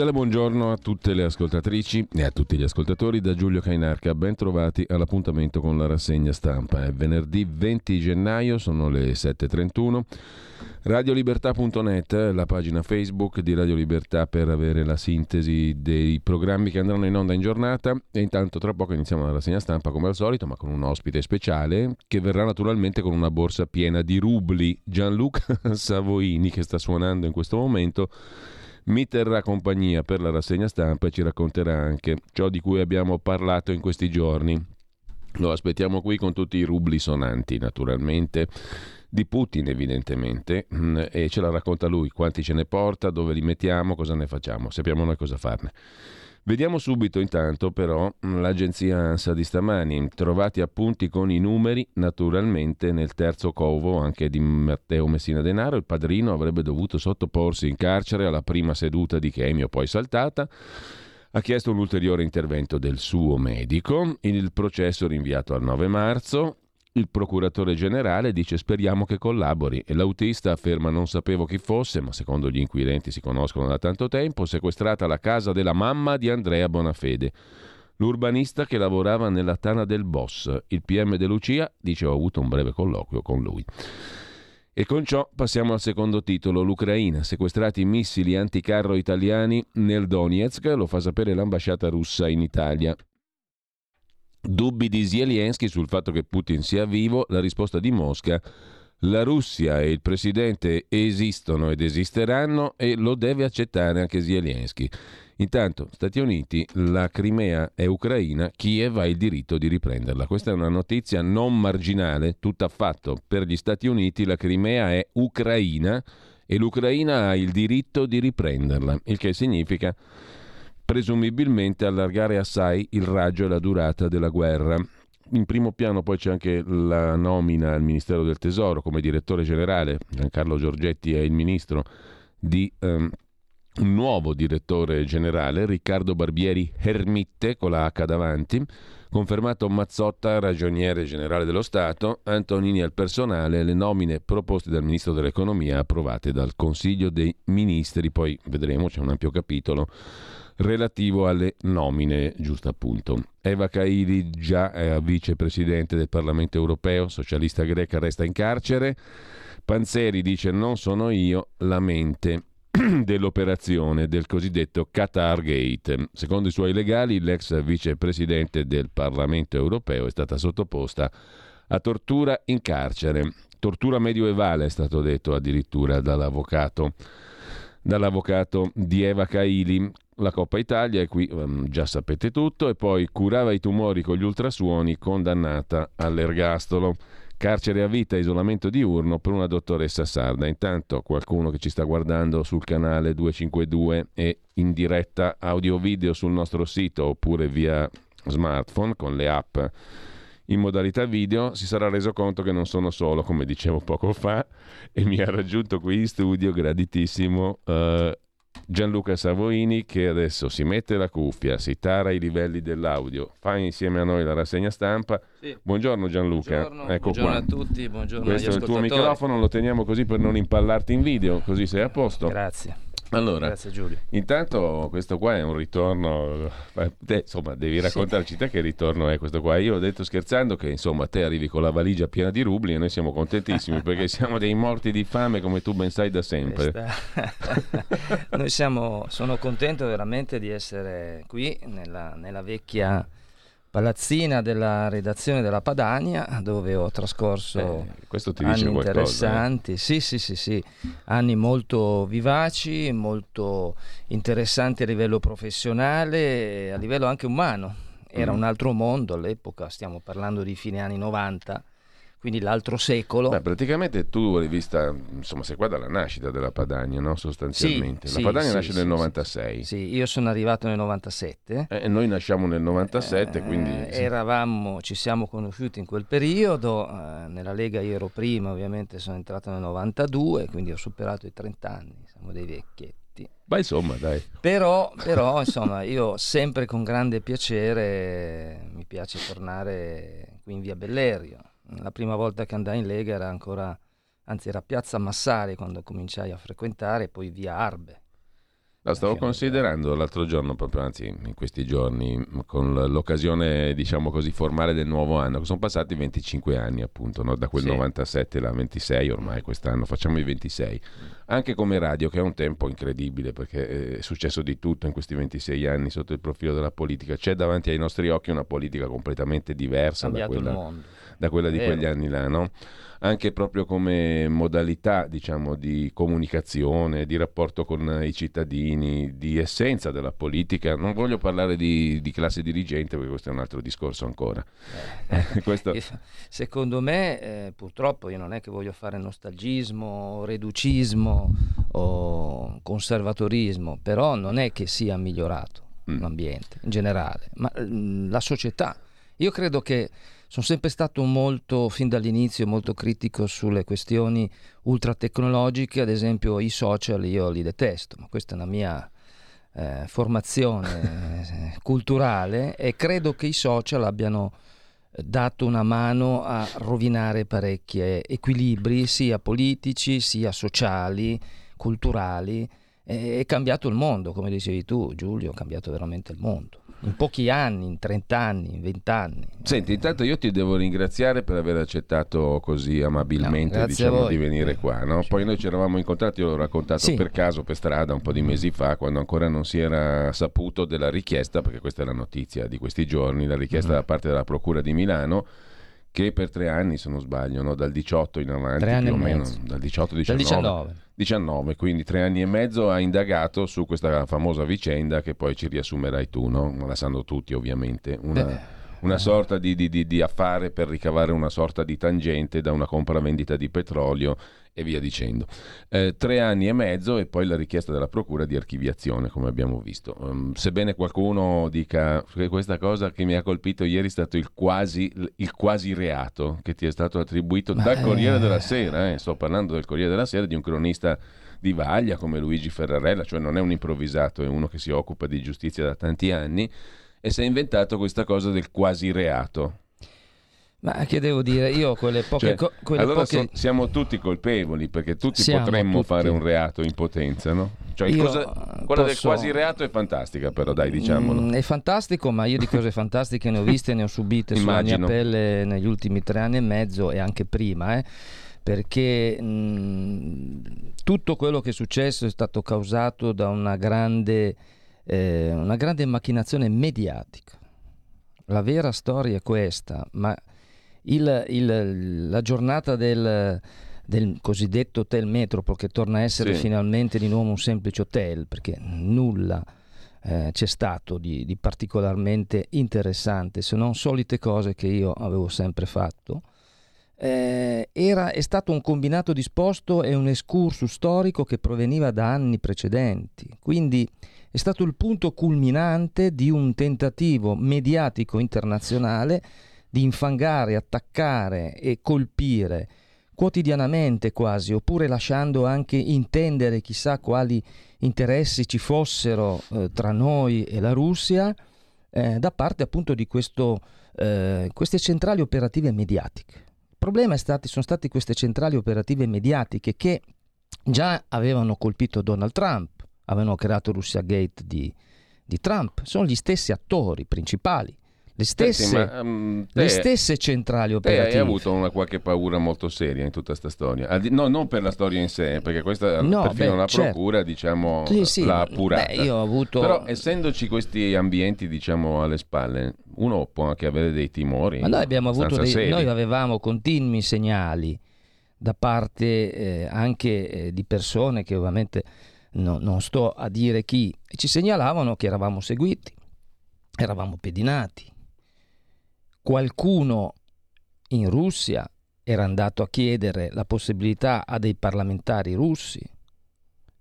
Cordiale buongiorno a tutte le ascoltatrici e a tutti gli ascoltatori da Giulio Cainarca. Ben trovati all'appuntamento con la rassegna stampa. È venerdì 20 gennaio, sono le 7.31. Radiolibertà.net, la pagina Facebook di Radio Libertà per avere la sintesi dei programmi che andranno in onda in giornata. E intanto tra poco iniziamo la rassegna stampa come al solito, ma con un ospite speciale che verrà naturalmente con una borsa piena di rubli. Gianluca Savoini che sta suonando in questo momento mi terrà compagnia per la rassegna stampa e ci racconterà anche ciò di cui abbiamo parlato in questi giorni. Lo aspettiamo qui con tutti i rubli sonanti, naturalmente, di Putin evidentemente, mm, e ce la racconta lui, quanti ce ne porta, dove li mettiamo, cosa ne facciamo, sappiamo noi cosa farne. Vediamo subito intanto però l'agenzia ANSA di stamani, trovati appunti con i numeri naturalmente nel terzo covo anche di Matteo Messina Denaro, il padrino avrebbe dovuto sottoporsi in carcere alla prima seduta di chemio poi saltata. Ha chiesto un ulteriore intervento del suo medico, il processo rinviato al 9 marzo, il procuratore generale dice speriamo che collabori e l'autista afferma non sapevo chi fosse, ma secondo gli inquirenti si conoscono da tanto tempo, sequestrata la casa della mamma di Andrea Bonafede. L'urbanista che lavorava nella tana del boss, il PM De Lucia, dice ho avuto un breve colloquio con lui. E con ciò passiamo al secondo titolo, l'Ucraina, sequestrati missili anticarro italiani nel Donetsk, lo fa sapere l'ambasciata russa in Italia. Dubbi di Zelensky sul fatto che Putin sia vivo, la risposta di Mosca la Russia e il presidente esistono ed esisteranno e lo deve accettare anche Zelensky. Intanto, Stati Uniti, la Crimea è ucraina, Kiev ha il diritto di riprenderla. Questa è una notizia non marginale, tutt'affatto. Per gli Stati Uniti la Crimea è ucraina e l'Ucraina ha il diritto di riprenderla, il che significa presumibilmente allargare assai il raggio e la durata della guerra. In primo piano poi c'è anche la nomina al Ministero del Tesoro come direttore generale, Giancarlo Giorgetti è il ministro di um, un nuovo direttore generale, Riccardo Barbieri Hermitte con la H davanti, confermato Mazzotta, ragioniere generale dello Stato, Antonini al personale, le nomine proposte dal Ministro dell'Economia approvate dal Consiglio dei Ministri, poi vedremo, c'è un ampio capitolo relativo alle nomine, giusto appunto. Eva Kaili già vicepresidente del Parlamento europeo, socialista greca, resta in carcere. Panzeri dice non sono io la mente dell'operazione del cosiddetto Qatar Gate. Secondo i suoi legali, l'ex vicepresidente del Parlamento europeo è stata sottoposta a tortura in carcere. Tortura medioevale è stato detto addirittura dall'avvocato, dall'avvocato di Eva Kaili, la Coppa Italia e qui um, già sapete tutto e poi curava i tumori con gli ultrasuoni condannata all'ergastolo. Carcere a vita, isolamento diurno per una dottoressa sarda. Intanto qualcuno che ci sta guardando sul canale 252 e in diretta audio-video sul nostro sito oppure via smartphone con le app in modalità video si sarà reso conto che non sono solo, come dicevo poco fa, e mi ha raggiunto qui in studio graditissimo uh, Gianluca Savoini che adesso si mette la cuffia, si tara i livelli dell'audio, fa insieme a noi la rassegna stampa. Sì. Buongiorno Gianluca. Buongiorno, ecco buongiorno qua. a tutti, buongiorno Questo è il tuo microfono, lo teniamo così per non impallarti in video, così sei a posto. Grazie. Allora, Grazie Giulio. Intanto questo qua è un ritorno, eh, te, insomma devi raccontarci te che ritorno è questo qua. Io ho detto scherzando che insomma te arrivi con la valigia piena di rubli e noi siamo contentissimi perché siamo dei morti di fame come tu ben sai da sempre. Questa... noi siamo, sono contento veramente di essere qui nella, nella vecchia palazzina della redazione della Padania dove ho trascorso eh, anni eh. interessanti, eh? sì, sì, sì, sì, anni molto vivaci, molto interessanti a livello professionale a livello anche umano. Era mm. un altro mondo all'epoca, stiamo parlando di fine anni 90 quindi l'altro secolo. Beh, praticamente tu hai vista, insomma, sei qua dalla nascita della Padania, no? sostanzialmente. Sì, la sì, Padania sì, nasce nel 96. Sì, io sono arrivato nel 97. Eh, e noi nasciamo nel 97, eh, quindi... Eravamo, ci siamo conosciuti in quel periodo, eh, nella Lega io ero prima, ovviamente sono entrato nel 92, quindi ho superato i 30 anni, siamo dei vecchietti. Ma insomma, dai. Però, però insomma, io sempre con grande piacere mi piace tornare qui in via Bellerio la prima volta che andai in Lega era ancora, anzi era Piazza Massari quando cominciai a frequentare, poi via Arbe. La stavo considerando l'altro giorno, proprio anzi in questi giorni, con l'occasione, diciamo così, formale del nuovo anno, sono passati 25 anni appunto, no? da quel sì. 97 alla 26 ormai quest'anno, facciamo i 26. Anche come radio, che è un tempo incredibile, perché è successo di tutto in questi 26 anni sotto il profilo della politica. C'è davanti ai nostri occhi una politica completamente diversa da quella, da quella, di quegli anni là, no? anche proprio come modalità diciamo, di comunicazione, di rapporto con i cittadini, di essenza della politica. Non voglio parlare di, di classe dirigente perché questo è un altro discorso ancora. Eh, questo... Secondo me, eh, purtroppo, io non è che voglio fare nostalgismo, reducismo o conservatorismo, però non è che sia migliorato mm. l'ambiente in generale, ma mm, la società. Io credo che sono sempre stato molto, fin dall'inizio, molto critico sulle questioni ultratecnologiche, ad esempio i social io li detesto, ma questa è una mia eh, formazione eh, culturale e credo che i social abbiano dato una mano a rovinare parecchi equilibri sia politici sia sociali, culturali. È cambiato il mondo, come dicevi tu Giulio, è cambiato veramente il mondo in pochi anni, in 30 anni, in 20 anni. Senti, intanto io ti devo ringraziare per aver accettato così amabilmente no, diciamo, di venire qua. No? Poi noi ci eravamo incontrati, io l'ho raccontato sì. per caso per strada un po' di mesi fa, quando ancora non si era saputo della richiesta, perché questa è la notizia di questi giorni, la richiesta uh-huh. da parte della Procura di Milano che per tre anni, se non sbaglio, no? dal 18 in avanti, più o meno, dal 18 19, 19. 19, quindi tre anni e mezzo ha indagato su questa famosa vicenda che poi ci riassumerai tu, no? la sanno tutti ovviamente, una, una sorta di, di, di, affare per ricavare una sorta di tangente da una compravendita di petrolio e via dicendo. Eh, tre anni e mezzo e poi la richiesta della procura di archiviazione, come abbiamo visto. Um, sebbene qualcuno dica che questa cosa che mi ha colpito ieri è stato il quasi, il quasi reato che ti è stato attribuito Beh. dal Corriere della Sera, eh. sto parlando del Corriere della Sera, di un cronista di vaglia come Luigi Ferrarella, cioè non è un improvvisato, è uno che si occupa di giustizia da tanti anni e si è inventato questa cosa del quasi reato. Ma che devo dire? Io quelle poche cioè, co- quelle allora poche... so, siamo tutti colpevoli perché tutti siamo potremmo tutti... fare un reato in potenza, no? Cioè, io cosa, quella posso... del quasi reato è fantastica, però dai, diciamolo. Mm, è fantastico, ma io di cose fantastiche ne ho viste, ne ho subite sulla mia pelle negli ultimi tre anni e mezzo e anche prima, eh? perché mh, mm, tutto quello che è successo è stato causato da una grande, eh, una grande macchinazione mediatica. La vera storia è questa, ma il, il, la giornata del, del, cosiddetto hotel Metropol che torna a essere sì. finalmente di nuovo un semplice hotel perché nulla eh, c'è stato di, di, particolarmente interessante se non solite cose che io avevo sempre fatto eh, era, è stato un combinato disposto e un excursus storico che proveniva da anni precedenti quindi è stato il punto culminante di un tentativo mediatico internazionale di infangare, attaccare e colpire quotidianamente quasi, oppure lasciando anche intendere chissà quali interessi ci fossero eh, tra noi e la Russia, eh, da parte appunto di questo, eh, queste centrali operative mediatiche. Il problema stati, sono state queste centrali operative mediatiche che già avevano colpito Donald Trump, avevano creato Russia Gate di, di Trump, sono gli stessi attori principali le stesse, Senti, ma, um, te, le stesse centrali operative. Te hai avuto una qualche paura molto seria in tutta questa storia? No, non per la storia in sé, perché questa no, perfino beh, la certo. procura diciamo, sì, sì, l'ha appurata. Beh, io ho avuto... Però essendoci questi ambienti diciamo, alle spalle, uno può anche avere dei timori. Ma noi, abbiamo avuto dei, noi avevamo continui segnali da parte eh, anche eh, di persone che ovviamente no, non sto a dire chi, ci segnalavano che eravamo seguiti, eravamo pedinati. Qualcuno in Russia era andato a chiedere la possibilità a dei parlamentari russi,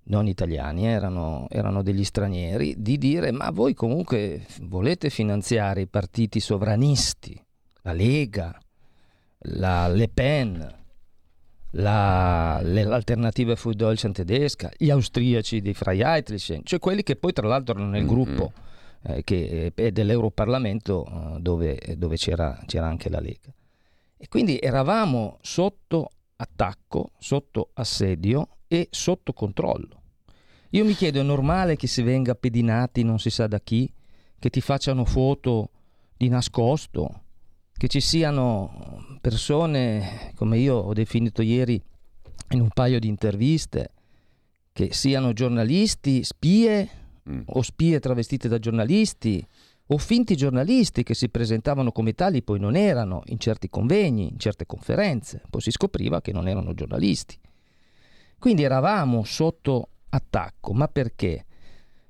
non italiani, erano, erano, degli stranieri, di dire ma voi comunque volete finanziare i partiti sovranisti, la Lega, la Le Pen, la, l'alternativa für Deutschland tedesca, gli austriaci di Freiheitlichen, cioè quelli che poi tra l'altro erano nel mm-hmm. gruppo eh, che è dell'Europarlamento eh, dove, dove c'era, c'era anche la Lega. E quindi eravamo sotto attacco, sotto assedio e sotto controllo. Io mi chiedo, è normale che si venga pedinati non si sa da chi, che ti facciano foto di nascosto, che ci siano persone, come io ho definito ieri in un paio di interviste, che siano giornalisti, spie mm. o spie travestite da giornalisti o finti giornalisti che si presentavano come tali poi non erano in certi convegni, in certe conferenze, poi si scopriva che non erano giornalisti. Quindi eravamo sotto attacco, ma perché?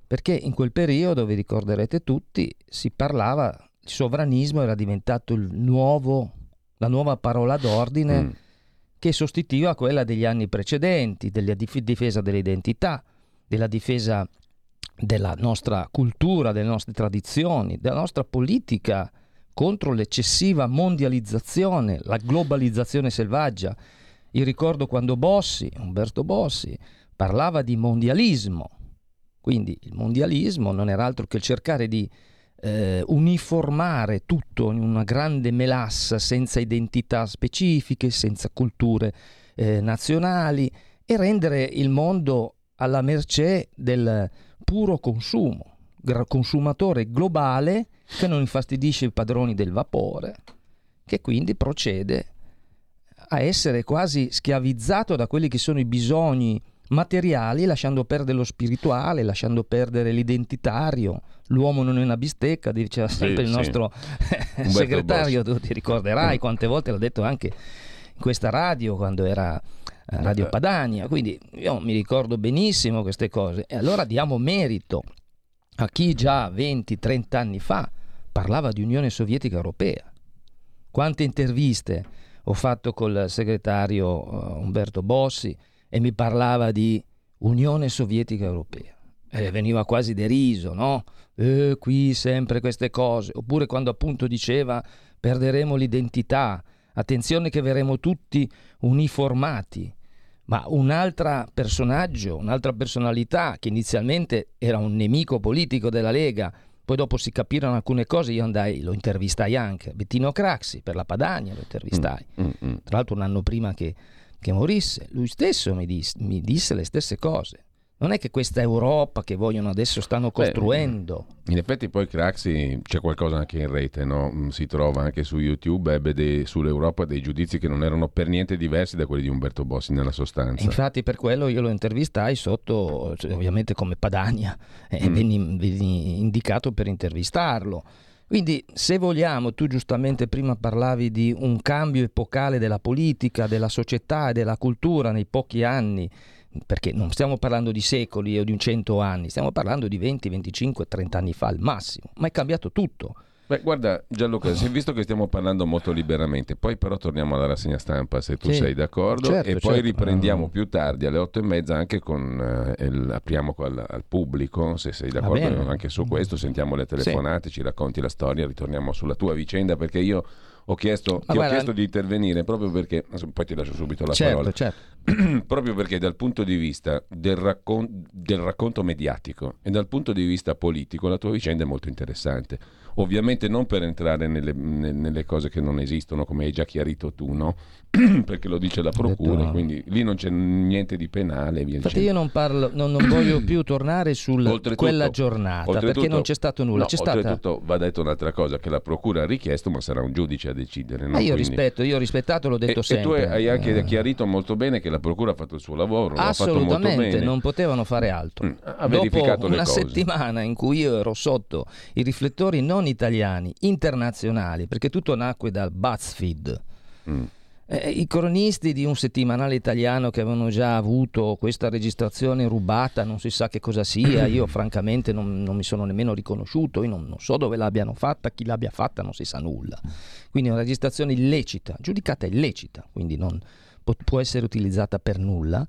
Perché in quel periodo, vi ricorderete tutti, si parlava il sovranismo era diventato nuovo, la nuova parola d'ordine mm. che sostituiva quella degli anni precedenti, della difesa dell'identità, della difesa della nostra cultura, delle nostre tradizioni, della nostra politica contro l'eccessiva mondializzazione, la globalizzazione selvaggia. Io ricordo quando Bossi, Umberto Bossi, parlava di mondialismo. Quindi il mondialismo non era altro che cercare di eh, uniformare tutto in una grande melassa senza identità specifiche, senza culture eh, nazionali e rendere il mondo alla mercé del puro consumo, consumatore globale che non infastidisce i padroni del vapore, che quindi procede a essere quasi schiavizzato da quelli che sono i bisogni materiali, lasciando perdere lo spirituale, lasciando perdere l'identitario. L'uomo non è una bistecca, diceva sempre sì, il nostro sì. segretario, tu ti ricorderai mm. quante volte l'ha detto anche in questa radio quando era eh, Radio eh. Padania. Quindi io mi ricordo benissimo queste cose. E allora diamo merito a chi già 20-30 anni fa parlava di Unione Sovietica Europea. Quante interviste ho fatto col segretario Umberto Bossi, e mi parlava di Unione Sovietica Europea. E veniva quasi deriso, no? Eh, qui sempre queste cose. Oppure quando appunto diceva perderemo l'identità, attenzione che verremo tutti uniformati. Ma un altro personaggio, un'altra personalità che inizialmente era un nemico politico della Lega, poi dopo si capirono alcune cose, io andai, lo intervistai anche, Bettino Craxi per la Padania lo intervistai, mm, mm, mm. tra l'altro un anno prima che che morisse, lui stesso mi disse, mi disse le stesse cose. Non è che questa Europa che vogliono adesso stanno costruendo. Beh, in effetti poi Craxi c'è qualcosa anche in rete, no? Mm, si trova anche su YouTube, ebbe dei, sull'Europa dei giudizi che non erano per niente diversi da quelli di Umberto Bossi nella sostanza. Infatti per quello io lo intervistai sotto, cioè, ovviamente come Padania, e mm. venni, venni indicato per intervistarlo. Quindi se vogliamo, tu giustamente prima parlavi di un cambio epocale della politica, della società e della cultura nei pochi anni, perché non stiamo parlando di secoli o di un cento anni, stiamo parlando di 20, 25, 30 anni fa al massimo, ma è cambiato tutto. Beh, guarda Gianluca, visto che stiamo parlando molto liberamente, poi però torniamo alla rassegna stampa se tu sì, sei d'accordo certo, e poi certo. riprendiamo più tardi alle otto e mezza anche con, eh, il, apriamo al, al, pubblico, se sei d'accordo anche su questo, sentiamo le telefonate, sì. ci racconti la storia, ritorniamo sulla tua vicenda perché io ho chiesto, ti guarda, ho chiesto di intervenire proprio perché, poi ti lascio subito la certo, parola, certo. proprio perché dal punto di vista del, raccon- del racconto mediatico e dal punto di vista politico la tua vicenda è molto interessante ovviamente non per entrare nelle, nelle, cose che non esistono, come hai già chiarito tu, no? perché lo dice la procura, detto, quindi lì non c'è niente di penale. Via Infatti io non, parlo, non, non voglio più tornare su quella giornata, perché non c'è stato nulla. No, c'è oltretutto stata... va detto un'altra cosa, che la procura ha richiesto, ma sarà un giudice a decidere. No? Ma io Quindi... rispetto, io ho rispettato, l'ho detto e, sempre. E tu hai anche eh. chiarito molto bene che la Procura ha fatto il suo lavoro. Assolutamente, non potevano fare altro. Mm, ha verificato Dopo una cose. settimana in cui io ero sotto i riflettori non italiani, internazionali, perché tutto nacque dal BuzzFeed. Mm eh, I cronisti di un settimanale italiano che avevano già avuto questa registrazione rubata, non si sa che cosa sia, io francamente non, non mi sono nemmeno riconosciuto, io non, non, so dove l'abbiano fatta, chi l'abbia fatta non si sa nulla. Quindi è una registrazione illecita, giudicata illecita, quindi non può, essere utilizzata per nulla.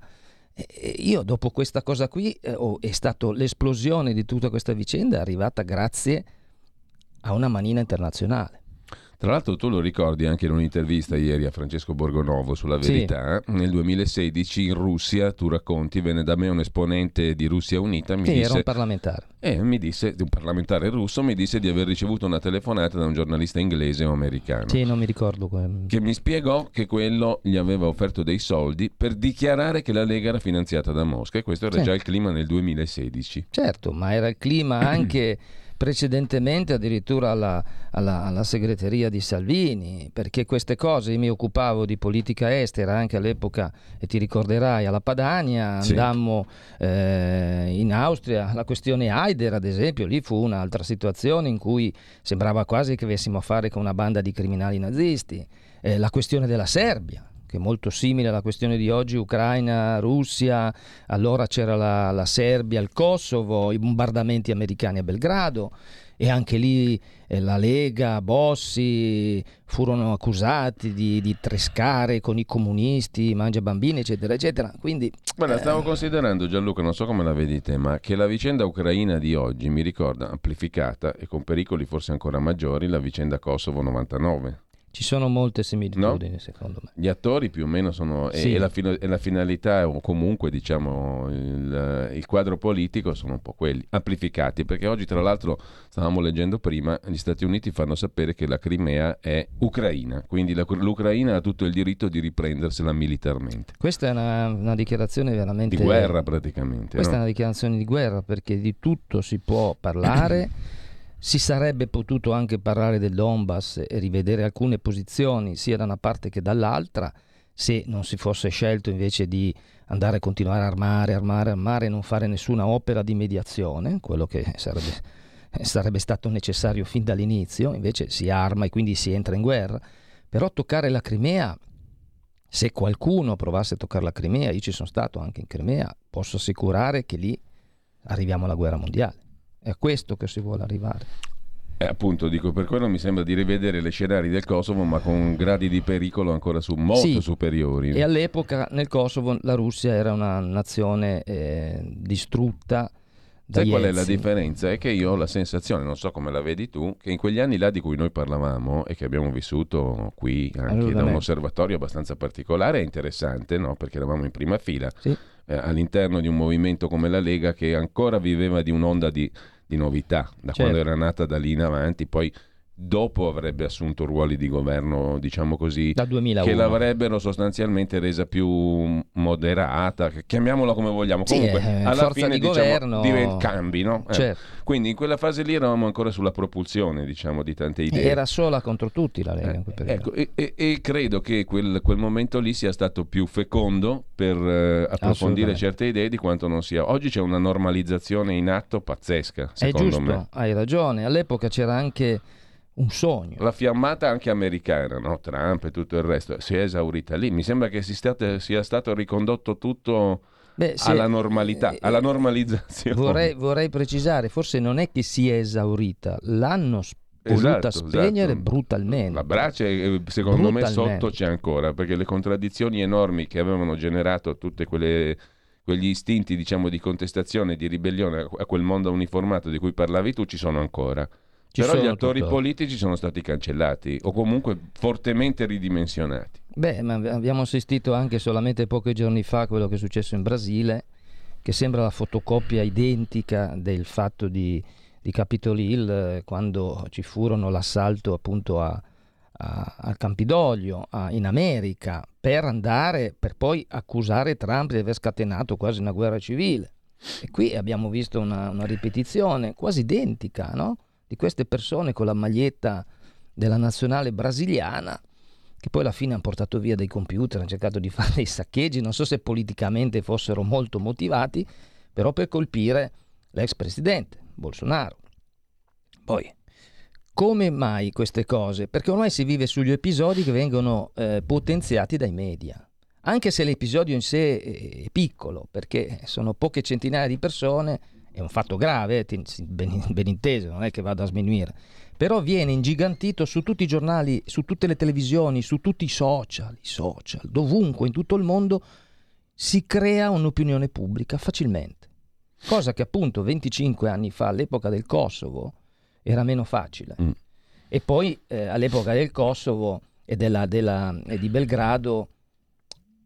E io dopo questa cosa qui eh, oh, è stata l'esplosione di tutta questa vicenda è arrivata grazie a una manina internazionale. Tra l'altro tu lo ricordi anche in un'intervista ieri a Francesco Borgonovo sulla verità, sì. nel 2016 in Russia, tu racconti, venne da me un esponente di Russia Unita, mi sì, disse, era un parlamentare. Eh, mi disse, un parlamentare russo, mi disse di aver ricevuto una telefonata da un giornalista inglese o americano. Sì, non mi ricordo. Che mi spiegò che quello gli aveva offerto dei soldi per dichiarare che la Lega era finanziata da Mosca e questo era sì. già il clima nel 2016. Certo, ma era il clima anche precedentemente addirittura alla, alla, alla, segreteria di Salvini, perché queste cose, io mi occupavo di politica estera anche all'epoca, e ti ricorderai, alla Padania, andammo sì. eh, in Austria, la questione Haider ad esempio, lì fu un'altra situazione in cui sembrava quasi che avessimo a fare con una banda di criminali nazisti, eh, la questione della Serbia che è molto simile alla questione di oggi, Ucraina, Russia, allora c'era la, la Serbia, il Kosovo, i bombardamenti americani a Belgrado e anche lì eh, la Lega, Bossi furono accusati di, di, trescare con i comunisti, mangia bambini, eccetera, eccetera. Quindi, Guarda, stavo eh... considerando Gianluca, non so come la vedi te, ma che la vicenda ucraina di oggi mi ricorda amplificata e con pericoli forse ancora maggiori la vicenda Kosovo 99. Ci sono molte similitudini, no? secondo me. Gli attori più o meno sono. Sì. E, la, e, la, finalità, o comunque diciamo il, il, quadro politico, sono un po' quelli, amplificati. Perché oggi, tra l'altro, stavamo leggendo prima, gli Stati Uniti fanno sapere che la Crimea è ucraina. Quindi la, l'Ucraina ha tutto il diritto di riprendersela militarmente. Questa è una, una dichiarazione veramente. Di guerra, praticamente. Questa no? è una dichiarazione di guerra perché di tutto si può parlare. Si sarebbe potuto anche parlare del Donbass e rivedere alcune posizioni sia da una parte che dall'altra se non si fosse scelto invece di andare a continuare a armare, armare, armare e non fare nessuna opera di mediazione, quello che sarebbe, sarebbe stato necessario fin dall'inizio, invece si arma e quindi si entra in guerra. Però toccare la Crimea, se qualcuno provasse a toccare la Crimea, io ci sono stato anche in Crimea, posso assicurare che lì arriviamo alla guerra mondiale. È a questo che si vuole arrivare. Eh, appunto, dico, per quello mi sembra di rivedere le scenari del Kosovo, ma con gradi di pericolo ancora su, molto sì, superiori. E all'epoca nel Kosovo la Russia era una nazione eh, distrutta. Sai qual è la differenza? È che io ho la sensazione, non so come la vedi tu, che in quegli anni là di cui noi parlavamo e che abbiamo vissuto qui anche da un osservatorio abbastanza particolare e interessante, no? perché eravamo in prima fila, sì eh, all'interno di un movimento come la Lega che ancora viveva di un'onda di, di novità, da certo. quando era nata da lì in avanti, poi dopo avrebbe assunto ruoli di governo, diciamo così, che l'avrebbero sostanzialmente resa più moderata, chiamiamola come vogliamo. Sì, Comunque, eh, alla fine di diciamo, governo... diventa cambi, no? Eh. Certo. Quindi in quella fase lì eravamo ancora sulla propulsione, diciamo, di tante idee. Era sola contro tutti la Lega. Eh, ecco, e, e, e, credo che quel, quel, momento lì sia stato più fecondo per eh, approfondire certe idee di quanto non sia. Oggi c'è una normalizzazizione in atto pazzesca, secondo È giusto, me. hai ragione. All'epoca c'era anche un sogno. La fiammata anche americana, no? Trump e tutto il resto, si è esaurita lì. Mi sembra che si state, sia stato ricondotto tutto Beh, alla normalità, eh, alla normalizzazione. Vorrei, vorrei, precisare, forse non è che si è esaurita, l'hanno voluta esatto, spegnere esatto. brutalmente. La brace, secondo me, sotto c'è ancora, perché le contraddizioni enormi che avevano generato tutte quelle quegli istinti diciamo di contestazione, di ribellione a quel mondo uniformato di cui parlavi tu ci sono ancora. Ci Però gli attori tutto. politici sono stati cancellati o comunque fortemente ridimensionati. Beh, ma abbiamo assistito anche solamente pochi giorni fa a quello che è successo in Brasile, che sembra la fotocopia identica del fatto di, di Capitol Hill eh, quando ci furono l'assalto appunto a, a, al Campidoglio a, in America per andare, per poi accusare Trump di aver scatenato quasi una guerra civile. E qui abbiamo visto una, una ripetizione quasi identica, no? Di queste persone con la maglietta della nazionale brasiliana che poi alla fine hanno portato via dei computer, hanno cercato di fare dei saccheggi, non so se politicamente fossero molto motivati, però per colpire l'ex presidente Bolsonaro. Poi, come mai queste cose? Perché ormai si vive sugli episodi che vengono eh, potenziati dai media. Anche se l'episodio in sé è piccolo, perché sono poche centinaia di persone, è un fatto grave, eh, ben, ben inteso, non è che vada a sminuire però viene ingigantito su tutti i giornali, su tutte le televisioni, su tutti i social, i social, dovunque in tutto il mondo si crea un'opinione pubblica facilmente. Cosa che appunto 25 anni fa, all'epoca del Kosovo, era meno facile. Mm. E poi eh, all'epoca del Kosovo e, della, della, e di Belgrado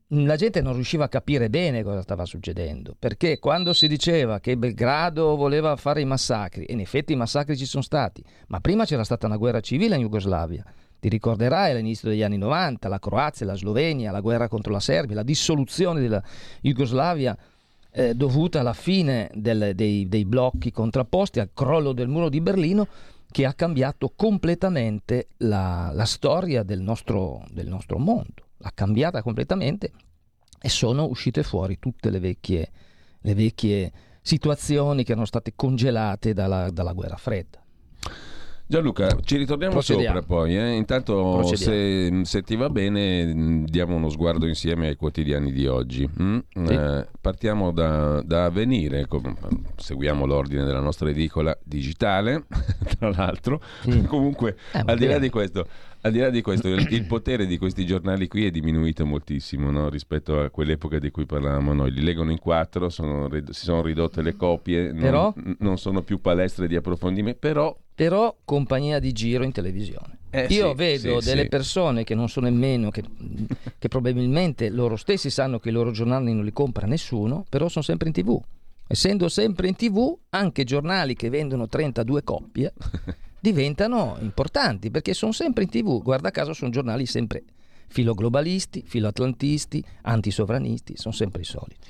la gente non riusciva a capire bene cosa stava succedendo, perché quando si diceva che Belgrado voleva fare i massacri, e in effetti i massacri ci sono stati, ma prima c'era stata una guerra civile in Jugoslavia. Ti ricorderai all'inizio degli anni 90, la Croazia, la Slovenia, la guerra contro la Serbia, la dissoluzione della Jugoslavia eh, dovuta alla fine del, dei, dei blocchi contrapposti, al crollo del muro di Berlino, che ha cambiato completamente la, la storia del nostro, del nostro mondo l'ha cambiata completamente e sono uscite fuori tutte le vecchie, le vecchie situazioni che erano state congelate dalla, dalla guerra fredda. Gianluca, ci ritorniamo Procediamo. sopra poi. Eh? Intanto, se, se, ti va bene, diamo uno sguardo insieme ai quotidiani di oggi. Mm? Sì. Eh, partiamo da, da Avvenire, com- seguiamo l'ordine della nostra edicola digitale, tra l'altro. Sì. Comunque, eh, al di là di questo, al di là di questo, il, potere di questi giornali qui è diminuito moltissimo no? rispetto a quell'epoca di cui parlavamo noi. Li leggono in quattro, sono, si sono ridotte le copie, però, non, non, sono più palestre di approfondimento, però... Però compagnia di giro in televisione. Eh, Io sì, vedo sì, delle sì. persone che non so nemmeno, che, che probabilmente loro stessi sanno che i loro giornali non li compra nessuno, però sono sempre in tv. Essendo sempre in tv, anche giornali che vendono 32 coppie diventano importanti perché sono sempre in tv. Guarda caso sono giornali sempre filoglobalisti, filoatlantisti, antisovranisti, sono sempre i soliti.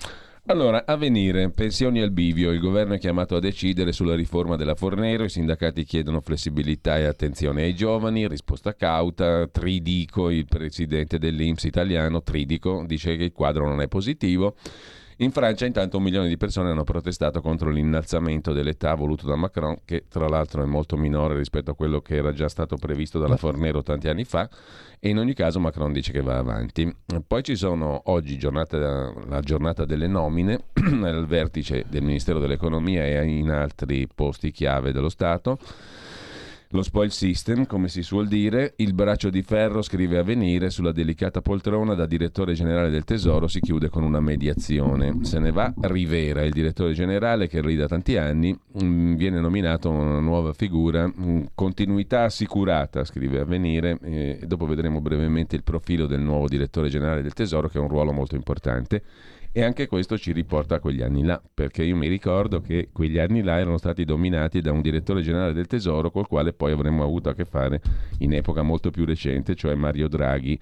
Allora, a venire, pensioni al bivio, il governo è chiamato a decidere sulla riforma della Fornero, i sindacati chiedono flessibilità e attenzione ai giovani, risposta cauta, Tridico, il presidente dell'Inps italiano, Tridico, dice che il quadro non è positivo. In Francia intanto un milione di persone hanno protestato contro l'innalzamento dell'età voluto da Macron, che tra l'altro è molto minore rispetto a quello che era già stato previsto dalla Fornero tanti anni fa e in ogni caso Macron dice che va avanti. Poi ci sono oggi giornata, la giornata delle nomine al vertice del Ministero dell'Economia e in altri posti chiave dello Stato. Lo spoil system, come si suol dire, il braccio di ferro scrive a venire sulla delicata poltrona da direttore generale del Tesoro si chiude con una mediazione. Se ne va Rivera, il direttore generale che lì da tanti anni mm, viene nominato una nuova figura, mm, continuità assicurata, scrive a venire, e dopo vedremo brevemente il profilo del nuovo direttore generale del Tesoro che ha un ruolo molto importante e anche questo ci riporta a quegli anni là, perché io mi ricordo che quegli anni là erano stati dominati da un direttore generale del Tesoro col quale poi avremmo avuto a che fare in epoca molto più recente, cioè Mario Draghi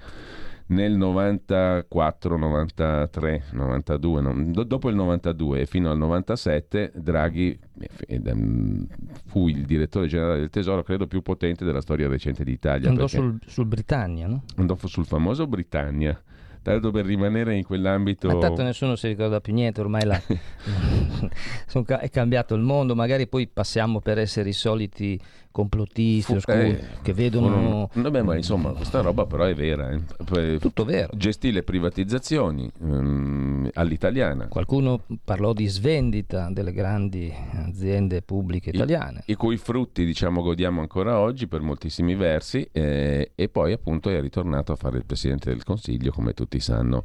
nel 94, 93, 92, no, dopo il 92 e fino al 97 Draghi ehm, fu il direttore generale del Tesoro credo più potente della storia recente d'Italia. Andò sul, sul Britannia, no? Andò sul famoso Britannia tanto per rimanere in quell'ambito. Ma tanto nessuno si ricorda più niente, ormai la... è cambiato il mondo, magari poi passiamo per essere i soliti complottisti Fu, eh, che vedono... Furono... Vabbè, ma insomma, questa roba però è vera. Eh. Tutto vero. Gestì le privatizzazioni um, all'italiana. Qualcuno parlò di svendita delle grandi aziende pubbliche italiane. I, i cui frutti, diciamo, godiamo ancora oggi per moltissimi versi eh, e poi appunto è ritornato a fare il Presidente del Consiglio, come tutti sanno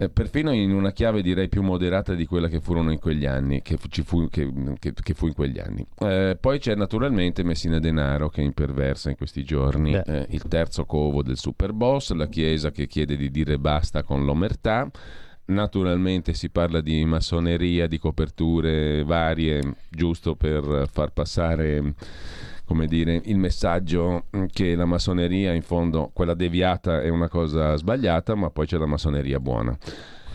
eh, perfino in una chiave direi più moderata di quella che furono in quegli anni, che fu, che, che, che fu in quegli anni. Eh, poi c'è naturalmente Messina Denaro che imperversa in questi giorni, eh, il terzo covo del super boss, la Chiesa che chiede di dire basta con l'omertà. Naturalmente si parla di massoneria, di coperture varie, giusto per far passare come dire, il messaggio che la massoneria in fondo, quella deviata è una cosa sbagliata, ma poi c'è la massoneria buona.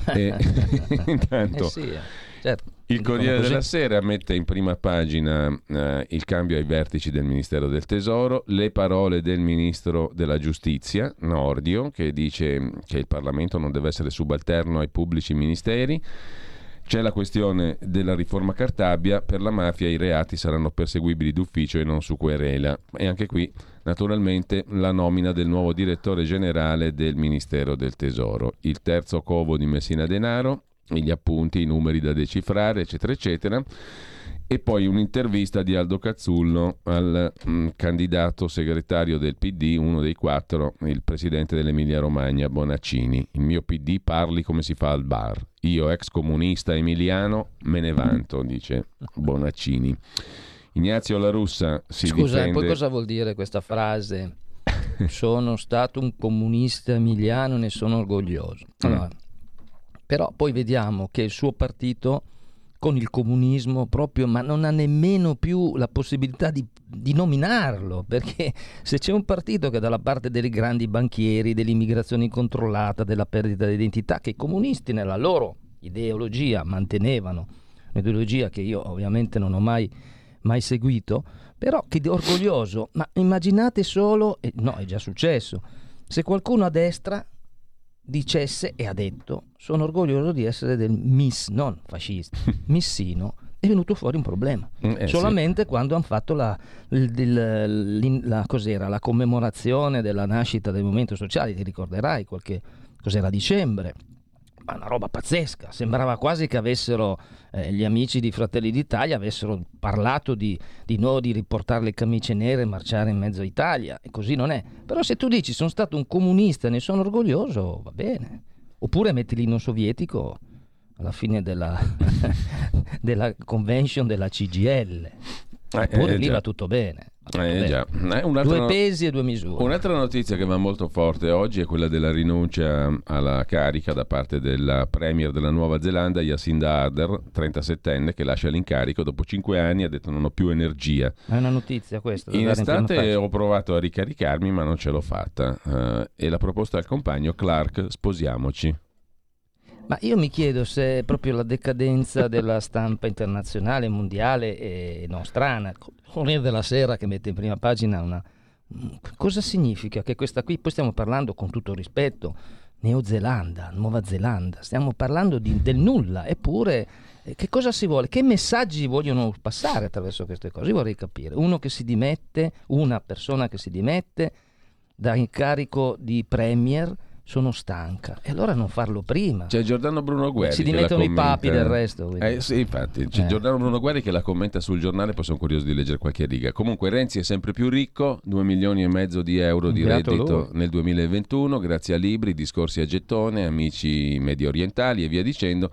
e, intanto, eh sì. certo. Il Corriere della Sera mette in prima pagina eh, il cambio ai vertici del Ministero del Tesoro, le parole del Ministro della Giustizia, Nordio, che dice che il Parlamento non deve essere subalterno ai pubblici ministeri. C'è la questione della riforma Cartabia, per la mafia i reati saranno perseguibili d'ufficio e non su querela. E anche qui, naturalmente, la nomina del nuovo direttore generale del Ministero del Tesoro. Il terzo covo di Messina Denaro, gli appunti, i numeri da decifrare, eccetera, eccetera. E poi un'intervista di Aldo Cazzullo al mh, mm, candidato segretario del PD, uno dei quattro, il presidente dell'Emilia Romagna, Bonaccini. Il mio PD parli come si fa al bar. Io, ex comunista emiliano, me ne vanto, dice Bonaccini. Ignazio La Russa si Scusa, difende... poi cosa vuol dire questa frase? sono stato un comunista emiliano, ne sono orgoglioso. Allora, mm però poi vediamo che il suo partito con il comunismo proprio, ma non ha nemmeno più la possibilità di, di, nominarlo, perché se c'è un partito che è dalla parte dei grandi banchieri, dell'immigrazione incontrollata, della perdita di identità, che i comunisti nella loro ideologia mantenevano, un'ideologia che io ovviamente non ho mai, mai seguito, però che è orgoglioso, ma immaginate solo, eh, no è già successo, se qualcuno a destra dicesse e ha detto sono orgoglioso di essere del Miss, non fascista, missino, è venuto fuori un problema. Mm, eh, Solamente sì. quando hanno fatto la, il, la, la, commemorazione della nascita del movimento sociale, ti ricorderai qualche cos'era dicembre ma una roba pazzesca, sembrava quasi che avessero eh, gli amici di Fratelli d'Italia avessero parlato di, di nuovo di riportare le camicie nere e marciare in mezzo a Italia e così non è. Però se tu dici sono stato un comunista e ne sono orgoglioso, va bene. Oppure metti l'inno sovietico alla fine della, della convention della CGL. Oppure eh, lì va tutto bene. Eh, già. Eh, due pesi e due misure. Un'altra notizia che va molto forte oggi è quella della rinuncia alla carica da parte della Premier della Nuova Zelanda, Jacinda Ardern, 37enne, che lascia l'incarico dopo 5 anni ha detto non ho più energia. È una notizia questa. In estate ho provato a ricaricarmi ma non ce l'ho fatta uh, e la proposta al compagno Clark sposiamoci. Ma io mi chiedo se proprio la decadenza della stampa internazionale, mondiale e nostrana, Corriere della Sera che mette in prima pagina una... Cosa significa che questa qui, poi stiamo parlando con tutto rispetto, Neozelanda, Nuova Zelanda, stiamo parlando di, del nulla, eppure eh, che cosa si vuole? Che messaggi vogliono passare attraverso queste cose? Io vorrei capire. Uno che si dimette, una persona che si dimette da incarico di premier sono stanca. E allora non farlo prima. C'è Giordano Bruno Guerri. Si dimettono i papi del resto. Eh, sì, infatti, c'è eh. Giordano Bruno Guerri che la commenta sul giornale, poi sono curioso di leggere qualche riga. Comunque Renzi è sempre più ricco, 2 milioni e mezzo di euro di Beato reddito lui. nel 2021, grazie a libri, discorsi a gettone, amici medio orientali e via dicendo.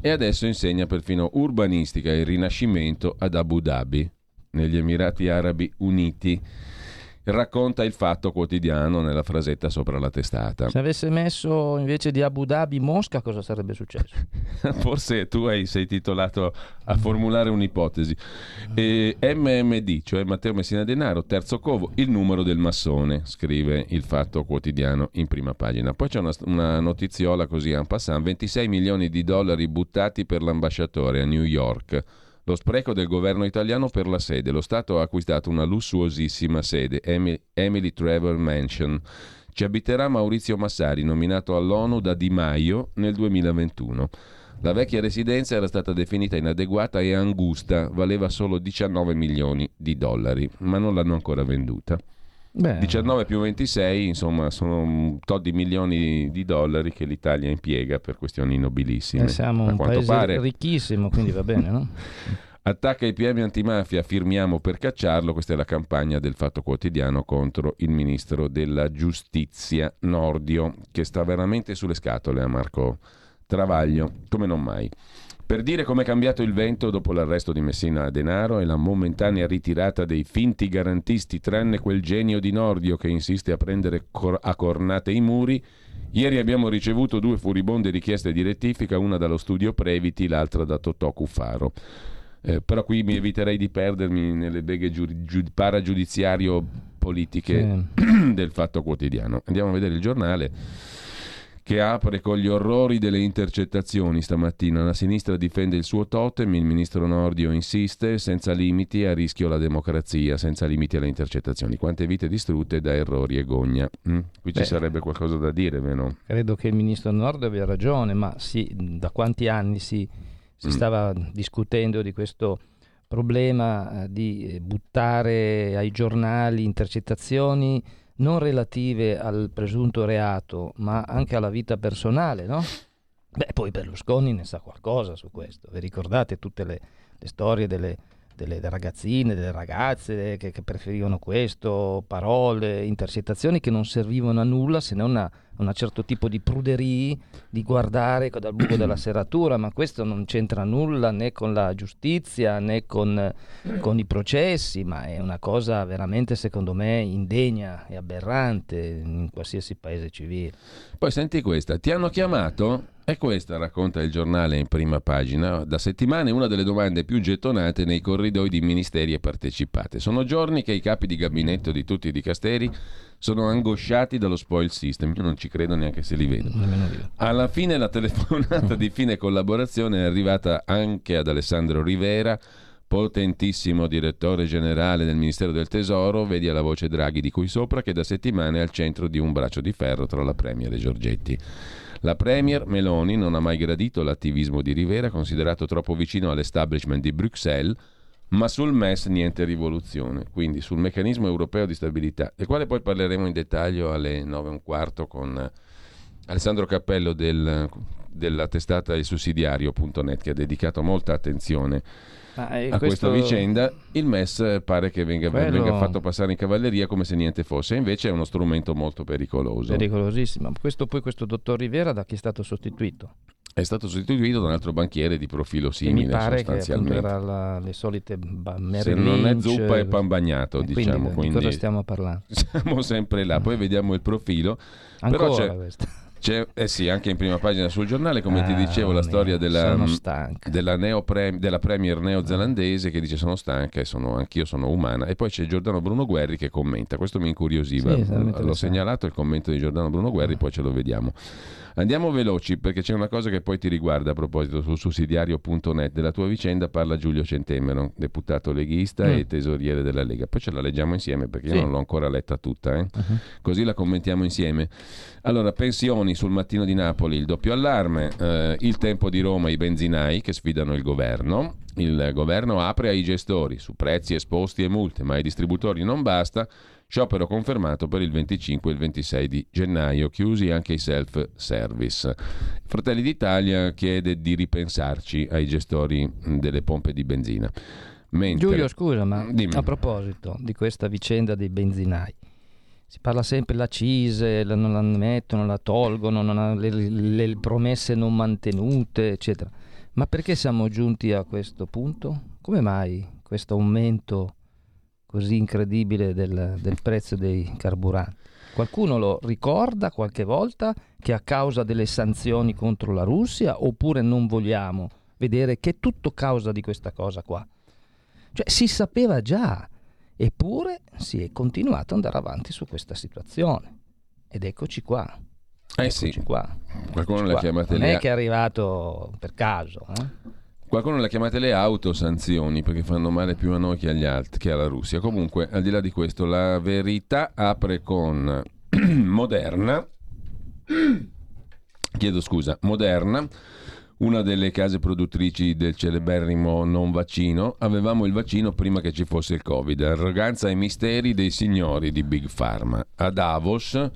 E adesso insegna perfino urbanistica e rinascimento ad Abu Dhabi, negli Emirati Arabi Uniti racconta il fatto quotidiano nella frasetta sopra la testata. Se avesse messo invece di Abu Dhabi Mosca, cosa sarebbe successo? Forse tu hai, sei titolato a formulare un'ipotesi. E MMD, cioè Matteo Messina Denaro, terzo covo, il numero del massone, scrive il fatto quotidiano in prima pagina. Poi c'è una, una notiziola così en passant, 26 milioni di dollari buttati per l'ambasciatore a New York lo spreco del governo italiano per la sede. Lo Stato ha acquistato una lussuosissima sede, Emily Trevor Mansion. Ci abiterà Maurizio Massari, nominato all'ONU da Di Maio nel 2021. La vecchia residenza era stata definita inadeguata e angusta, valeva solo 19 milioni di dollari, ma non l'hanno ancora venduta. Beh. 19 più 26, insomma, sono un tot di milioni di dollari che l'Italia impiega per questioni nobilissime. Eh, siamo un paese pare... ricchissimo, quindi va bene, no? Attacca i PM antimafia, firmiamo per cacciarlo. Questa è la campagna del Fatto Quotidiano contro il ministro della Giustizia Nordio, che sta veramente sulle scatole a Marco Travaglio, come non mai. Per dire com'è cambiato il vento dopo l'arresto di Messina Denaro e la momentanea ritirata dei finti garantisti, tranne quel genio di Nordio che insiste a prendere cor- a cornate i muri, ieri abbiamo ricevuto due furibonde richieste di rettifica, una dallo studio Previti, l'altra da Totò Cuffaro. Eh, però qui mi eviterei di perdermi nelle beghe giu- giu- paragiudiziario politiche sì. del fatto quotidiano. Andiamo a vedere il giornale che apre con gli orrori delle intercettazioni stamattina. La sinistra difende il suo totem, il ministro Nordio insiste, senza limiti a rischio la democrazia, senza limiti alle intercettazioni. Quante vite distrutte da errori e gogna. Mm? Qui Beh, ci sarebbe qualcosa da dire, vero? Credo che il ministro Nordio abbia ragione, ma sì, da quanti anni si, si mm. stava discutendo di questo problema eh, di buttare ai giornali intercettazioni non relative al presunto reato, ma anche alla vita personale, no? Beh, poi Berlusconi ne sa qualcosa su questo. Vi ricordate tutte le, le storie delle, delle, ragazzine, delle ragazze che, che, preferivano questo, parole, intercettazioni che non servivano a nulla se non a un certo tipo di pruderie di guardare dal buco della serratura, ma questo non c'entra nulla né con la giustizia né con, con, i processi, ma è una cosa veramente secondo me indegna e aberrante in qualsiasi paese civile. Poi senti questa, ti hanno chiamato? E questa, racconta il giornale in prima pagina, da settimane una delle domande più gettonate nei corridoi di ministeri e partecipate. Sono giorni che i capi di gabinetto di tutti i dicasteri sono angosciati dallo spoil system. Io non ci credo neanche se li vedo. Alla fine la telefonata di fine collaborazione è arrivata anche ad Alessandro Rivera, potentissimo direttore generale del Ministero del Tesoro, vedi alla voce Draghi di cui sopra, che da settimane è al centro di un braccio di ferro tra la Premier e Giorgetti. La Premier Meloni non ha mai gradito l'attivismo di Rivera, considerato troppo vicino all'establishment di Bruxelles, ma sul MES niente rivoluzione, quindi sul meccanismo europeo di stabilità, del quale poi parleremo in dettaglio alle 9 e un quarto con Alessandro Cappello del, della testata il sussidiario.net che ha dedicato molta attenzione ah, a questo... questa vicenda. Il MES pare che venga, Quello... venga, fatto passare in cavalleria come se niente fosse, invece è uno strumento molto pericoloso. Pericolosissimo. Questo, poi questo dottor Rivera da chi è stato sostituito? è stato sostituito da un altro banchiere di profilo simile. mi pare sostanzialmente. che era la, le solite ba- Se non è zuppa è pan bagnato, eh, diciamo. Quindi, quindi, di cosa stiamo parlando? Siamo sempre là, poi vediamo il profilo. Ancora Però c'è, questo. C'è, eh sì, anche in prima pagina sul giornale, come ah, ti dicevo, la storia della, mm, della, neopre, della premier neozelandese che dice sono stanca e sono, anch'io sono umana. E poi c'è Giordano Bruno Guerri che commenta, questo mi incuriosiva. Sì, L'ho segnalato il commento di Giordano Bruno Guerri, poi ce lo vediamo. Andiamo veloci perché c'è una cosa che poi ti riguarda a proposito sul sussidiario.net. Della tua vicenda parla Giulio Centemero, deputato leghista mm. e tesoriere della Lega. Poi ce la leggiamo insieme perché sì. io non l'ho ancora letta tutta, eh? uh-huh. così la commentiamo insieme. Allora, pensioni sul mattino di Napoli, il doppio allarme, eh, il tempo di Roma, i benzinai che sfidano il governo. Il governo apre ai gestori su prezzi esposti e multe, ma ai distributori non basta Sciopero confermato per il 25 e il 26 di gennaio, chiusi anche i self-service. Fratelli d'Italia chiede di ripensarci ai gestori delle pompe di benzina. Mentre... Giulio, scusa, ma Dimmi. a proposito di questa vicenda dei benzinai, si parla sempre la CISE, la, non la mettono, la tolgono, ha, le, le, le promesse non mantenute, eccetera. Ma perché siamo giunti a questo punto? Come mai questo aumento così incredibile del, del prezzo dei carburanti. Qualcuno lo ricorda qualche volta che a causa delle sanzioni contro la Russia oppure non vogliamo vedere che è tutto causa di questa cosa qua? Cioè si sapeva già, eppure si è continuato ad andare avanti su questa situazione. Ed eccoci qua. Eh eccoci sì, qua. qualcuno l'ha chiamata Non è che è arrivato per caso. Eh? Qualcuno le ha chiamate le autosanzioni perché fanno male più a noi che agli altri, che alla Russia. Comunque, al di là di questo, la verità apre con Moderna. Chiedo scusa, Moderna, una delle case produttrici del celeberrimo non vaccino. Avevamo il vaccino prima che ci fosse il Covid. Arroganza e misteri dei signori di Big Pharma. A Davos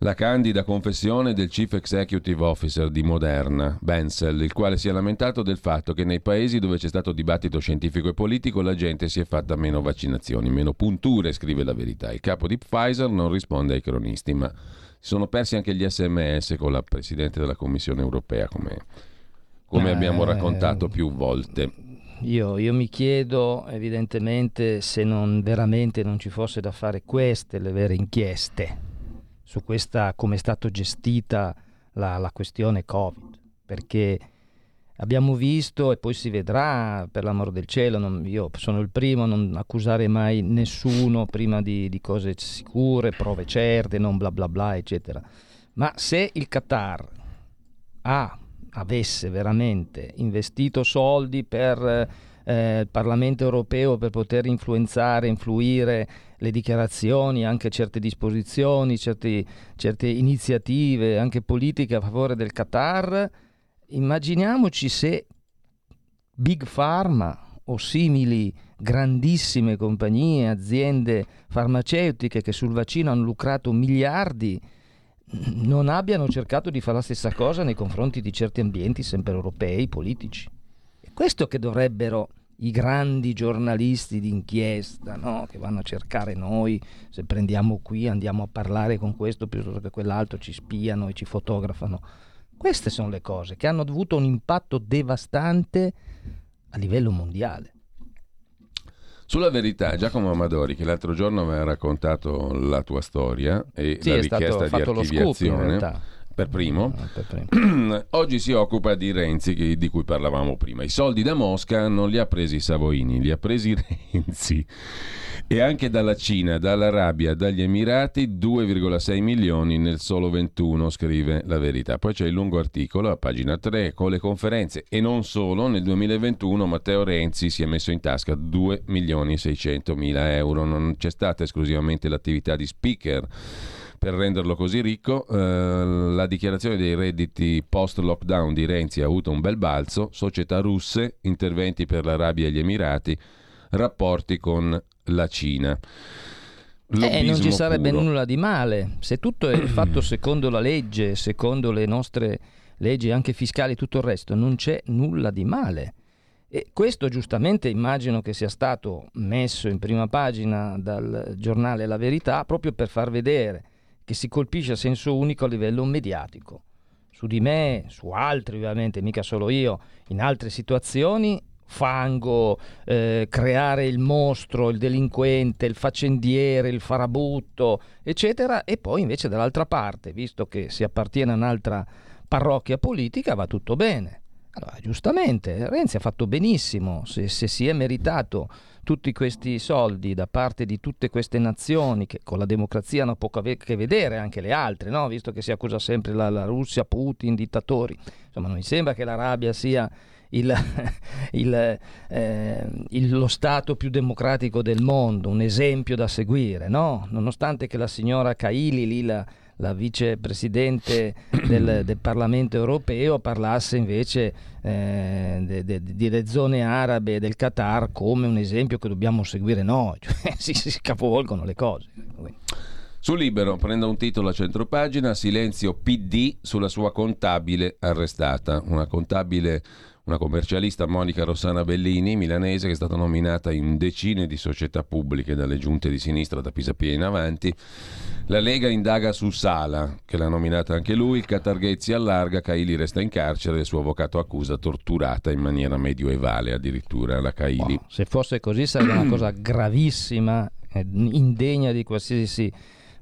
la candida confessione del Chief Executive Officer di Moderna, Benzel, il quale si è lamentato del fatto che nei paesi dove c'è stato dibattito scientifico e politico la gente si è fatta meno vaccinazioni, meno punture, scrive la verità. Il capo di Pfizer non risponde ai cronisti, ma si sono persi anche gli sms con la Presidente della Commissione europea, come, come eh, abbiamo raccontato più volte. Io, io, mi chiedo evidentemente se non veramente non ci fosse da fare queste le vere inchieste su questa come è stata gestita la, la questione Covid, perché abbiamo visto e poi si vedrà, per l'amor del cielo, non, io sono il primo a non accusare mai nessuno prima di, di, cose sicure, prove certe, non bla bla bla, eccetera. Ma se il Qatar ha, avesse veramente investito soldi per eh, il Parlamento europeo per poter influenzare, influire le dichiarazioni, anche certe disposizioni, certi, certe iniziative, anche politiche a favore del Qatar, immaginiamoci se Big Pharma o simili grandissime compagnie, aziende farmaceutiche che sul vaccino hanno lucrato miliardi, non abbiano cercato di fare la stessa cosa nei confronti di certi ambienti sempre europei, politici. È questo che dovrebbero i grandi giornalisti d'inchiesta no? che vanno a cercare noi, se prendiamo qui andiamo a parlare con questo piuttosto che quell'altro, ci spiano e ci fotografano. Queste sono le cose che hanno avuto un impatto devastante a livello mondiale. Sulla verità, Giacomo Amadori, che l'altro giorno aveva raccontato la tua storia e sì, la richiesta di archiviazione per primo, ah, per primo. oggi si occupa di Renzi di cui parlavamo prima. I soldi da Mosca non li ha presi Savoini, li ha presi Renzi. E anche dalla Cina, dall'Arabia, dagli Emirati 2,6 milioni nel solo 21, scrive la verità. Poi c'è il lungo articolo a pagina 3 con le conferenze e non solo, nel 2021 Matteo Renzi si è messo in tasca 2 milioni e 600 mila euro. Non c'è stata esclusivamente l'attività di speaker per renderlo così ricco. Eh, la dichiarazione dei redditi post-lockdown di Renzi ha avuto un bel balzo, società russe, interventi per l'Arabia e gli Emirati, rapporti con la Cina. Eh, non ci sarebbe puro. nulla di male se tutto è fatto secondo la legge, secondo le nostre leggi anche fiscali e tutto il resto, non c'è nulla di male. E questo giustamente immagino che sia stato messo in prima pagina dal giornale La Verità proprio per far vedere che si colpisce a senso unico a livello mediatico. Su di me, su altri ovviamente, mica solo io, in altre situazioni fango, eh, creare il mostro, il delinquente, il faccendiere, il farabutto, eccetera, e poi invece dall'altra parte, visto che si appartiene a un'altra parrocchia politica, va tutto bene. Allora, giustamente, Renzi ha fatto benissimo, se, se si è meritato tutti questi soldi da parte di tutte queste nazioni che con la democrazia hanno poco a che vedere, anche le altre, no? visto che si accusa sempre la, la Russia, Putin, dittatori. Insomma, non mi sembra che l'Arabia sia il, il, eh, il, lo Stato più democratico del mondo, un esempio da seguire, no? nonostante che la signora Kaili lì la la vicepresidente del, del, Parlamento europeo parlasse invece eh, de, de, delle zone arabe del Qatar come un esempio che dobbiamo seguire noi, cioè, si, si capovolgono le cose. Su Libero prende un titolo a centropagina, silenzio PD sulla sua contabile arrestata, una contabile una commercialista Monica Rossana Bellini, milanese, che è stata nominata in decine di società pubbliche dalle giunte di sinistra da Pisapia in avanti. La Lega indaga su Sala, che l'ha nominata anche lui, il Catarghezzi allarga, Caili resta in carcere, il suo avvocato accusa torturata in maniera medioevale addirittura la Caili. Oh, se fosse così sarebbe una cosa gravissima, indegna di qualsiasi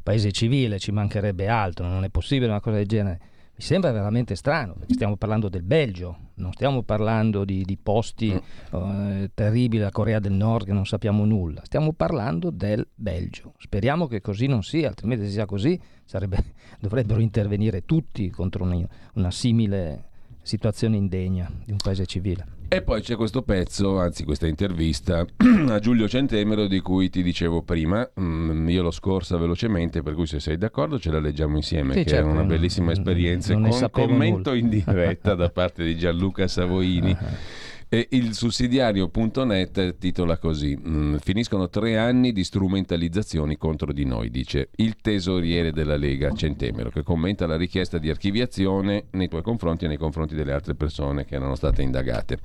paese civile, ci mancherebbe altro, non è possibile una cosa del genere. Mi sembra veramente strano, perché stiamo parlando del Belgio, non stiamo parlando di, di posti mm. eh, terribili, la Corea del Nord che non sappiamo nulla, stiamo parlando del Belgio. Speriamo che così non sia, altrimenti se sia così sarebbe, dovrebbero intervenire tutti contro una, una simile situazione indegna di un paese civile. E poi c'è questo pezzo, anzi questa intervista a Giulio Centemero di cui ti dicevo prima, mm, io l'ho scorsa velocemente, per cui se sei d'accordo ce la leggiamo insieme, sì, che certo, è una bellissima esperienza con commento nulla. in diretta da parte di Gianluca Savoini. E il sussidiario.net titola così: mm, Finiscono tre anni di strumentalizzazioni contro di noi, dice il tesoriere della Lega Centemero, che commenta la richiesta di archiviazione nei tuoi confronti e nei confronti delle altre persone che erano state indagate.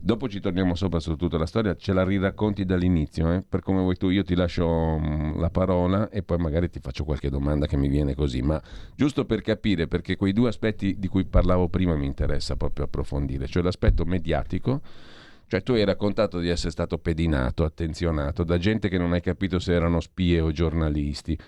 Dopo ci torniamo sopra su tutta la storia, ce la riracconti dall'inizio, eh? per come vuoi tu. Io ti lascio mm, la parola e poi magari ti faccio qualche domanda che mi viene così, ma giusto per capire, perché quei due aspetti di cui parlavo prima mi interessa proprio approfondire, cioè l'aspetto mediatico cioè tu hai raccontato di essere stato pedinato, attenzionato da gente che non hai capito se erano spie o giornalisti.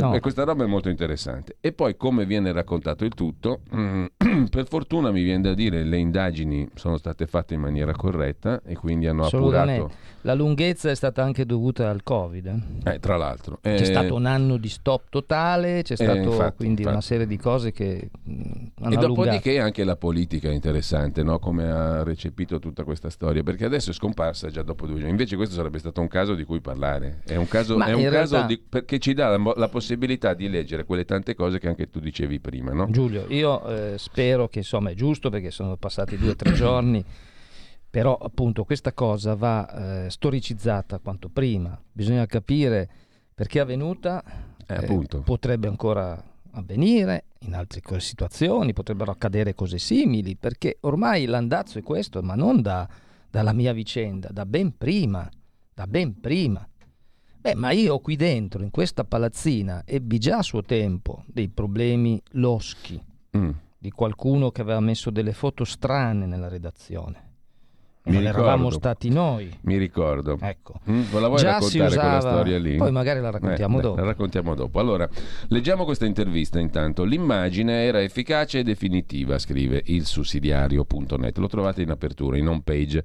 No. E questa roba è molto interessante. E poi come viene raccontato il tutto, per fortuna mi viene da dire le indagini sono state fatte in maniera corretta e quindi hanno appurato la lunghezza è stata anche dovuta al Covid. Eh, tra l'altro. C'è eh, stato un anno di stop totale, c'è stato eh, quindi infatti. una serie di cose che mm, hanno E dopodiché allungato. anche la politica è interessante, no? come ha recepito tutta questa storia, perché adesso è scomparsa già dopo due giorni. Invece questo sarebbe stato un caso di cui parlare. È un caso, è un caso realtà... di, che ci dà la, la, possibilità di leggere quelle tante cose che anche tu dicevi prima. No? Giulio, io eh, spero che insomma è giusto perché sono passati due o tre giorni però appunto questa cosa va eh, storicizzata quanto prima, bisogna capire perché è avvenuta, eh, eh, potrebbe ancora avvenire in altre situazioni, potrebbero accadere cose simili, perché ormai l'andazzo è questo, ma non da, dalla mia vicenda, da ben prima, da ben prima. Beh, ma io qui dentro, in questa palazzina, ebbi già a suo tempo dei problemi loschi mm. di qualcuno che aveva messo delle foto strane nella redazione mi non eravamo stati noi. Mi ricordo. Ecco. Mm, la vuoi Già raccontare usava... quella storia lì? Poi magari la raccontiamo eh, dopo. La raccontiamo dopo. Allora, leggiamo questa intervista intanto. L'immagine era efficace e definitiva, scrive il sussidiario.net. Lo trovate in apertura, in home page.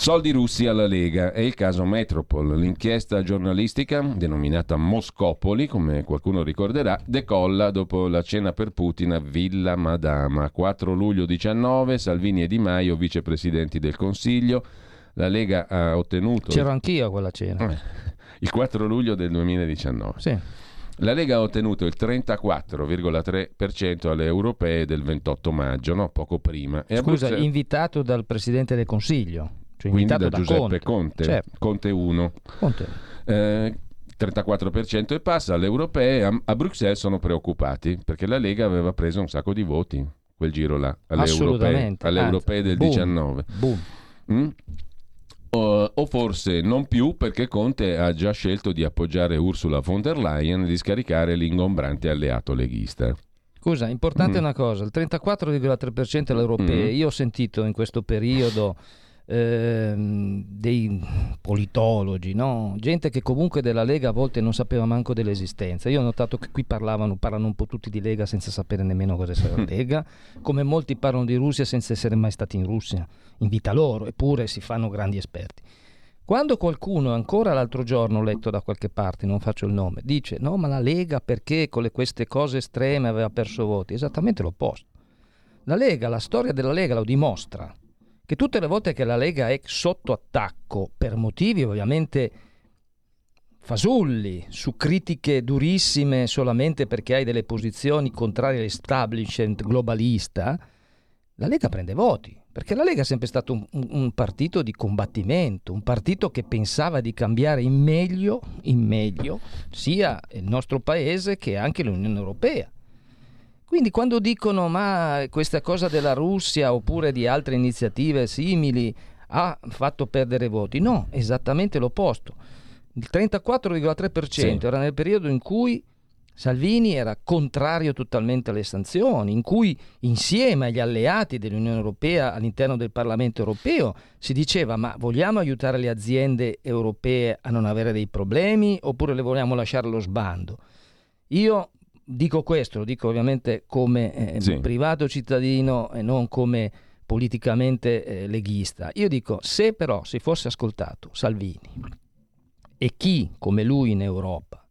Soldi russi alla Lega è il caso Metropol. L'inchiesta giornalistica, denominata Moscopoli, come qualcuno ricorderà, decolla dopo la cena per Putin a Villa Madama. 4 luglio 19, Salvini e Di Maio, vicepresidenti del Consiglio. La Lega ha ottenuto... C'ero anch'io a quella cena. Eh, il 4 luglio del 2019. Sì. La Lega ha ottenuto il 34,3% alle europee del 28 maggio, no? poco prima. E Scusa, Bruxelles... invitato dal Presidente del Consiglio. Cioè Quindi da, Giuseppe Conte, Conte, certo. Conte 1. Conte. Eh, 34% e passa alle europee. A, a, Bruxelles sono preoccupati perché la Lega aveva preso un sacco di voti quel giro là, alle europee, alle europee del boom, 19. Boom. Mm? O, o, forse non più perché Conte ha già scelto di appoggiare Ursula von der Leyen e di scaricare l'ingombrante alleato leghista. Scusa, importante mm. una cosa, il 34,3% alle europee, mm. io ho sentito in questo periodo Ehm, dei politologi, no? gente che comunque della Lega a volte non sapeva manco dell'esistenza. Io ho notato che qui parlavano, parlano un po' tutti di Lega senza sapere nemmeno cosa sia la Lega, come molti parlano di Russia senza essere mai stati in Russia, in vita loro, eppure si fanno grandi esperti. Quando qualcuno, ancora l'altro giorno ho letto da qualche parte, non faccio il nome, dice no ma la Lega perché con le, queste cose estreme aveva perso voti, esattamente l'opposto. La Lega, la storia della Lega lo dimostra che tutte le volte che la Lega è sotto attacco per motivi ovviamente fasulli, su critiche durissime solamente perché hai delle posizioni contrarie all'establishment globalista, la Lega prende voti, perché la Lega è sempre stato un, un, partito di combattimento, un partito che pensava di cambiare in meglio, in meglio sia il nostro paese che anche l'Unione Europea. Quindi quando dicono ma questa cosa della Russia oppure di altre iniziative simili ha fatto perdere voti, no, esattamente l'opposto. Il 34,3% sì. era nel periodo in cui Salvini era contrario totalmente alle sanzioni, in cui insieme agli alleati dell'Unione Europea all'interno del Parlamento europeo si diceva ma vogliamo aiutare le aziende europee a non avere dei problemi oppure le vogliamo lasciare allo sbando? Io dico questo, lo dico ovviamente come eh, sì. privato cittadino e non come politicamente eh, leghista. Io dico, se però si fosse ascoltato Salvini e chi come lui in Europa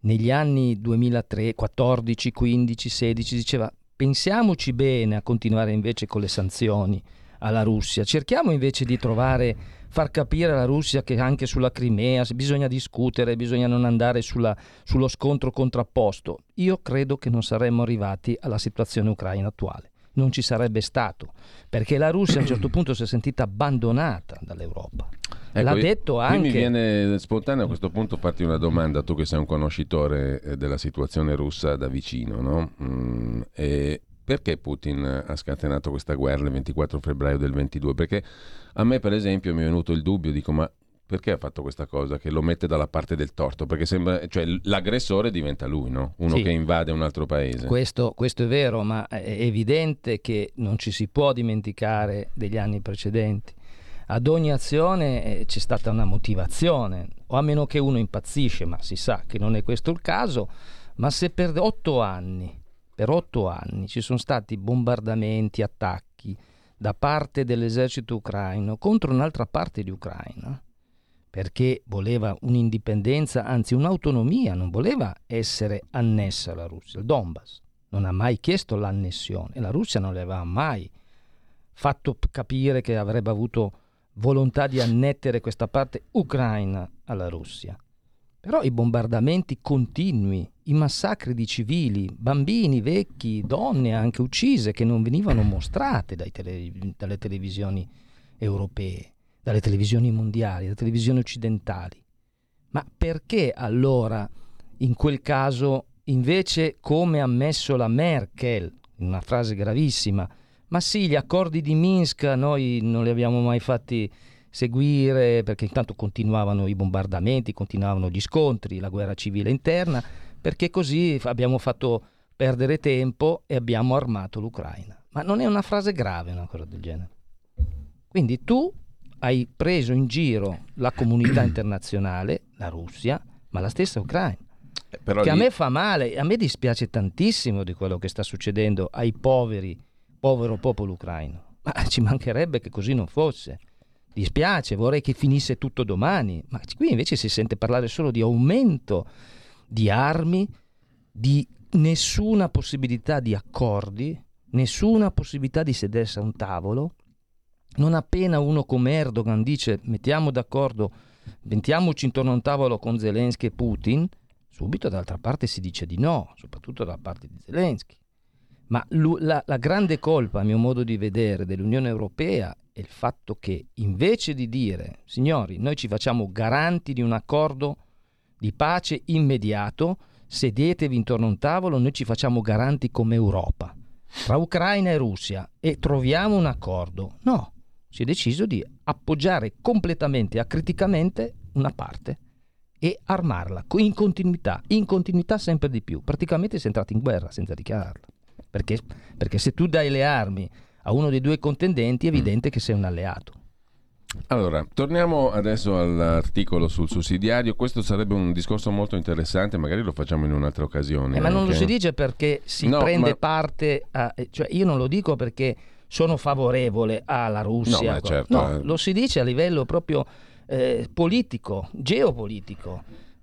negli anni 2003, 14, 15, 16 diceva pensiamoci bene a continuare invece con le sanzioni alla Russia, cerchiamo invece di trovare far capire alla Russia che anche sulla Crimea bisogna discutere, bisogna non andare sulla, sullo scontro contrapposto. Io credo che non saremmo arrivati alla situazione ucraina attuale. Non ci sarebbe stato, perché la Russia a un certo punto si è sentita abbandonata dall'Europa. Ecco, L'ha detto anche. mi viene spontaneo a questo punto farti una domanda, tu che sei un conoscitore eh, della situazione russa da vicino, no? Mm, e perché Putin ha scatenato questa guerra il 24 febbraio del 22? Perché a me, per esempio, mi è venuto il dubbio, dico, ma perché ha fatto questa cosa? Che lo mette dalla parte del torto? Perché sembra, cioè, l'aggressore diventa lui, no? Uno sì. che invade un altro paese. Questo, questo, è vero, ma è evidente che non ci si può dimenticare degli anni precedenti. Ad ogni azione eh, c'è stata una motivazione o a meno che uno impazzisce, ma si sa che non è questo il caso, ma se per otto anni, per otto anni ci sono stati bombardamenti, attacchi da parte dell'esercito ucraino contro un'altra parte di Ucraina, perché voleva un'indipendenza, anzi un'autonomia, non voleva essere annessa alla Russia, il Donbass non ha mai chiesto l'annessione, la Russia non le aveva mai fatto capire che avrebbe avuto volontà di annettere questa parte ucraina alla Russia. Però i bombardamenti continui, i massacri di civili, bambini, vecchi, donne anche uccise che non venivano mostrate tele, dalle televisioni europee, dalle televisioni mondiali, dalle televisioni occidentali. Ma perché allora in quel caso, invece, come ha ammesso la Merkel, in una frase gravissima, ma sì, gli accordi di Minsk noi non li abbiamo mai fatti seguire perché intanto continuavano i bombardamenti, continuavano gli scontri, la guerra civile interna, perché così abbiamo fatto perdere tempo e abbiamo armato l'Ucraina. Ma non è una frase grave una cosa del genere. Quindi tu hai preso in giro la comunità internazionale, la Russia, ma la stessa Ucraina. Eh, che lì... a me fa male, a me dispiace tantissimo di quello che sta succedendo ai poveri povero popolo ucraino. Ma ci mancherebbe che così non fosse. Dispiace, vorrei che finisse tutto domani, ma qui invece si sente parlare solo di aumento di armi, di nessuna possibilità di accordi, nessuna possibilità di sedersi a un tavolo. Non appena uno come Erdogan dice mettiamo d'accordo, mettiamoci intorno a un tavolo con Zelensky e Putin, subito dall'altra parte si dice di no, soprattutto da parte di Zelensky. Ma la, la grande colpa, a mio modo di vedere, dell'Unione Europea è il fatto che invece di dire, signori, noi ci facciamo garanti di un accordo di pace immediato, sedietevi intorno a un tavolo, noi ci facciamo garanti come Europa, tra Ucraina e Russia, e troviamo un accordo. No, si è deciso di appoggiare completamente, acriticamente, una parte e armarla in continuità, in continuità sempre di più. Praticamente si è entrati in guerra senza dichiararla. Perché, perché se tu dai le armi a uno dei due contendenti è mm. evidente mm. che sei un alleato. Allora, torniamo adesso all'articolo sul sussidiario. Questo sarebbe un discorso molto interessante, magari lo facciamo in un'altra occasione. Eh, ma non lo si dice perché si no, prende ma... parte, a, eh, cioè io non lo dico perché sono favorevole alla Russia. No, certo, no eh. lo si dice a livello proprio eh, politico, geopolitico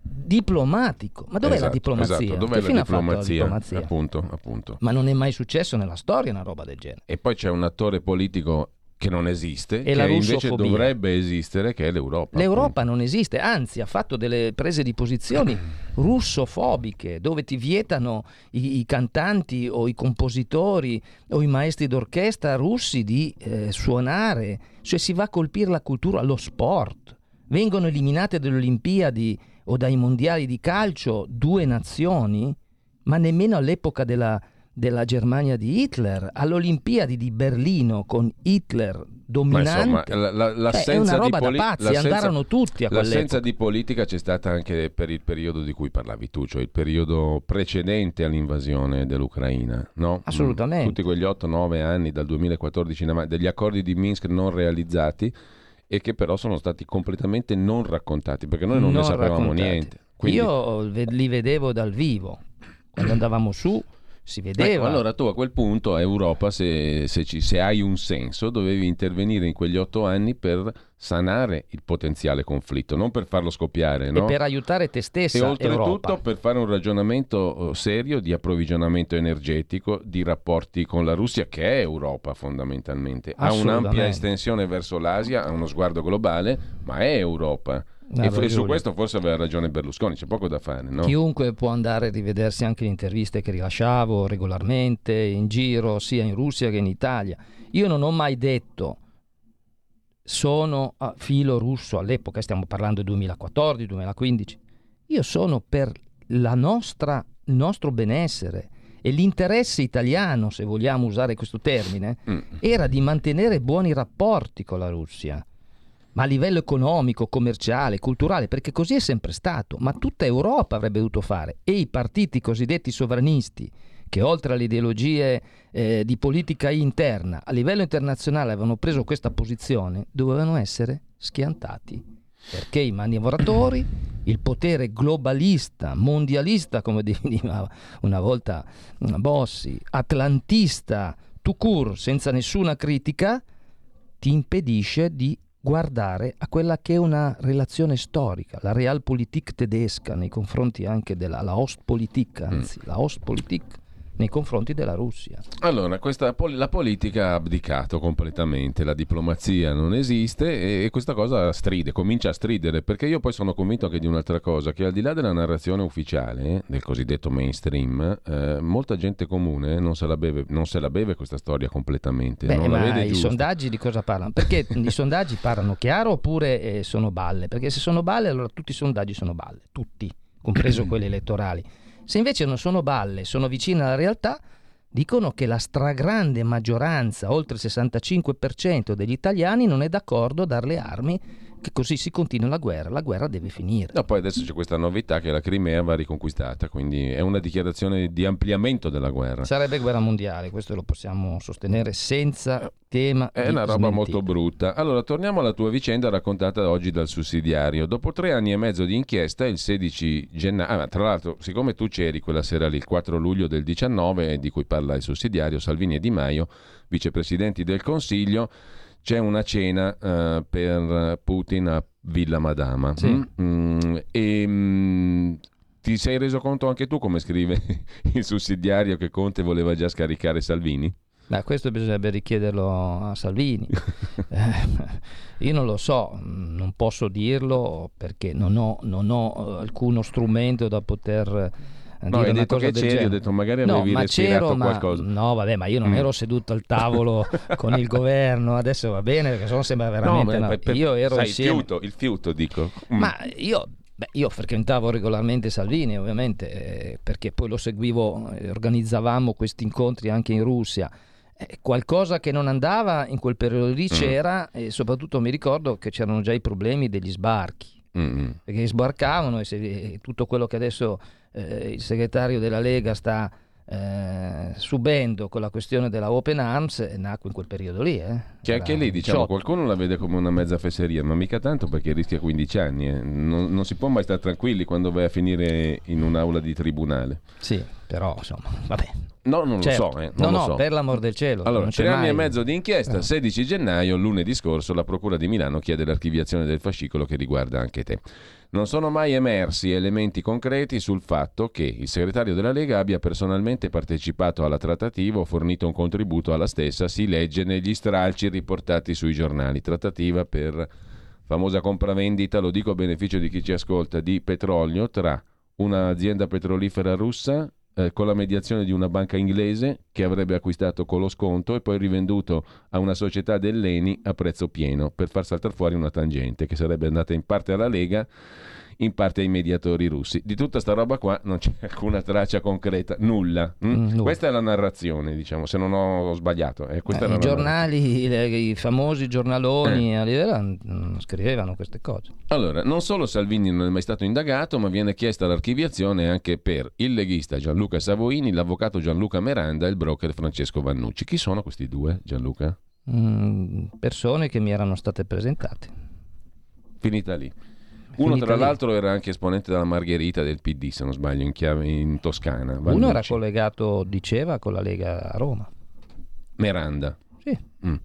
diplomatico. Ma dov'è esatto, la diplomazia? Esatto. Dov'è la diplomazia? la diplomazia? Appunto, appunto. Ma non è mai successo nella storia una roba del genere. E poi c'è un attore politico che non esiste, e che invece dovrebbe esistere, che è l'Europa. L'Europa appunto. non esiste, anzi ha fatto delle prese di posizioni russofobiche, dove ti vietano i, i, cantanti o i compositori o i maestri d'orchestra russi di eh, suonare, cioè si va a colpire la cultura, lo sport. Vengono eliminate dalle Olimpiadi o dai mondiali di calcio due nazioni, ma nemmeno all'epoca della, della Germania di Hitler, all'Olimpiadi di Berlino con Hitler dominante. Ma insomma, la, la, cioè, è una roba poli- da pazzi, andarono tutti a quell'epoca. L'assenza di politica c'è stata anche per il periodo di cui parlavi tu, cioè il periodo precedente all'invasione dell'Ucraina, no? Assolutamente. Mm, tutti quegli 8-9 anni dal 2014 in avanti, degli accordi di Minsk non realizzati e che però sono stati completamente non raccontati perché noi non, non ne sapevamo raccontati. niente. Quindi... Io li vedevo dal vivo, quando andavamo su si vedeva. Ecco, allora tu a quel punto a Europa, se, se, ci, se, hai un senso, dovevi intervenire in quegli otto anni per sanare il potenziale conflitto, non per farlo scoppiare. No? E per aiutare te stessa. E oltretutto per fare un ragionamento oh, serio di approvvigionamento energetico, di rapporti con la Russia, che è Europa fondamentalmente. Ha un'ampia estensione verso l'Asia, ha uno sguardo globale, ma è Europa. Ah, e su questo forse aveva ragione Berlusconi, c'è poco da fare. No? Chiunque può andare a rivedersi anche le interviste che rilasciavo regolarmente in giro, sia in Russia che in Italia. Io non ho mai detto sono a filo russo all'epoca, stiamo parlando del 2014-2015. Io sono per nostra, il nostro benessere e l'interesse italiano, se vogliamo usare questo termine, mm. era di mantenere buoni rapporti con la Russia ma a livello economico, commerciale, culturale, perché così è sempre stato, ma tutta Europa avrebbe dovuto fare. E i partiti cosiddetti sovranisti che oltre alle ideologie eh, di politica interna a livello internazionale avevano preso questa posizione, dovevano essere schiantati. Perché i manivratori, il potere globalista, mondialista, come definiva una volta Bossi, atlantista, tout senza nessuna critica, ti impedisce di guardare a quella che è una relazione storica, la Realpolitik tedesca nei confronti anche della la Ostpolitik, anzi mm. la Ostpolitik nei confronti della Russia. Allora, questa, la politica ha abdicato completamente, la diplomazia non esiste e questa cosa stride, comincia a stridere, perché io poi sono convinto anche di un'altra cosa, che al di là della narrazione ufficiale, del cosiddetto mainstream, eh, molta gente comune non se, la beve, non se la beve questa storia completamente. Beh, ma i sondaggi di cosa parlano? Perché i sondaggi parlano chiaro oppure eh, sono balle? Perché se sono balle allora tutti i sondaggi sono balle, tutti, compreso quelli elettorali. Se invece non sono balle, sono vicine alla realtà, dicono che la stragrande maggioranza, oltre il 65% degli italiani, non è d'accordo a dare le armi che così si continua la guerra, la guerra deve finire. No, poi adesso c'è questa novità che la Crimea va riconquistata, quindi è una dichiarazione di ampliamento della guerra. Sarebbe guerra mondiale, questo lo possiamo sostenere senza tema. È una roba molto brutta. Allora, torniamo alla tua vicenda raccontata oggi dal sussidiario. Dopo tre anni e mezzo di inchiesta, il 16 gennaio, ah, tra l'altro, siccome tu c'eri quella sera lì, il 4 luglio del 19, di cui parla il sussidiario Salvini e Di Maio, vicepresidenti del Consiglio, c'è una cena uh, per Putin a Villa Madama. Sì. Mm? Mm, e mm, ti sei reso conto anche tu, come scrive il sussidiario, che Conte voleva già scaricare Salvini? Beh, questo bisognerebbe richiederlo a Salvini. io non lo so, non posso dirlo perché non ho, non ho eh, alcuno strumento da poter No, hai detto che c'eri, ho detto magari avevi no, respirato ma, qualcosa. No, vabbè, ma io non mm. ero seduto al tavolo con il governo, adesso va bene perché sennò sembra veramente... No, per, per, io ero sai, insieme... il, fiuto, il fiuto, dico. Mm. Ma io... Beh, io frequentavo regolarmente Salvini, ovviamente, eh, perché poi lo seguivo, eh, organizzavamo questi incontri anche in Russia. Eh, qualcosa che non andava in quel periodo lì mm. c'era e soprattutto mi ricordo che c'erano già i problemi degli sbarchi. Mm-hmm. Perché sbarcavano e, se, e tutto quello che adesso eh, il segretario della Lega sta eh, subendo con la questione della Open Arms eh, nacque in quel periodo lì. Eh. Che anche lì diciamo, qualcuno la vede come una mezza fesseria, ma mica tanto perché rischia 15 anni. Eh. Non, non, si può mai stare tranquilli quando vai a finire in un'aula di tribunale. Sì, però insomma, vabbè. No, non certo. lo so. Eh, non no, lo so. per l'amor del cielo. Allora, tre anni mai... e mezzo di inchiesta, 16 gennaio, lunedì scorso, la Procura di Milano chiede l'archiviazione del fascicolo che riguarda anche te. Non sono mai emersi elementi concreti sul fatto che il segretario della Lega abbia personalmente partecipato alla trattativa o fornito un contributo alla stessa, si legge negli stralci riportati sui giornali. Trattativa per famosa compravendita, lo dico a beneficio di chi ci ascolta, di petrolio tra un'azienda petrolifera russa eh, con la mediazione di una banca inglese che avrebbe acquistato con lo sconto e poi rivenduto a una società dell'Eni a prezzo pieno per far saltare fuori una tangente che sarebbe andata in parte alla Lega in parte ai mediatori russi. Di tutta sta roba qua non c'è alcuna traccia concreta, nulla. Mm? Mm, questa è la narrazione, diciamo, se non ho sbagliato. Eh, eh, I giornali, le, i famosi giornaloni eh. a livello non scrivevano queste cose. Allora, non solo Salvini non è mai stato indagato, ma viene chiesta l'archiviazione anche per il leghista Gianluca Savoini, l'avvocato Gianluca Meranda e il broker Francesco Vannucci. Chi sono questi due, Gianluca? Mm, persone che mi erano state presentate. Finita lì. Uno tra l'altro era anche esponente della Margherita del PD, se non sbaglio, in, chiave, in Toscana. Vannucci. Uno era collegato, diceva, con la Lega a Roma. Meranda. Sì. Mm.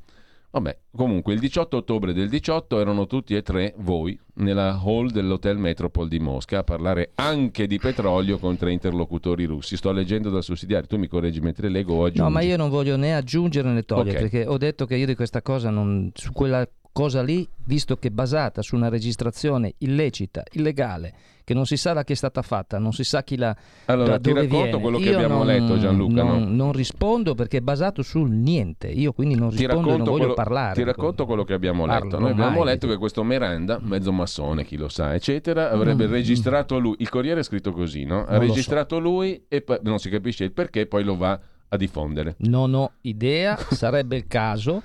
Vabbè, comunque il 18 ottobre del 18 erano tutti e tre voi nella hall dell'Hotel Metropol di Mosca a parlare anche di petrolio con tre interlocutori russi. Sto leggendo dal sussidiario, tu mi correggi mentre leggo o aggiungi. No, ma io non voglio né aggiungere né togliere okay. perché ho detto che io di questa cosa non, su quella cosa lì, visto che è basata su una registrazione illecita, illegale, che non si sa da chi è stata fatta, non si sa chi la Allora, ti racconto viene. quello che io abbiamo non, letto Gianluca. Non, no? non, rispondo perché è basato sul niente, io quindi non rispondo e non voglio quello, parlare. Ti racconto quello che abbiamo Parlo letto. Noi abbiamo letto che questo Miranda, mezzo massone, chi lo sa, eccetera, avrebbe mm. registrato lui, il Corriere è scritto così, no? Ha registrato so. lui e poi non si capisce il perché, poi lo va a diffondere. Non ho idea, sarebbe il caso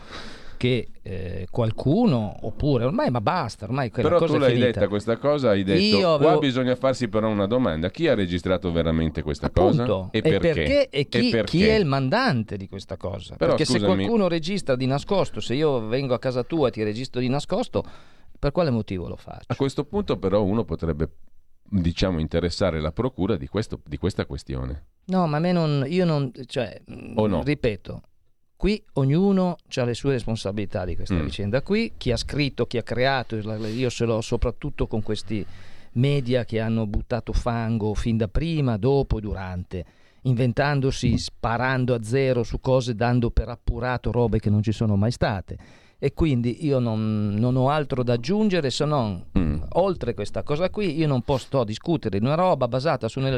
che eh, qualcuno oppure ormai ma basta ormai quella però tu l'hai finita. detta questa cosa hai detto Io qua avevo... bisogna farsi però una domanda chi ha registrato veramente questa Appunto. cosa e, e, perché? perché? e, chi, e perché? chi, è il mandante di questa cosa però, perché scusami... se qualcuno registra di nascosto se io vengo a casa tua e ti registro di nascosto Per quale motivo lo faccio? A questo punto però uno potrebbe diciamo interessare la procura di, questo, di questa questione. No, ma a me non, io non, cioè, o no? ripeto, qui ognuno ha le sue responsabilità di questa mm. vicenda qui, chi ha scritto, chi ha creato, io ce l'ho soprattutto con questi media che hanno buttato fango fin da prima, dopo e durante, inventandosi, sparando a zero su cose, dando per appurato robe che non ci sono mai state e quindi io non, non ho altro da aggiungere se non mm. oltre questa cosa qui io non posso discutere di una roba basata su una,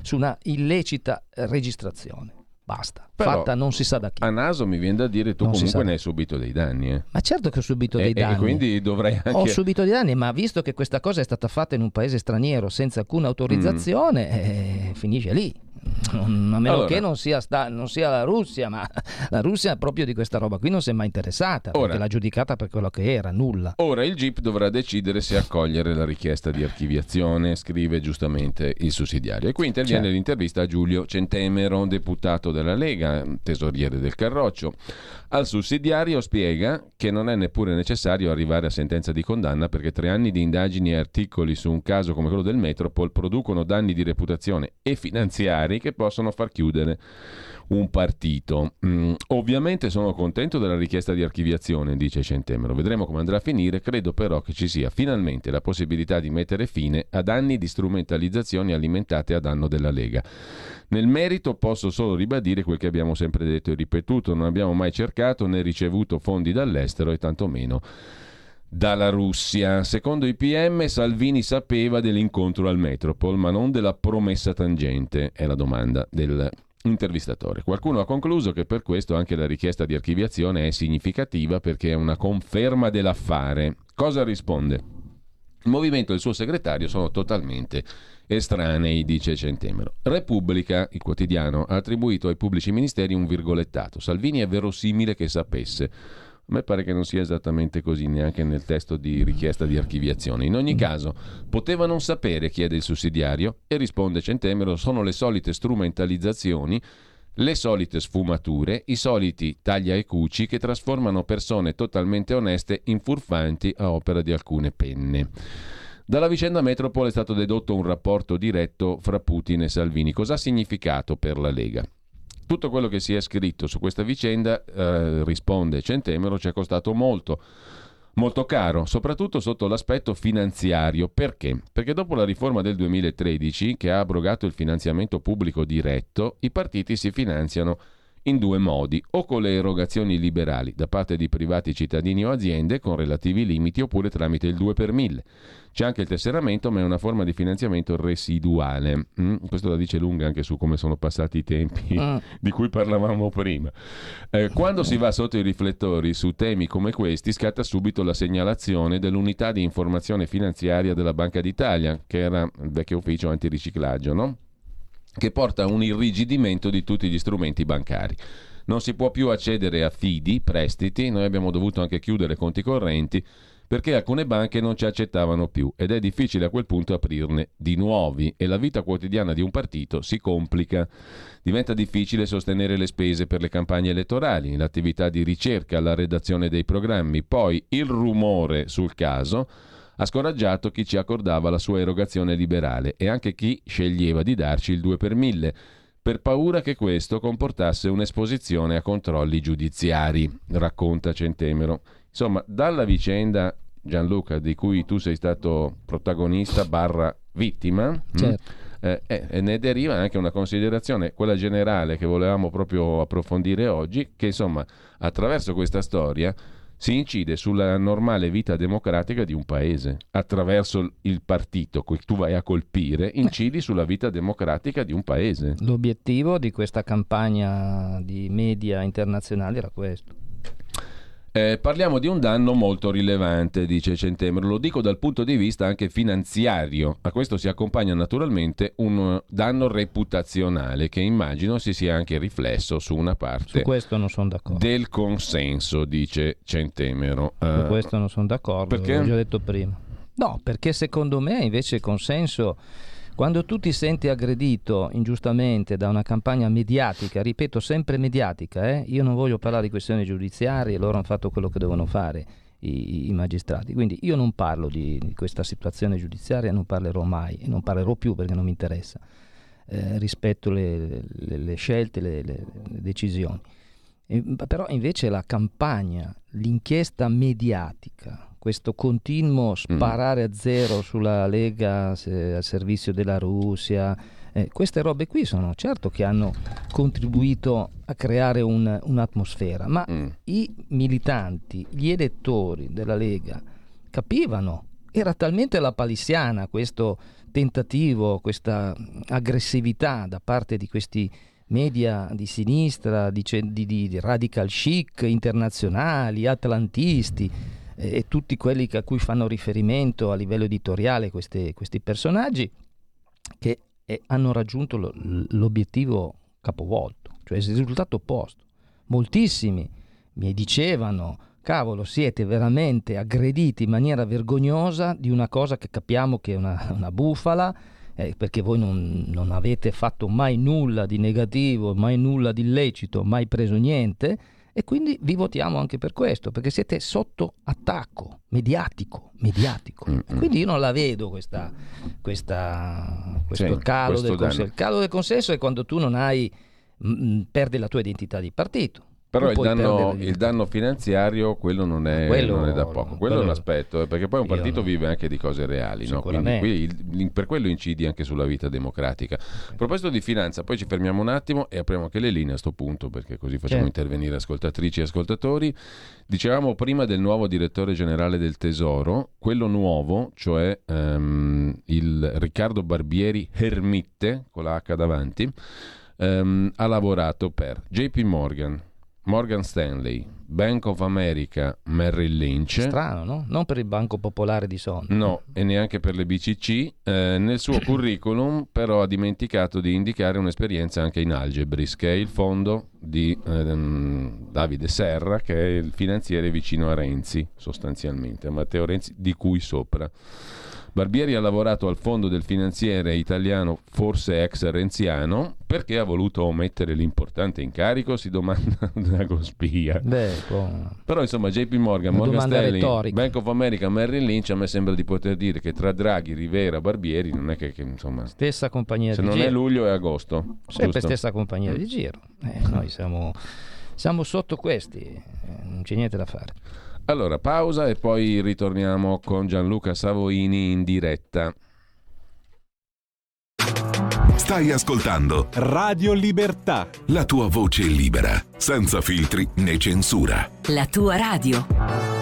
su una illecita registrazione basta, Però, fatta non si sa da chi. A naso mi viene da dire tu non comunque ne hai subito dei danni. Eh? Ma certo che ho subito dei e, danni. E quindi dovrei anche... Ho subito dei danni, ma visto che questa cosa è stata fatta in un paese straniero senza alcuna autorizzazione, mm. eh, finisce lì a meno allora, che non sia, sta, non sia, la Russia, ma la Russia proprio di questa roba qui non si è mai interessata, ora, perché l'ha giudicata per quello che era, nulla. Ora il GIP dovrà decidere se accogliere la richiesta di archiviazione, scrive giustamente il sussidiario. E qui interviene certo. l'intervista a Giulio Centemero, deputato della Lega, tesoriere del Carroccio. Al sussidiario spiega che non è neppure necessario arrivare a sentenza di condanna perché tre anni di indagini e articoli su un caso come quello del Metropol producono danni di reputazione e finanziari che possono far chiudere un partito. Mm, ovviamente sono contento della richiesta di archiviazione, dice Centemero. Vedremo come andrà a finire. Credo però che ci sia finalmente la possibilità di mettere fine ad anni di strumentalizzazioni alimentate a danno della Lega. Nel merito posso solo ribadire quel che abbiamo sempre detto e ripetuto, non abbiamo mai cercato né ricevuto fondi dall'estero e tantomeno dalla Russia. Secondo i PM Salvini sapeva dell'incontro al Metropol, ma non della promessa tangente, è la domanda del intervistatore. Qualcuno ha concluso che per questo anche la richiesta di archiviazione è significativa perché è una conferma dell'affare. Cosa risponde? Il movimento e il suo segretario sono totalmente estranei, dice Centemero. Repubblica, il quotidiano, ha attribuito ai pubblici ministeri un virgolettato. Salvini è verosimile che sapesse. A me pare che non sia esattamente così neanche nel testo di richiesta di archiviazione. In ogni caso, poteva non sapere, chiede il sussidiario, e risponde Centemero, sono le solite strumentalizzazioni, le solite sfumature, i soliti taglia e cuci che trasformano persone totalmente oneste in furfanti a opera di alcune penne. Dalla vicenda Metropol è stato dedotto un rapporto diretto fra Putin e Salvini. Cosa ha significato per la Lega? Tutto quello che si è scritto su questa vicenda, eh, risponde Centemero, ci è costato molto molto caro, soprattutto sotto l'aspetto finanziario. Perché? Perché dopo la riforma del 2013, che ha abrogato il finanziamento pubblico diretto, i partiti si finanziano in due modi, o con le erogazioni liberali da parte di privati cittadini o aziende con relativi limiti oppure tramite il 2 per 1000. C'è anche il tesseramento, ma è una forma di finanziamento residuale. Mm? Questo la dice lunga anche su come sono passati i tempi mm. di cui parlavamo prima. Eh, quando si va sotto i riflettori su temi come questi, scatta subito la segnalazione dell'unità di informazione finanziaria della Banca d'Italia, che era il vecchio ufficio antiriciclaggio, no? Che porta a un irrigidimento di tutti gli strumenti bancari. Non si può più accedere a fidi, prestiti, noi abbiamo dovuto anche chiudere conti correnti perché alcune banche non ci accettavano più ed è difficile a quel punto aprirne di nuovi e la vita quotidiana di un partito si complica. Diventa difficile sostenere le spese per le campagne elettorali, l'attività di ricerca, la redazione dei programmi, poi il rumore sul caso ha scoraggiato chi ci accordava la sua erogazione liberale e anche chi sceglieva di darci il 2 per 1000 per paura che questo comportasse un'esposizione a controlli giudiziari, racconta Centemero. Insomma, dalla vicenda Gianluca di cui tu sei stato protagonista barra vittima, mm, certo. mh, eh, eh, ne deriva anche una considerazione, quella generale che volevamo proprio approfondire oggi, che insomma attraverso questa storia si incide sulla normale vita democratica di un paese. Attraverso il partito che tu vai a colpire, incidi sulla vita democratica di un paese. L'obiettivo di questa campagna di media internazionali era questo. Eh, parliamo di un danno molto rilevante, dice Centemero, lo dico dal punto di vista anche finanziario. A questo si accompagna naturalmente un danno reputazionale che immagino si sia anche riflesso su una parte su del consenso, dice Centemero. Uh, su questo non sono d'accordo, perché? l'ho già detto prima. No, perché secondo me invece il consenso quando tu ti senti aggredito ingiustamente da una campagna mediatica, ripeto sempre mediatica, eh? io non voglio parlare di questioni giudiziarie, loro hanno fatto quello che devono fare. i, i magistrati. Quindi io non parlo di, di, questa situazione giudiziaria, non parlerò mai e non parlerò più perché non mi interessa. Eh, rispetto le, le, le scelte, le, le decisioni. E, però invece la campagna, l'inchiesta mediatica, questo continuo mm. sparare a zero sulla Lega se, al servizio della Russia, eh, queste robe qui sono certo che hanno contribuito a creare un, un'atmosfera, ma mm. i militanti, gli elettori della Lega capivano, era talmente la palissiana questo tentativo, questa aggressività da parte di questi media di sinistra, di, di, di radical chic internazionali, atlantisti eh, e tutti quelli a cui fanno riferimento a livello editoriale questi, questi personaggi che eh, hanno raggiunto lo, l'obiettivo capovolto, cioè il risultato opposto. Moltissimi mi dicevano cavolo, siete veramente aggrediti in maniera vergognosa di una cosa che capiamo che è una, una bufala, eh, perché voi non, non, avete fatto mai nulla di negativo, mai nulla di illecito, mai preso niente, e quindi vi votiamo anche per questo, perché siete sotto attacco mediatico, mediatico. Mm-hmm. Quindi io non la vedo questa, questa, questo, sì, calo questo del consenso. Il calo del consenso è quando tu non hai, mh, perdi la tua identità di partito però il danno, il danno, finanziario, quello non è, quello, non è da poco. Quello, quello, è un aspetto, eh, perché poi un partito no. vive anche di cose reali, no? Quindi qui, per quello incidi anche sulla vita democratica. A proposito di finanza, poi ci fermiamo un attimo e apriamo anche le linee a questo punto, perché così facciamo certo. intervenire ascoltatrici e ascoltatori. Dicevamo prima del nuovo direttore generale del Tesoro, quello nuovo, cioè um, il Riccardo Barbieri Hermitte, con la H davanti, um, ha lavorato per JP Morgan. Morgan Stanley, Bank of America, Merrill Lynch. Strano, no? Non per il Banco Popolare di Sonno. No, e neanche per le BCC. Eh, nel suo curriculum però ha dimenticato di indicare un'esperienza anche in Algebris, che è il fondo di ehm, Davide Serra, che è il finanziere vicino a Renzi, sostanzialmente, a Matteo Renzi, di cui sopra. Barbieri ha lavorato al fondo del finanziere italiano, forse ex renziano, perché ha voluto omettere l'importante incarico, si domanda Dragospia. Beh, Però insomma JP Morgan, Morgan Stanley, retorica. Bank of America, Merrill Lynch, a me sembra di poter dire che tra Draghi, Rivera, Barbieri non è che, che insomma... Stessa compagnia se di giro. Se non è luglio è agosto. Sempre giusto? stessa compagnia di giro. Eh, noi siamo, siamo sotto questi, eh, non c'è niente da fare. Allora, pausa e poi ritorniamo con Gianluca Savoini in diretta. Stai ascoltando Radio Libertà. La tua voce libera, senza filtri né censura. La tua radio.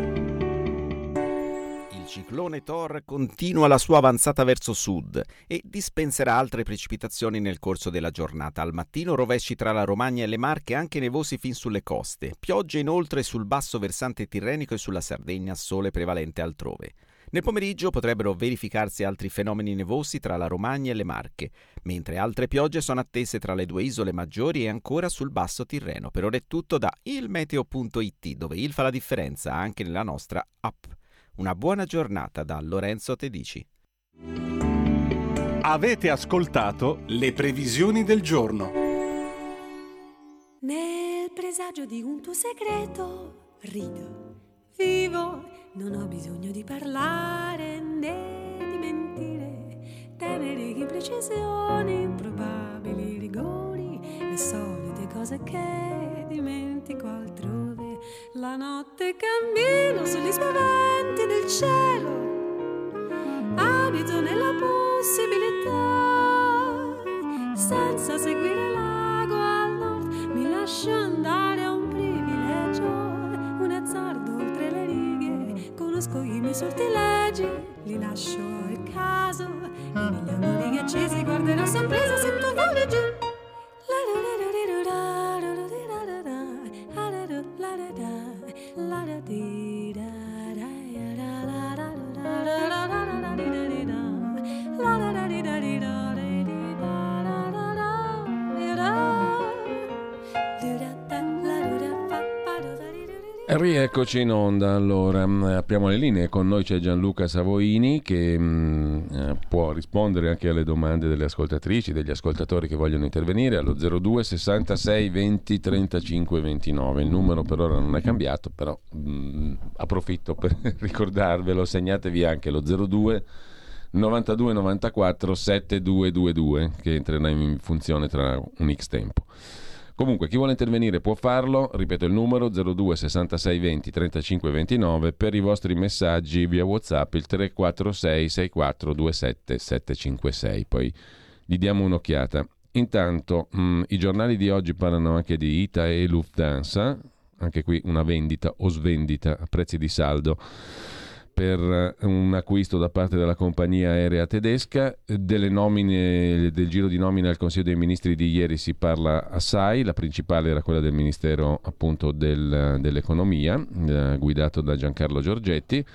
ciclone Thor continua la sua avanzata verso sud e dispenserà altre precipitazioni nel corso della giornata. Al mattino rovesci tra la Romagna e le Marche, anche nevosi fin sulle coste. Piogge inoltre sul basso versante tirrenico e sulla Sardegna, sole prevalente altrove. Nel pomeriggio potrebbero verificarsi altri fenomeni nevosi tra la Romagna e le Marche, mentre altre piogge sono attese tra le due isole maggiori e ancora sul basso Tirreno. Per ora è tutto da ilmeteo.it, dove il fa la differenza anche nella nostra app. Una buona giornata da Lorenzo Tedici. Avete ascoltato le previsioni del giorno. Nel presagio di un tuo segreto rido, vivo, non ho bisogno di parlare né di mentire, tenere imprecisioni, improbabili rigori, le solite cose che dimentico altrove La notte cammino sugli spaventi del cielo. Abito nella possibilità, senza seguire l'ago al nord, mi lascio andare a un privilegio, un azzardo oltre le righe, conosco i miei sortilegi, li lascio al caso, i miei angoli accesi, guarderò sorpresa se tu voli giù. La la la Rieccoci in onda, allora. Mh, apriamo le linee, con noi c'è Gianluca Savoini che mh, eh, può rispondere anche alle domande delle ascoltatrici, degli ascoltatori che vogliono intervenire allo 02 66 20 35 29, il numero per ora non è cambiato, però mh, approfitto per ricordarvelo, segnatevi anche lo 02 92 94 7222 che entrerà in funzione tra un X tempo. Comunque, chi vuole intervenire può farlo, ripeto il numero 02 66 20 35 29 per i vostri messaggi via WhatsApp il 346 64 27 756. Poi gli diamo un'occhiata. Intanto mh, i giornali di oggi parlano anche di ITA e Lufthansa, anche qui una vendita o svendita a prezzi di saldo per un acquisto da parte della compagnia aerea tedesca. Delle nomine, del giro di nomine al Consiglio dei Ministri di ieri si parla assai, la principale era quella del Ministero appunto del, dell'Economia, eh, guidato da Giancarlo Giorgetti.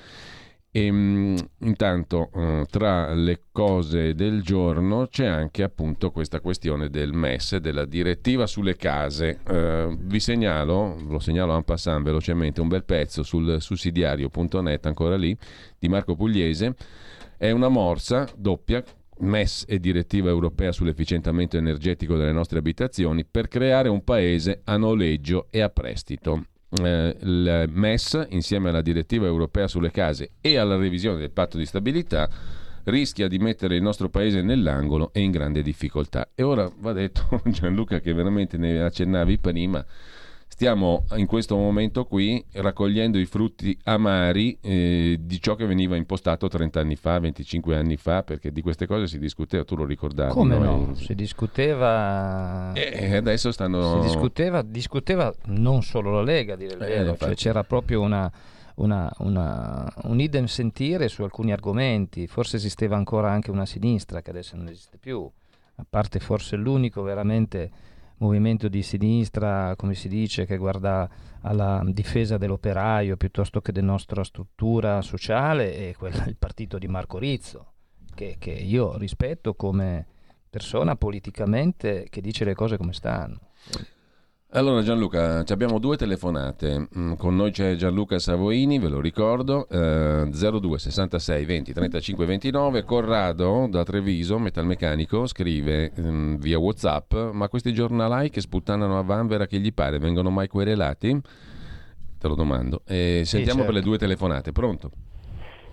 E, mh, intanto eh, tra le cose del giorno c'è anche appunto questa questione del MES, della direttiva sulle case. Eh, vi segnalo, lo segnalo en passant velocemente, un bel pezzo sul sussidiario.net, ancora lì, di Marco Pugliese. È una morsa doppia, MES e direttiva europea sull'efficientamento energetico delle nostre abitazioni, per creare un paese a noleggio e a prestito eh, il MES, insieme alla direttiva europea sulle case e alla revisione del patto di stabilità, rischia di mettere il nostro paese nell'angolo e in grande difficoltà. E ora va detto, Gianluca, che veramente ne accennavi prima, stiamo in questo momento qui raccogliendo i frutti amari eh, di ciò che veniva impostato 30 anni fa, 25 anni fa, perché di queste cose si discuteva, tu lo ricordavi. Come no? Si discuteva... E adesso stanno... Si discuteva, discuteva non solo la Lega, a dire il Eh, vero, infatti. cioè c'era proprio una, una, una- un idem sentire su alcuni argomenti, forse esisteva ancora anche una sinistra che adesso non esiste più, a parte forse l'unico veramente movimento di sinistra, come si dice, che guarda alla difesa dell'operaio piuttosto che della nostra struttura sociale, è quella, il partito di Marco Rizzo, che, che io rispetto come persona politicamente che dice le cose come stanno. Allora Gianluca, ci abbiamo due telefonate, Mm, con noi c'è Gianluca Savoini, ve lo ricordo, eh, 02 66 20 35 29, Corrado da Treviso, metalmeccanico, scrive mm, via Whatsapp, ma questi giornalai che sputtanano a Vanvera che gli pare vengono mai querelati? Te lo domando. E sentiamo certo. per le due telefonate, pronto?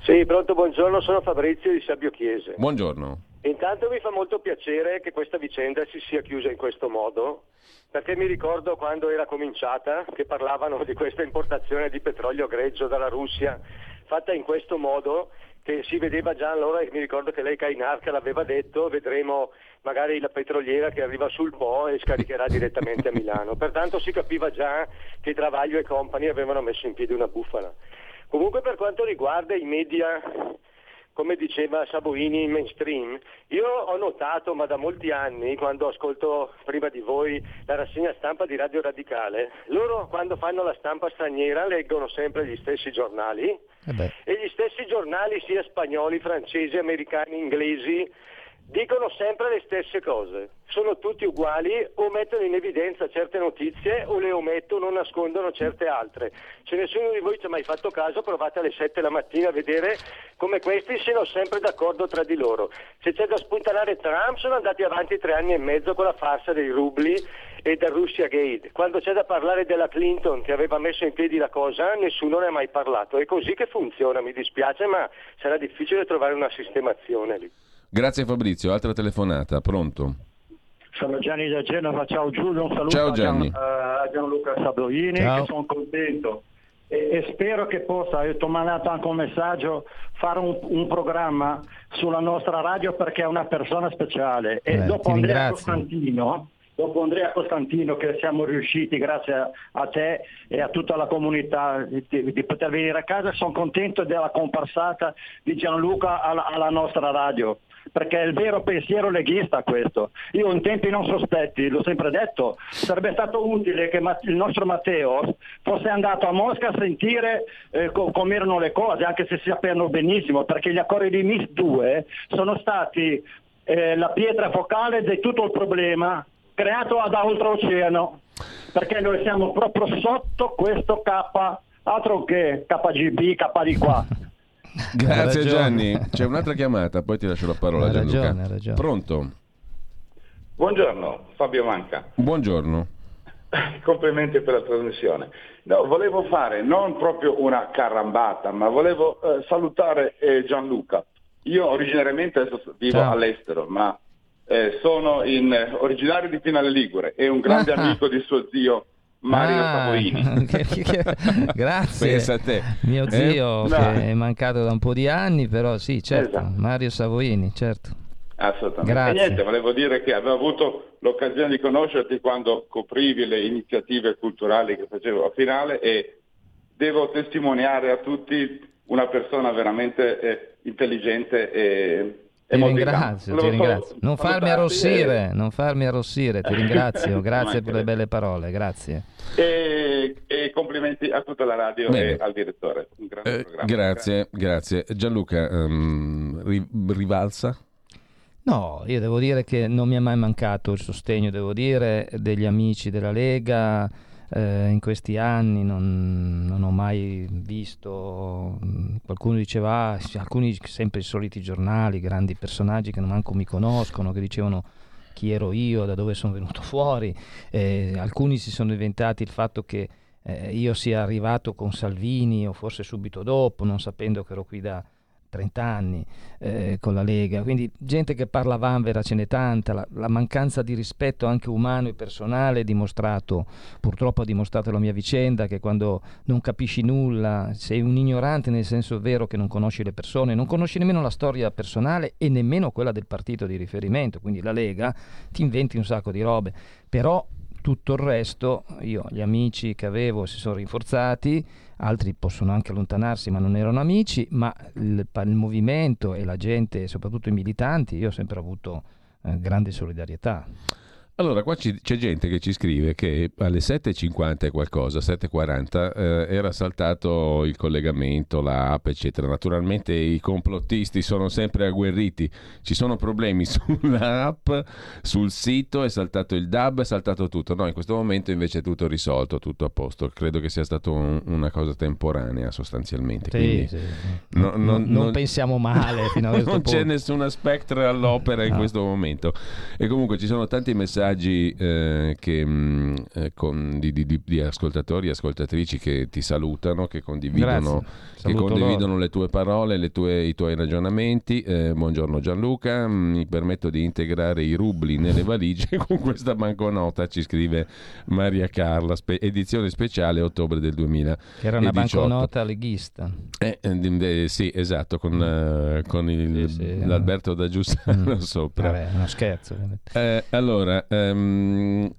Sì, pronto, buongiorno, sono Fabrizio di Sabbio Chiese. Buongiorno. Intanto mi fa molto piacere che questa vicenda si sia chiusa in questo modo, perché mi ricordo quando era cominciata che parlavano di questa importazione di petrolio greggio dalla Russia, fatta in questo modo che si vedeva già allora, e mi ricordo che lei Kainarca l'aveva detto, vedremo magari la petroliera che arriva sul Po e scaricherà direttamente a Milano. Pertanto si capiva già che Travaglio e compagni avevano messo in piedi una bufala. Comunque per quanto riguarda i media, come diceva Saboini, mainstream, io ho notato, ma da molti anni, quando ascolto prima di voi la rassegna stampa di Radio Radicale, loro quando fanno la stampa straniera leggono sempre gli stessi giornali. Eh e gli stessi giornali, sia spagnoli, francesi, americani, inglesi, dicono sempre le stesse cose. Sono tutti uguali o mettono in evidenza certe notizie o le omettono o nascondono certe altre. Se nessuno di voi ci ha mai fatto caso, provate alle 7 la mattina a vedere come questi siano sempre d'accordo tra di loro. Se c'è da spuntare Trump, sono andati avanti tre anni e mezzo con la farsa dei rubli e del Russia Gate. Quando c'è da parlare della Clinton che aveva messo in piedi la cosa, nessuno ne ha mai parlato. È così che funziona, mi dispiace, ma sarà difficile trovare una sistemazione lì. Grazie Fabrizio, altra telefonata, pronto? Sono Gianni da Genova, ciao Giulio, un saluto ciao, Gianni. A, Gian, a Gianluca Sadoini, che sono contento. E, e, spero che possa, io ti ho mandato anche un messaggio, fare un, un, programma sulla nostra radio perché è una persona speciale. E Beh, dopo Andrea Costantino, dopo Andrea Costantino che siamo riusciti grazie a, a te e a tutta la comunità di, di, poter venire a casa, sono contento della comparsata di Gianluca alla, alla nostra radio perché è il vero pensiero leghista questo. Io in tempi non sospetti, l'ho sempre detto, sarebbe stato utile che il nostro Matteo fosse andato a Mosca a sentire eh, come erano le cose, anche se si sapevano benissimo, perché gli accordi di MIS 2 sono stati eh, la pietra focale di tutto il problema creato ad oltreoceano, perché noi siamo proprio sotto questo K, altro che KGB, K di qua. Grazie Gianni. C'è un'altra chiamata, poi ti lascio la parola ha Gianluca. Ragione, ha ragione. Pronto? Buongiorno, Fabio Manca. Buongiorno. Complimenti per la trasmissione. No, volevo fare non proprio una carambata, ma volevo eh, salutare eh, Gianluca. Io originariamente vivo Ciao. all'estero, ma eh, sono in, originario di Pinale Ligure e un grande amico di suo zio Mario ah, Savoini. Che, che, grazie. Pensa a te. Mio eh? zio eh? che no. è mancato da un po' di anni, però sì, certo, esatto. Mario Savoini, certo. Assolutamente. Grazie. E niente, volevo dire che avevo avuto l'occasione di conoscerti quando coprivi le iniziative culturali che facevo a finale e devo testimoniare a tutti una persona veramente eh, intelligente e ti ringrazio, ti ringrazio. Non farmi arrossire, non farmi arrossire, ti ringrazio, grazie per le belle parole, grazie. E, e complimenti a tutta la radio Bene. e al direttore. Eh, grazie, grazie. Gianluca, um, rivalsa? No, io devo dire che non mi è mai mancato il sostegno, devo dire, degli amici della Lega eh, in questi anni non, non, ho mai visto, mm, qualcuno diceva, ah, alcuni sempre i soliti giornali, grandi personaggi che non manco mi conoscono, che dicevano chi ero io, da dove sono venuto fuori, eh, alcuni si sono inventati il fatto che eh, io sia arrivato con Salvini o forse subito dopo, non sapendo che ero qui da 30 anni eh, con la Lega, quindi gente che parla vanvera ce n'è tanta, la, la, mancanza di rispetto anche umano e personale dimostrato, purtroppo ha dimostrato la mia vicenda, che quando non capisci nulla, sei un ignorante nel senso vero che non conosci le persone, non conosci nemmeno la storia personale e nemmeno quella del partito di riferimento, quindi la Lega, ti inventi un sacco di robe, però tutto il resto, io gli amici che avevo si sono rinforzati, altri possono anche allontanarsi ma non erano amici, ma il, il movimento e la gente, soprattutto i militanti, io ho sempre avuto eh, grande solidarietà. Allora, qua c'è gente che ci scrive che alle 7.50 e qualcosa, 7.40, eh, era saltato il collegamento, l'app, eccetera. Naturalmente i complottisti sono sempre agguerriti, ci sono problemi sull'app, sul sito, è saltato il DAB, è saltato tutto. No, in questo momento invece è tutto risolto, tutto a posto. Credo che sia stata un, una cosa temporanea sostanzialmente. Sì, Quindi, sì. No, no, non, non, pensiamo male fino a questo non punto. c'è nessuna spectre all'opera in questo momento. E comunque ci sono tanti messaggi messaggi eh, che, mh, mm, eh, con, di, di, di, ascoltatori e ascoltatrici che ti salutano, che condividono, che condividono le tue parole, le tue, i tuoi ragionamenti. Eh, buongiorno Gianluca, mm, mi permetto di integrare i rubli nelle valigie con questa banconota, ci scrive Maria Carla, spe- edizione speciale ottobre del 2000. Che era una banconota leghista. Eh, eh, sì, esatto, con, uh, con il, sì, sì, l'Alberto da Giussano mm. sopra. Vabbè, uno scherzo. Eh, allora, Um,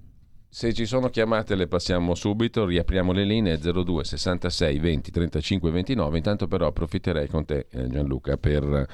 se ci sono chiamate le passiamo subito, riapriamo le linee 02 66 20 35 29. Intanto però approfitterei con te eh, Gianluca per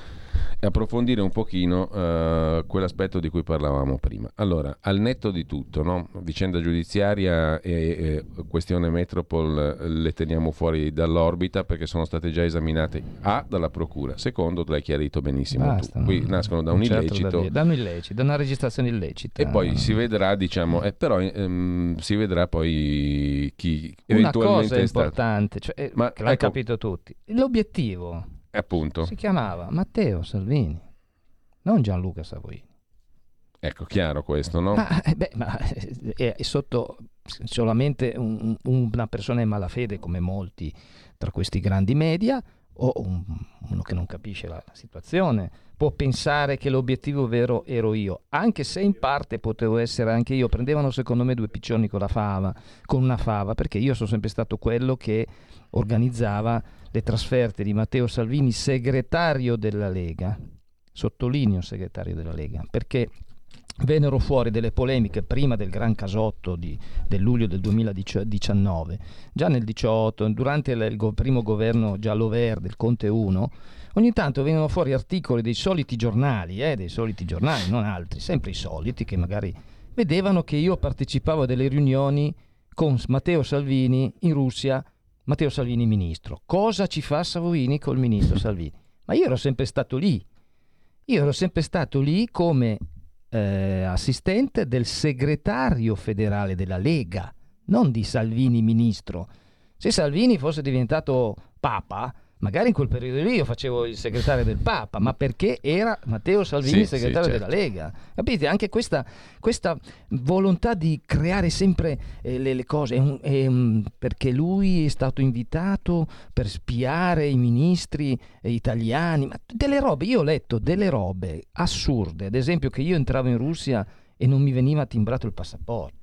approfondire un pochino uh, quell'aspetto di cui parlavamo prima. Allora, al netto di tutto, no? vicenda giudiziaria e, e, questione Metropol le teniamo fuori dall'orbita perché sono state già esaminate A dalla Procura, secondo l'hai chiarito benissimo Basta, tu. Qui nascono da un certo illecito. Da, un illecito, da una registrazione illecita. E poi si vedrà, diciamo, eh, però... Eh, ehm, si vedrà poi chi eventualmente Una cosa importante, cioè, eh, Ma, che l'hanno ecco, capito tutti. L'obiettivo appunto. si chiamava Matteo Salvini, non Gianluca Savoini. Ecco, chiaro questo, no? Ma, eh, beh, ma eh, è, sotto solamente un, una persona in malafede come molti tra questi grandi media o un, uno che non capisce la, la situazione può pensare che l'obiettivo vero ero io, anche se in parte potevo essere anche io. Prendevano secondo me due piccioni con la fava, con una fava, perché io sono sempre stato quello che organizzava le trasferte di Matteo Salvini, segretario della Lega. Sottolineo segretario della Lega, perché vennero fuori delle polemiche prima del gran casotto di, del luglio del 2019, già nel 2018, durante il, il primo governo giallo-verde, il Conte 1, ogni tanto venivano fuori articoli dei soliti giornali, eh, dei soliti giornali, non altri, sempre i soliti, che magari vedevano che io partecipavo a delle riunioni con Matteo Salvini in Russia, Matteo Salvini ministro. Cosa ci fa Salvini col ministro Salvini? Ma io ero sempre stato lì. Io ero sempre stato lì come eh, assistente del segretario federale della Lega, non di Salvini ministro. Se Salvini fosse diventato papa, magari in quel periodo lì io facevo il segretario del Papa, ma perché era Matteo Salvini sì, segretario sì, certo. della Lega. Capite? Anche questa, questa volontà di creare sempre eh, le, le, cose, è un, è un, perché lui è stato invitato per spiare i ministri eh, italiani, ma delle robe, io ho letto delle robe assurde, ad esempio che io entravo in Russia e non mi veniva timbrato il passaporto.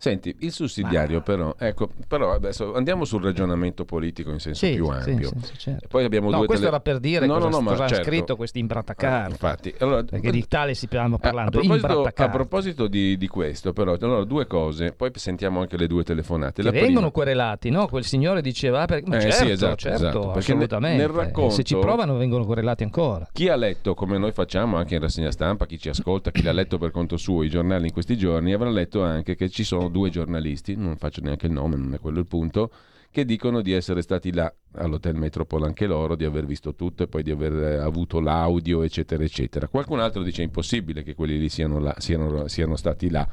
Senti, il sussidiario Ma... però, ecco, però adesso andiamo sul ragionamento politico in senso sì, più ampio. Sì, sì, certo. Poi abbiamo no, due questo tele... era per dire no, cosa, no, no, cosa certo. ha scritto questo imbrattacarta. Ah, infatti, allora, perché di tale si stiamo parlando. A, a proposito, a proposito di, di, questo, però, allora, due cose, poi sentiamo anche le due telefonate. Che vengono prima... querelati, no? Quel signore diceva, per... ma eh, certo, esatto, certo, esatto, assolutamente. Nel racconto, se ci provano vengono querelati ancora. Chi ha letto, come noi facciamo anche in rassegna stampa, chi ci ascolta, chi l'ha letto per conto suo i giornali in questi giorni, avrà letto anche che ci sono due giornalisti non faccio neanche il nome, non è quello il punto, che dicono di essere stati là all'Hotel Metropole anche loro, di aver visto tutto e poi di aver eh, avuto l'audio, eccetera, eccetera. Qualcun altro dice impossibile che quelli lì siano, là, siano, siano stati là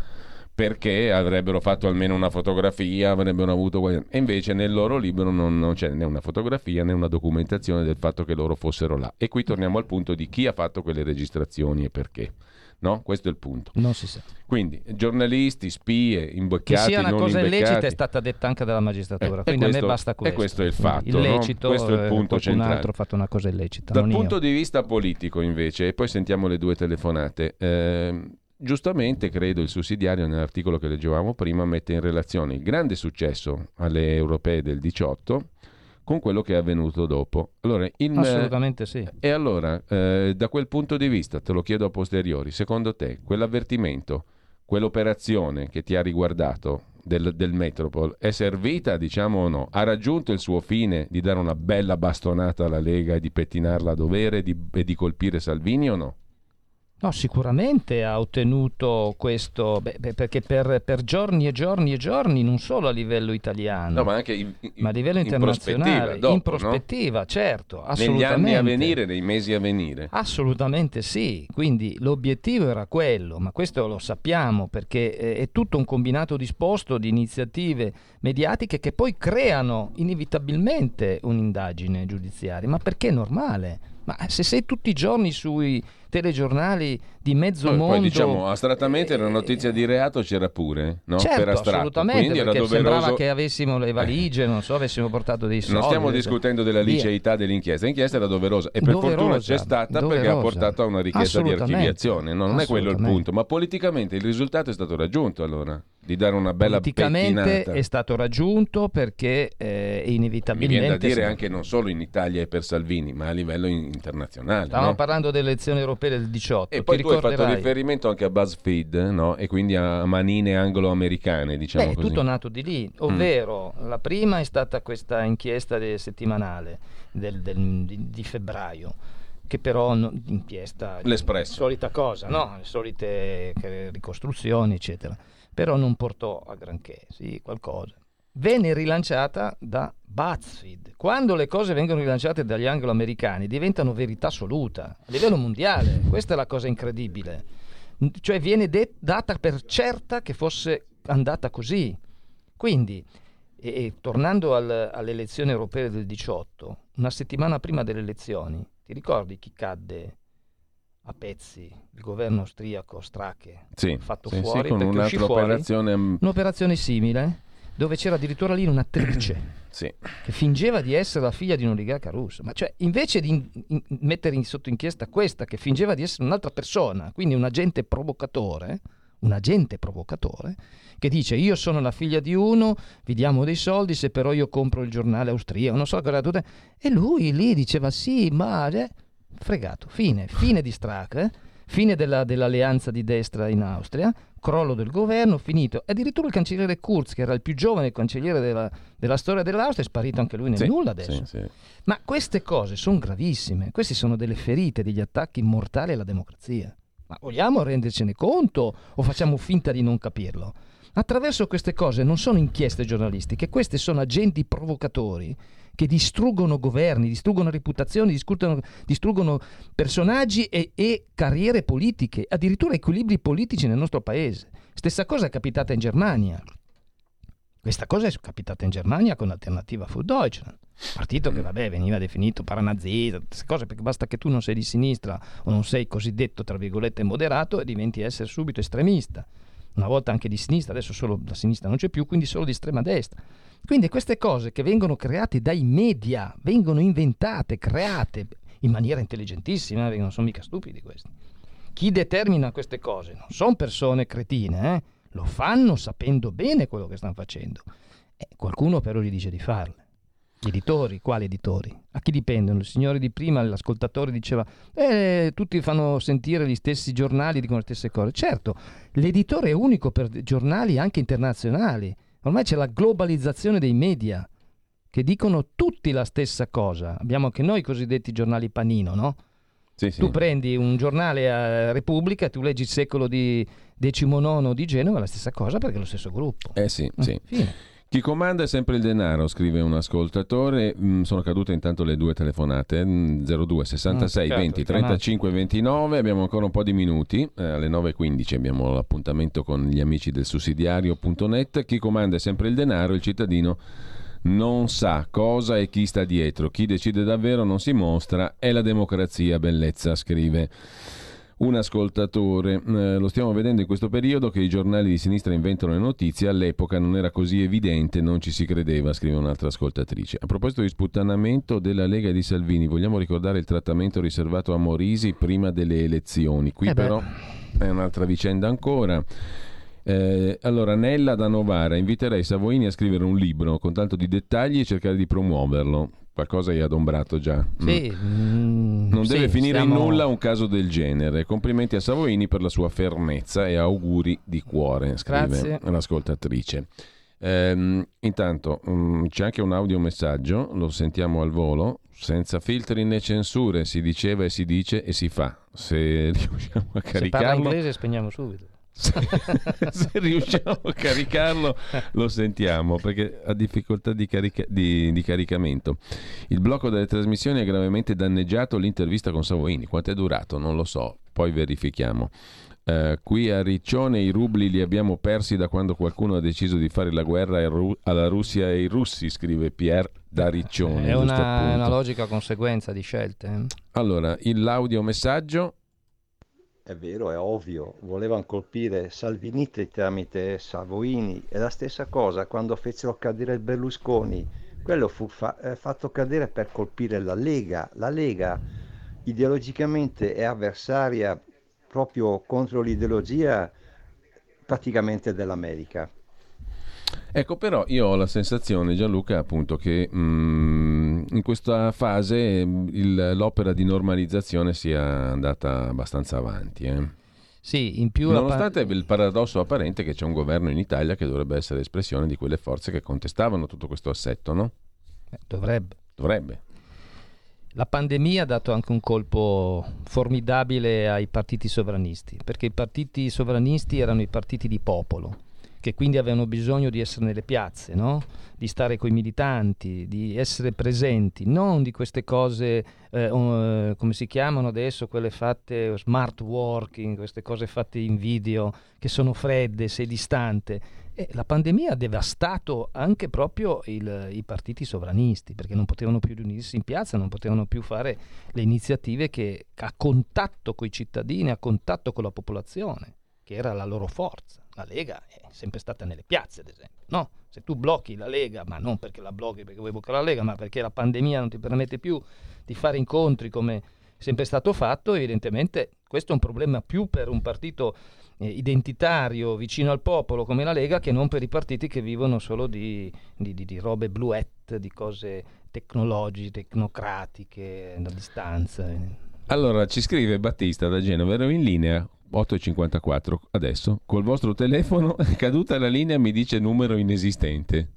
perché avrebbero fatto almeno una fotografia, avrebbero avuto... E invece nel loro libro non, non, c'è né una fotografia né una documentazione del fatto che loro fossero là. E qui torniamo al punto di chi ha fatto quelle registrazioni e perché. No? Questo è il punto. Non si sa. Quindi giornalisti, spie, imboccati, Che sia una cosa imbeccati. illecita è stata detta anche dalla magistratura, eh, quindi questo, a me basta questo. E questo è il fatto. Illecito, no? questo è il punto centrale. altro ha fatto una cosa illecita. Dal punto io. di vista politico invece, e poi sentiamo le due telefonate, eh, giustamente credo il sussidiario nell'articolo che leggevamo prima mette in relazione il grande successo alle europee del 18 con quello che è avvenuto dopo. Allora, in, Assolutamente sì. E allora, eh, da quel punto di vista, te lo chiedo a posteriori, secondo te quell'avvertimento, quell'operazione che ti ha riguardato del, del Metropol è servita, diciamo o no? Ha raggiunto il suo fine di dare una bella bastonata alla Lega e di pettinarla a dovere di, e di colpire Salvini o no? No, sicuramente ha ottenuto questo, beh, perché per, per, giorni e giorni e giorni, non solo a livello italiano, no, ma anche in, in, ma a livello internazionale, in prospettiva, dopo, in prospettiva no? certo, assolutamente. Negli anni a venire, nei mesi a venire. Assolutamente sì, quindi l'obiettivo era quello, ma questo lo sappiamo perché è tutto un combinato disposto di iniziative mediatiche che poi creano inevitabilmente un'indagine giudiziaria, ma perché è normale? Ma se sei tutti i giorni sui telegiornali di mezzo poi, mondo. Poi diciamo astrattamente la notizia di reato c'era pure, no? Certo, per astratto. assolutamente, Quindi doveroso... sembrava che avessimo le valigie, non so, avessimo portato dei soldi. Non stiamo discutendo della liceità dell'inchiesta, l'inchiesta era doverosa e per doverosa, fortuna c'è stata doverosa. perché ha portato a una richiesta di archiviazione, no, non è quello il punto, ma politicamente il risultato è stato raggiunto allora di dare una bella Politicamente pettinata. è stato raggiunto perché eh, inevitabilmente... Mi viene da dire anche non solo in Italia e per Salvini, ma a livello internazionale. Stavamo no? parlando delle elezioni europee del 18. E poi tu hai fatto riferimento anche a BuzzFeed, no? E quindi a manine anglo-americane, diciamo Beh, così. è tutto nato di lì, ovvero mm. la prima è stata questa inchiesta settimanale del, del, di, di febbraio che però non, inchiesta l'espresso solita cosa no? le solite ricostruzioni eccetera però non portò a granché sì qualcosa venne rilanciata da BuzzFeed. Quando le cose vengono rilanciate dagli anglo-americani diventano verità assoluta a livello mondiale. Questa è la cosa incredibile. Cioè viene de- data per certa che fosse andata così. Quindi, e, e, tornando al, alle elezioni europee del 18, una settimana prima delle elezioni, ti ricordi chi cadde a pezzi il governo austriaco Strache? Sì, fatto sì, fuori sì, con un'altra fuori operazione... Un'operazione simile dove c'era addirittura lì un'attrice sì. che fingeva di essere la figlia di un oligarca russo. Ma cioè, invece di in, in, mettere in, sotto inchiesta questa, che fingeva di essere un'altra persona, quindi un agente provocatore, un agente provocatore, che dice io sono la figlia di uno, vi diamo dei soldi se però io compro il giornale austriaco, non so cosa tutte. E lui lì diceva sì, ma... Eh, fregato, fine, fine di Strack, eh? fine della, dell'alleanza di destra in Austria, crollo del governo, finito. Addirittura il cancelliere Kurz, che era il più giovane cancelliere della, della storia dell'Austria, è sparito anche lui nel sì, nulla adesso. Sì, sì. Ma queste cose sono gravissime, queste sono delle ferite, degli attacchi mortali alla democrazia. Ma vogliamo rendercene conto o facciamo finta di non capirlo? Attraverso queste cose non sono inchieste giornalistiche, queste sono agenti provocatori che distruggono governi, distruggono reputazioni, distruggono, personaggi e, e, carriere politiche, addirittura equilibri politici nel nostro paese. Stessa cosa è capitata in Germania. Questa cosa è capitata in Germania con l'alternativa Für Deutschland, partito che vabbè, veniva definito paranazista, queste cose perché basta che tu non sei di sinistra o non sei cosiddetto tra virgolette moderato e diventi essere subito estremista. Una volta anche di sinistra, adesso solo la sinistra non c'è più, quindi solo di estrema destra. Quindi queste cose che vengono create dai media, vengono inventate, create in maniera intelligentissima, non sono mica stupidi questi. Chi determina queste cose non sono persone cretine, eh? lo fanno sapendo bene quello che stanno facendo. Eh, qualcuno però gli dice di farle. Gli editori, quali editori? A chi dipendono? Il signore di prima, l'ascoltatore diceva, eh, tutti fanno sentire gli stessi giornali, dicono le stesse cose. Certo, l'editore è unico per giornali anche internazionali Ormai c'è la globalizzazione dei media che dicono tutti la stessa cosa. Abbiamo anche noi i cosiddetti giornali panino, no? Sì, sì. Tu prendi un giornale a Repubblica, tu leggi il secolo di XIX di Genova, la stessa cosa perché è lo stesso gruppo. Eh sì, mm, sì. Fine. Chi comanda è sempre il denaro, scrive un ascoltatore. Mm, sono cadute intanto le due telefonate, 02 66 mm, 20 35 29, abbiamo ancora un po' di minuti, eh, alle 9.15 abbiamo l'appuntamento con gli amici del sussidiario.net. Chi comanda è sempre il denaro, il cittadino non sa cosa e chi sta dietro. Chi decide davvero non si mostra, è la democrazia, bellezza, scrive un ascoltatore. Eh, lo stiamo vedendo in questo periodo che i giornali di sinistra inventano le notizie, all'epoca non era così evidente, non ci si credeva, scrive un'altra ascoltatrice. A proposito di sputtanamento della Lega di Salvini, vogliamo ricordare il trattamento riservato a Morisi prima delle elezioni. Qui eh però è un'altra vicenda ancora. Eh, allora, Nella da Novara, inviterei Savoini a scrivere un libro con tanto di dettagli e cercare di promuoverlo. Qualcosa hai adombrato già. Sì, mm. Non deve sì, finire stiamo... in nulla un caso del genere. Complimenti a Savoini per la sua fermezza e auguri di cuore, scrive Grazie. l'ascoltatrice. Ehm, intanto um, c'è anche un audiomessaggio, lo sentiamo al volo, senza filtri né censure, si diceva e si dice e si fa. Se riusciamo a caricarlo... Se parla inglese spegniamo subito. se riusciamo a caricarlo lo sentiamo perché ha difficoltà di, carica- di, di, caricamento il blocco delle trasmissioni ha gravemente danneggiato l'intervista con Savoini quanto è durato non lo so poi verifichiamo Uh, qui a Riccione i rubli li abbiamo persi da quando qualcuno ha deciso di fare la guerra alla Russia e ai russi, scrive Pierre da Riccione. È una, una logica conseguenza di scelte. Eh. Allora, l'audio messaggio è vero, è ovvio, volevano colpire Salvini tramite Savoini. È la stessa cosa quando fecero cadere Berlusconi. Quello fu fa- eh, fatto cadere per colpire la Lega. La Lega ideologicamente è avversaria proprio contro l'ideologia praticamente dell'America. Ecco, però io ho la sensazione, Gianluca, appunto, che mh, mm, in questa fase mm, il, l'opera di normalizzazione sia andata abbastanza avanti. Eh. Sì, in più Nonostante pa- il paradosso apparente che c'è un governo in Italia che dovrebbe essere espressione di quelle forze che contestavano tutto questo assetto, no? Eh, dovrebbe. Dovrebbe. La pandemia ha dato anche un colpo formidabile ai partiti sovranisti, perché i partiti sovranisti erano i partiti di popolo che quindi avevano bisogno di essere nelle piazze, no? di stare con i militanti, di essere presenti, non di queste cose, eh, uh, come si chiamano adesso, quelle fatte smart working, queste cose fatte in video, che sono fredde, sei distante. E la pandemia ha devastato anche proprio il, i partiti sovranisti, perché non potevano più riunirsi in piazza, non potevano più fare le iniziative che a contatto con i cittadini, a contatto con la popolazione, che era la loro forza la Lega è sempre stata nelle piazze, ad esempio, no? Se tu blocchi la Lega, ma non perché la blocchi perché vuoi bloccare la Lega, ma perché la pandemia non ti permette più di fare incontri come sempre stato fatto, evidentemente questo è un problema più per un partito eh, identitario vicino al popolo come la Lega che non per i partiti che vivono solo di, di, di, di robe bluette, di cose tecnologiche, tecnocratiche, da distanza. Allora ci scrive Battista da Genova, ero in linea 8.54 adesso, col vostro telefono è caduta la linea mi dice numero inesistente.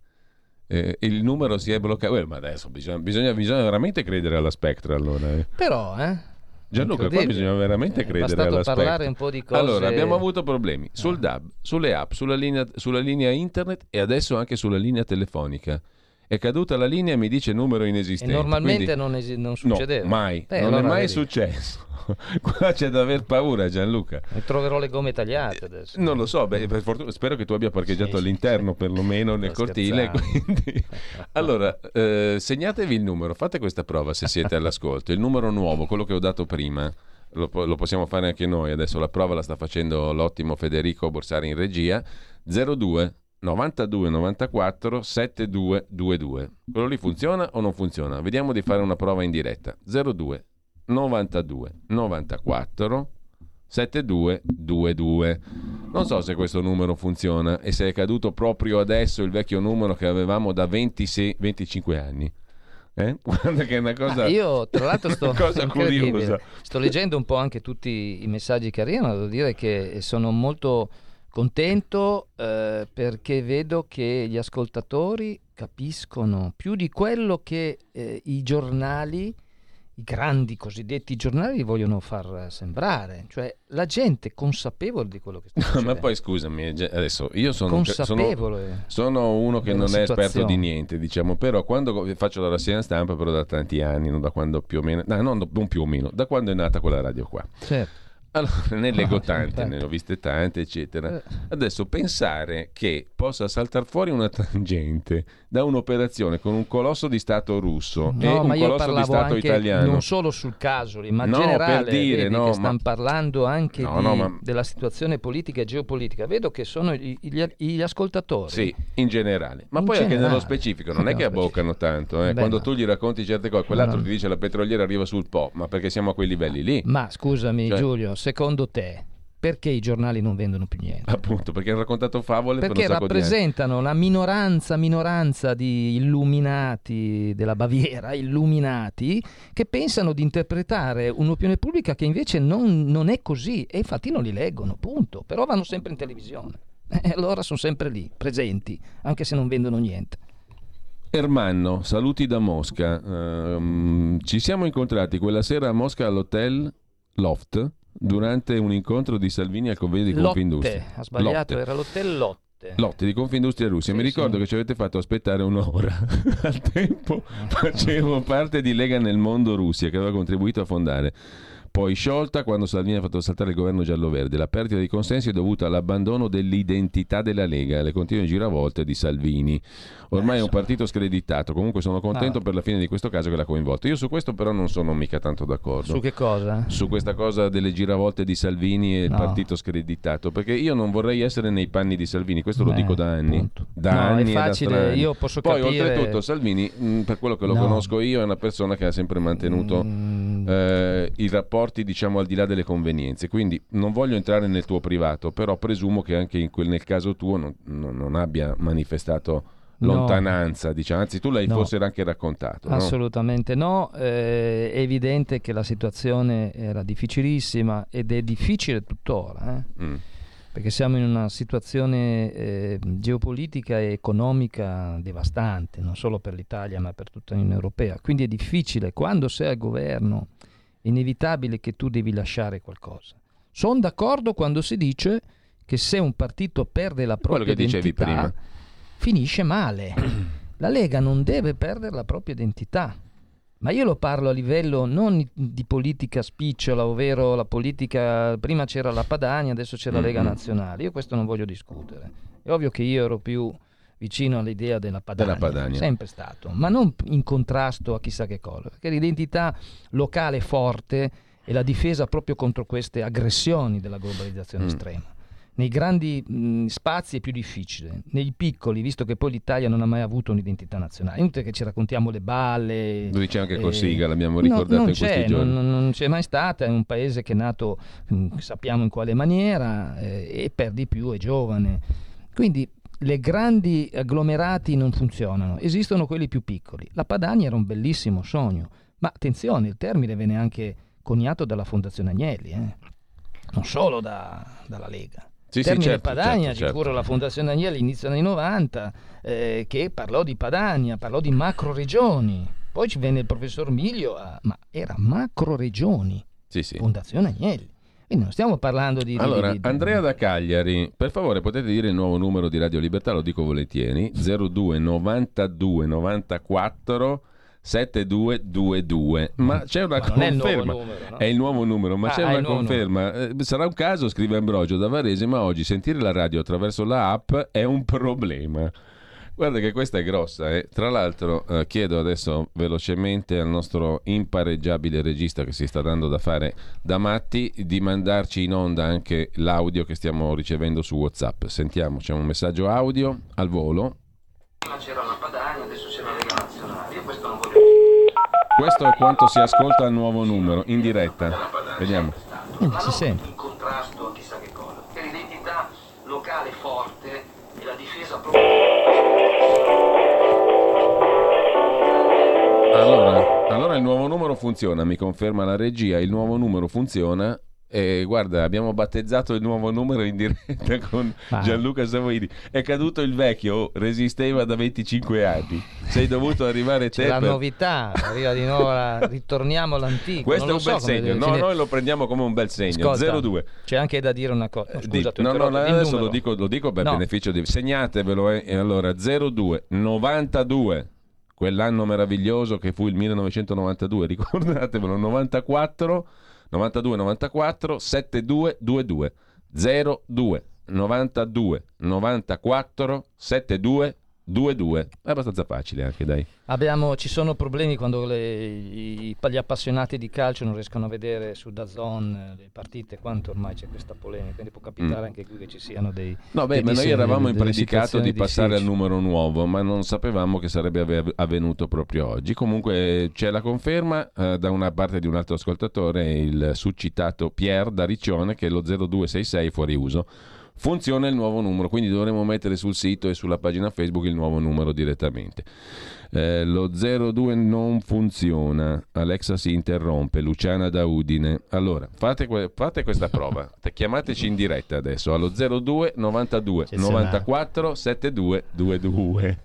Eh, il numero si è bloccato, eh, ma adesso bisogna, bisogna, bisogna, veramente credere alla Spectra allora. Eh. Però, eh? Gianluca, qua bisogna veramente credere alla Spectra. parlare un po' di cose... Allora, abbiamo avuto problemi sul ah. DAB, sulle app, sulla linea, sulla linea internet e adesso anche sulla linea telefonica è caduta la linea e mi dice numero inesistente. E normalmente Quindi, non, esi- non succedeva. No, mai. Beh, non allora è mai vedi. successo. Qua c'è da aver paura, Gianluca. E troverò le gomme tagliate adesso. Non lo so, beh, fortuna, spero che tu abbia parcheggiato sì, all'interno, sì. perlomeno nel cortile. Quindi... allora, eh, segnatevi il numero, fate questa prova se siete all'ascolto. Il numero nuovo, quello che ho dato prima. Lo, lo, possiamo fare anche noi. Adesso la prova la sta facendo l'ottimo Federico Borsari in regia. 02 92 94 7222. Quello lì funziona o non funziona? Vediamo di fare una prova in diretta. 02 92 94 7222. Non so se questo numero funziona e se è caduto proprio adesso il vecchio numero che avevamo da 26, 25 anni. Eh? Guarda che è una cosa, ah, io tra l'altro sto, curiosa. sto leggendo un po' anche tutti i messaggi che arrivano, devo dire che sono molto contento eh, perché vedo che gli ascoltatori capiscono più di quello che eh, i giornali, i grandi cosiddetti giornali vogliono far sembrare, cioè la gente consapevole di quello che sta succedendo. Ma poi scusami, eh, adesso io sono, sono, sono uno che non è esperto di niente, diciamo, però quando faccio la rassegna stampa però da tanti anni, non da quando più o meno, no, non più o meno, da quando è nata quella radio qua. Certo allora, ne leggo ah, tante, ne ho viste tante, eccetera. Eh. Adesso pensare che possa saltare fuori una tangente da un'operazione con un colosso di Stato russo no, e un colosso di Stato italiano. Non solo sul caso, ma in no, generale, per dire, no, stanno parlando anche no, di, ma... della situazione politica e geopolitica. Vedo che sono gli, gli, gli ascoltatori. Sì, in generale. Ma in poi generale. anche nello specifico, non è che abboccano tanto. Eh. Beh, Quando tu gli racconti certe cose, quell'altro ti dice la petroliera arriva sul Po, ma perché siamo a quei livelli lì. Ma scusami cioè... Giulio, secondo te perché i giornali non vendono più niente? Appunto, perché hanno raccontato favole perché per rappresentano la minoranza, minoranza di illuminati della Baviera, illuminati, che pensano di interpretare un'opinione pubblica che invece non, non è così e infatti non li leggono, punto. Però vanno sempre in televisione e allora sono sempre lì, presenti, anche se non vendono niente. Ermanno, saluti da Mosca. Uh, ci siamo incontrati quella sera a Mosca all'hotel Loft durante un incontro di Salvini al convegno di Lotte, Confindustria. Ha sbagliato, Lotte. era l'hotel Lotte. Lotte di Confindustria Russia. Sì, Mi ricordo sì. che ci avete fatto aspettare un'ora. Al tempo facevo parte di Lega nel Mondo Russia che aveva contribuito a fondare poi sciolta quando Salvini ha fatto saltare il governo giallo-verde. La perdita dei consensi è dovuta all'abbandono dell'identità della Lega alle continue giravolte di Salvini. Ormai è un partito screditato, comunque sono contento ah. per la fine di questo caso che l'ha coinvolto. Io su questo però non sono mica tanto d'accordo. Su che cosa? Su questa cosa delle giravolte di Salvini e il no. partito screditato, perché io non vorrei essere nei panni di Salvini, questo Beh, lo dico da anni. Punto. Da no, anni è facile, io posso Poi capire... oltretutto Salvini, mh, per quello che lo no. conosco io, è una persona che ha sempre mantenuto mm. Eh, i rapporti diciamo al di là delle convenienze. Quindi non voglio entrare nel tuo privato, però presumo che anche quel, nel caso tuo non, non, non abbia manifestato lontananza, no. diciamo. anzi tu l'hai no. forse anche raccontato. Assolutamente no, no. Eh, è evidente che la situazione era difficilissima ed è difficile tuttora. Eh? Mm. Perché siamo in una situazione eh, geopolitica e economica devastante, non solo per l'Italia ma per tutta l'Unione Europea. Quindi è difficile, quando sei al governo, inevitabile che tu devi lasciare qualcosa. Sono d'accordo quando si dice che se un partito perde la propria identità, finisce male. La Lega non deve perdere la propria identità. Ma io lo parlo a livello non di politica spicciola, ovvero la politica, prima c'era la Padania, adesso c'è la Lega Nazionale. Io questo non voglio discutere. È ovvio che io ero più vicino all'idea della Padania, della Padania, sempre stato, ma non in contrasto a chissà che cosa, perché l'identità locale forte è la difesa proprio contro queste aggressioni della globalizzazione mm. estrema. Nei grandi mh, spazi è più difficile, nei piccoli, visto che poi l'Italia non ha mai avuto un'identità nazionale, inutile che ci raccontiamo le balle. Lo dice anche eh, Cossiga, l'abbiamo ricordato no, in questi giorni. Non, non, c'è mai stata, è un paese che è nato, mh, sappiamo in quale maniera, eh, e per di più è giovane. Quindi le grandi agglomerati non funzionano, esistono quelli più piccoli. La Padania era un bellissimo sogno, ma attenzione, il termine venne anche coniato dalla Fondazione Agnelli, eh? non solo da, dalla Lega. Sì, Termine sì, certo, Padania, certo, certo. fu la Fondazione Agnelli inizio anni 90, eh, che parlò di Padania, parlò di macro regioni. Poi ci venne il professor Miglio, a, ma era macro regioni. Sì, sì. Fondazione Agnelli. Quindi non stiamo parlando di... Allora, di, di, Andrea da Cagliari, per favore potete dire il nuovo numero di Radio Libertà, lo dico volentieri, 02 92 94 7222 ma c'è una ma conferma è il nuovo numero, no? è il nuovo numero ma Ah, c'è una conferma. Eh, sarà un caso scrive Ambrogio da Varese ma oggi sentire la radio attraverso la app è un problema. Guarda che questa è grossa eh. tra l'altro eh, chiedo adesso velocemente al nostro impareggiabile regista che si sta dando da fare da matti di mandarci in onda anche l'audio che stiamo ricevendo su Whatsapp. Sentiamo c'è un messaggio audio al volo. C'era la Padania, adesso c'è la Lega Nazionale. Io questo non voglio Questo è quanto si ascolta al nuovo numero, in diretta. Vediamo. si sente. in contrasto a chissà che cosa. Per l'identità locale forte e la difesa proprio. Allora, allora il nuovo numero funziona, mi conferma la regia, il nuovo numero funziona. E guarda, abbiamo battezzato il nuovo numero in diretta con Ah. Gianluca Savoini. È caduto il vecchio, resisteva da 25 anni. Sei dovuto arrivare te C'è la per- novità, arriva di nuovo, la- ritorniamo all'antico. Questo non è un bel so come segno. No, noi lo prendiamo come un bel segno. Ascolta, 02. C'è anche da dire una cosa. No, scusa, ho no, no, interrotto. Il adesso lo dico, lo dico per No. beneficio di... Segnatevelo, eh. Allora 02 92, quell'anno meraviglioso che fu il 1992, ricordatevelo, 94, 92, 94, 72, 22, 02 92, 94, 72, 22. È abbastanza facile anche, dai. Abbiamo- ci sono problemi quando le- i- gli appassionati di calcio non riescono a vedere su Dazon eh, le partite, quanto ormai c'è questa polemica, quindi può capitare Mm. anche qui che ci siano dei... No, beh, ma noi eravamo impredicato situazioni di passare al difficili. numero nuovo, ma non sapevamo che sarebbe avvenuto proprio oggi. Comunque c'è la conferma eh, da una parte di un altro ascoltatore, il succitato Pier da Riccione, che lo 0266 è fuori uso. Funziona il nuovo numero, quindi dovremo mettere sul sito e sulla pagina Facebook il nuovo numero direttamente. Eh, lo 02 non funziona, Alexa si interrompe, Luciana da Udine. Allora, fate, que- fate questa prova, Te- chiamateci in diretta adesso allo 02 92 Eccezionale. 94 72 22.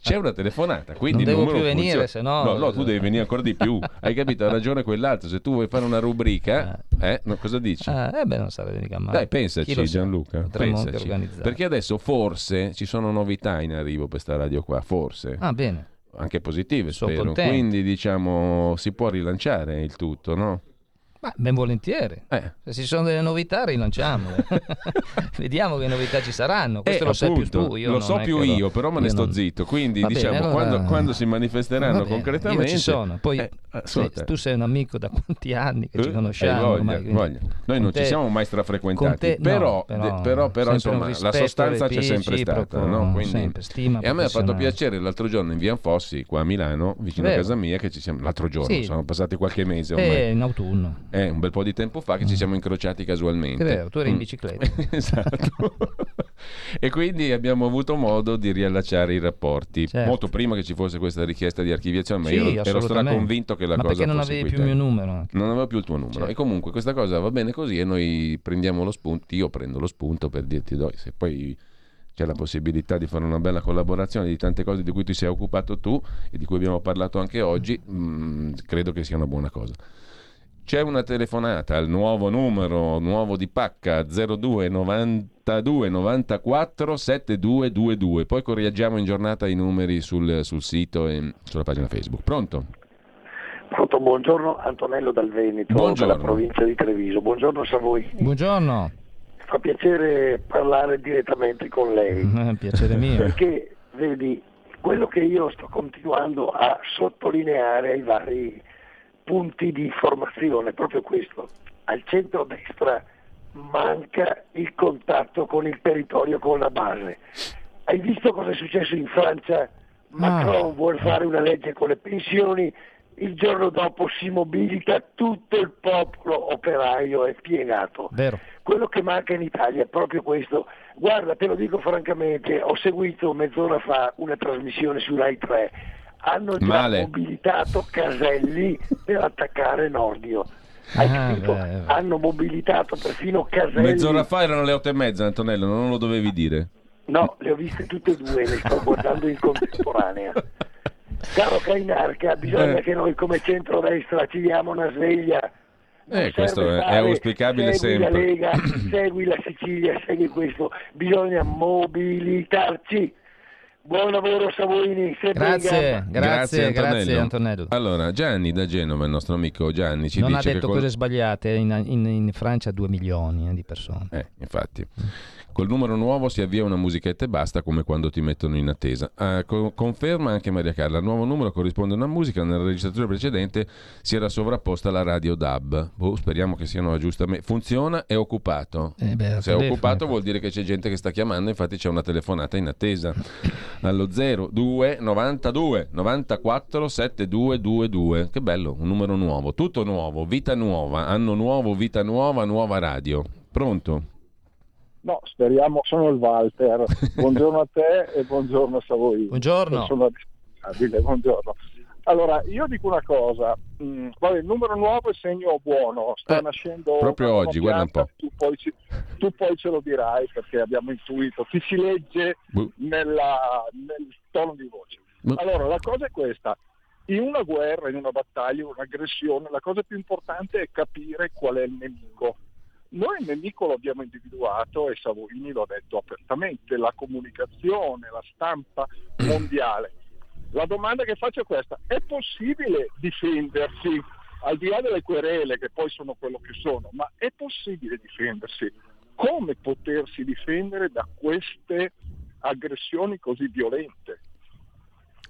C'è una telefonata, quindi Non devo più venire, se no- No, no, tu devi venire ancora di più. Hai capito? Ha ragione quell'altro. Se tu vuoi fare una rubrica, eh, no, cosa dici? Ah, eh beh, non sarebbe mica male. Dai, pensaci? Gianluca, pensaci. Perché adesso forse ci sono novità in arrivo per questa radio qua, forse. Ah, bene. Anche positive, Sono spero. contento. Quindi diciamo si può rilanciare il tutto, no? Ma ben volentieri. Eh. Se ci sono delle novità, rilanciamole. Vediamo che novità ci saranno. Questo Eh, lo sai più appunto, tu. Io lo so più che lo- io, però me ne io sto non- zitto. Quindi Va bene, diciamo, allora- quando, quando si manifesteranno bene, concretamente... Io ci sono. Poi Eh, sì, ascolta. tu sei un amico da quanti anni che ci Eh, conosciamo. voglia, ormai, voglia. Noi non te- ci siamo mai strafrequentati, te- no, però, però de- però, però, un insomma la sostanza c'è sempre stata. reciproco, no? Quindi- sempre, stima e a me ha fatto piacere l'altro giorno in Via Fossi, qua a Milano, vicino a casa mia, che ci siamo l'altro giorno, sono passati qualche mese ormai. Eh, in autunno. Eh, un bel po' di tempo fa che ci siamo incrociati casualmente. È vero, tu eri in Mm. bicicletta. esatto. e quindi abbiamo avuto modo di riallacciare i rapporti. Certo. Molto prima che ci fosse questa richiesta di archiviazione, ma Sì, io ero, straconvinto che la Ma cosa perché non avevi più il mio numero? Non avevo più il tuo numero. Certo. E comunque questa cosa va bene così e noi prendiamo lo spunto. Io prendo lo spunto per dirti, dai, se poi c'è la possibilità di fare una bella collaborazione di tante cose di cui ti sei occupato tu e di cui abbiamo parlato anche oggi, mh, credo che sia una buona cosa. C'è una telefonata al nuovo numero, nuovo di pacca 02 92 94 7222. Poi correggiamo in giornata i numeri sul, sul sito e sulla pagina Facebook. Pronto? Pronto, buongiorno Antonello dal Veneto, Buongiorno. dalla provincia di Treviso. Buongiorno Savoy. Buongiorno. Fa piacere parlare direttamente con lei. Eh, piacere mio. Perché, vedi, quello che io sto continuando a sottolineare ai vari punti di formazione proprio questo. Al centro-destra manca il contatto con il territorio, con la base. Hai visto cosa è successo in Francia? Macron ah. vuole fare una legge con le pensioni, il giorno dopo si mobilita tutto il popolo operaio è piegato. Vero. Quello che manca in Italia è proprio questo. Guarda, te lo dico francamente, ho seguito mezz'ora fa una trasmissione su Rai 3. Hanno già Male. mobilitato Caselli per attaccare Nordio. Hai ah, beh, Hanno mobilitato perfino Caselli. Mezz'ora fa erano le otto e mezza, Antonello, non lo dovevi dire. No, le ho viste tutte e due, le sto guardando in contemporanea. Caro Cainarca, bisogna eh. che noi come centrodestra ci diamo una sveglia. Eh, questo è, è auspicabile segui sempre. La Lega, segui la Sicilia, segui questo. Bisogna mobilitarci. Buon lavoro Savoini, grazie, grazie, grazie, grazie Antonello. Allora, Gianni da Genova, il nostro amico Gianni, ci non dice ha detto che cose sbagliate, in, in, in Francia 2 milioni eh, di persone. Eh, infatti. Col numero nuovo si avvia una musichetta e basta come quando ti mettono in attesa. Uh, co- conferma anche Maria Carla, il nuovo numero corrisponde a una musica, nella registrazione precedente si era sovrapposta la radio DAB. Boh, speriamo che siano aggiustamenti. Funziona, è occupato. Eh beh, Se è occupato vuol dire che c'è gente che sta chiamando, infatti c'è una telefonata in attesa. Allo 02 92 94 7222. Che bello, un numero nuovo, tutto nuovo, vita nuova, anno nuovo, vita nuova, nuova radio. Pronto? No, speriamo, sono il Walter. Buongiorno a te e buongiorno a Savoia. Buongiorno. Sono disponibile, buongiorno. Allora, io dico una cosa, mm, il numero nuovo è segno buono, sta eh, nascendo... Proprio oggi, guarda un po'. Tu poi, tu poi, ce lo dirai perché abbiamo intuito, ti si legge nella, nel tono di voce. Allora, la cosa è questa, in una guerra, in una battaglia, in un'aggressione, la cosa più importante è capire qual è il nemico noi il nemico lo abbiamo individuato e Savoini lo ha detto apertamente, la comunicazione, la stampa mondiale. La domanda che faccio è questa, è possibile difendersi, al di là delle querele che poi sono quello che sono, ma è possibile difendersi? Come potersi difendere da queste aggressioni così violente?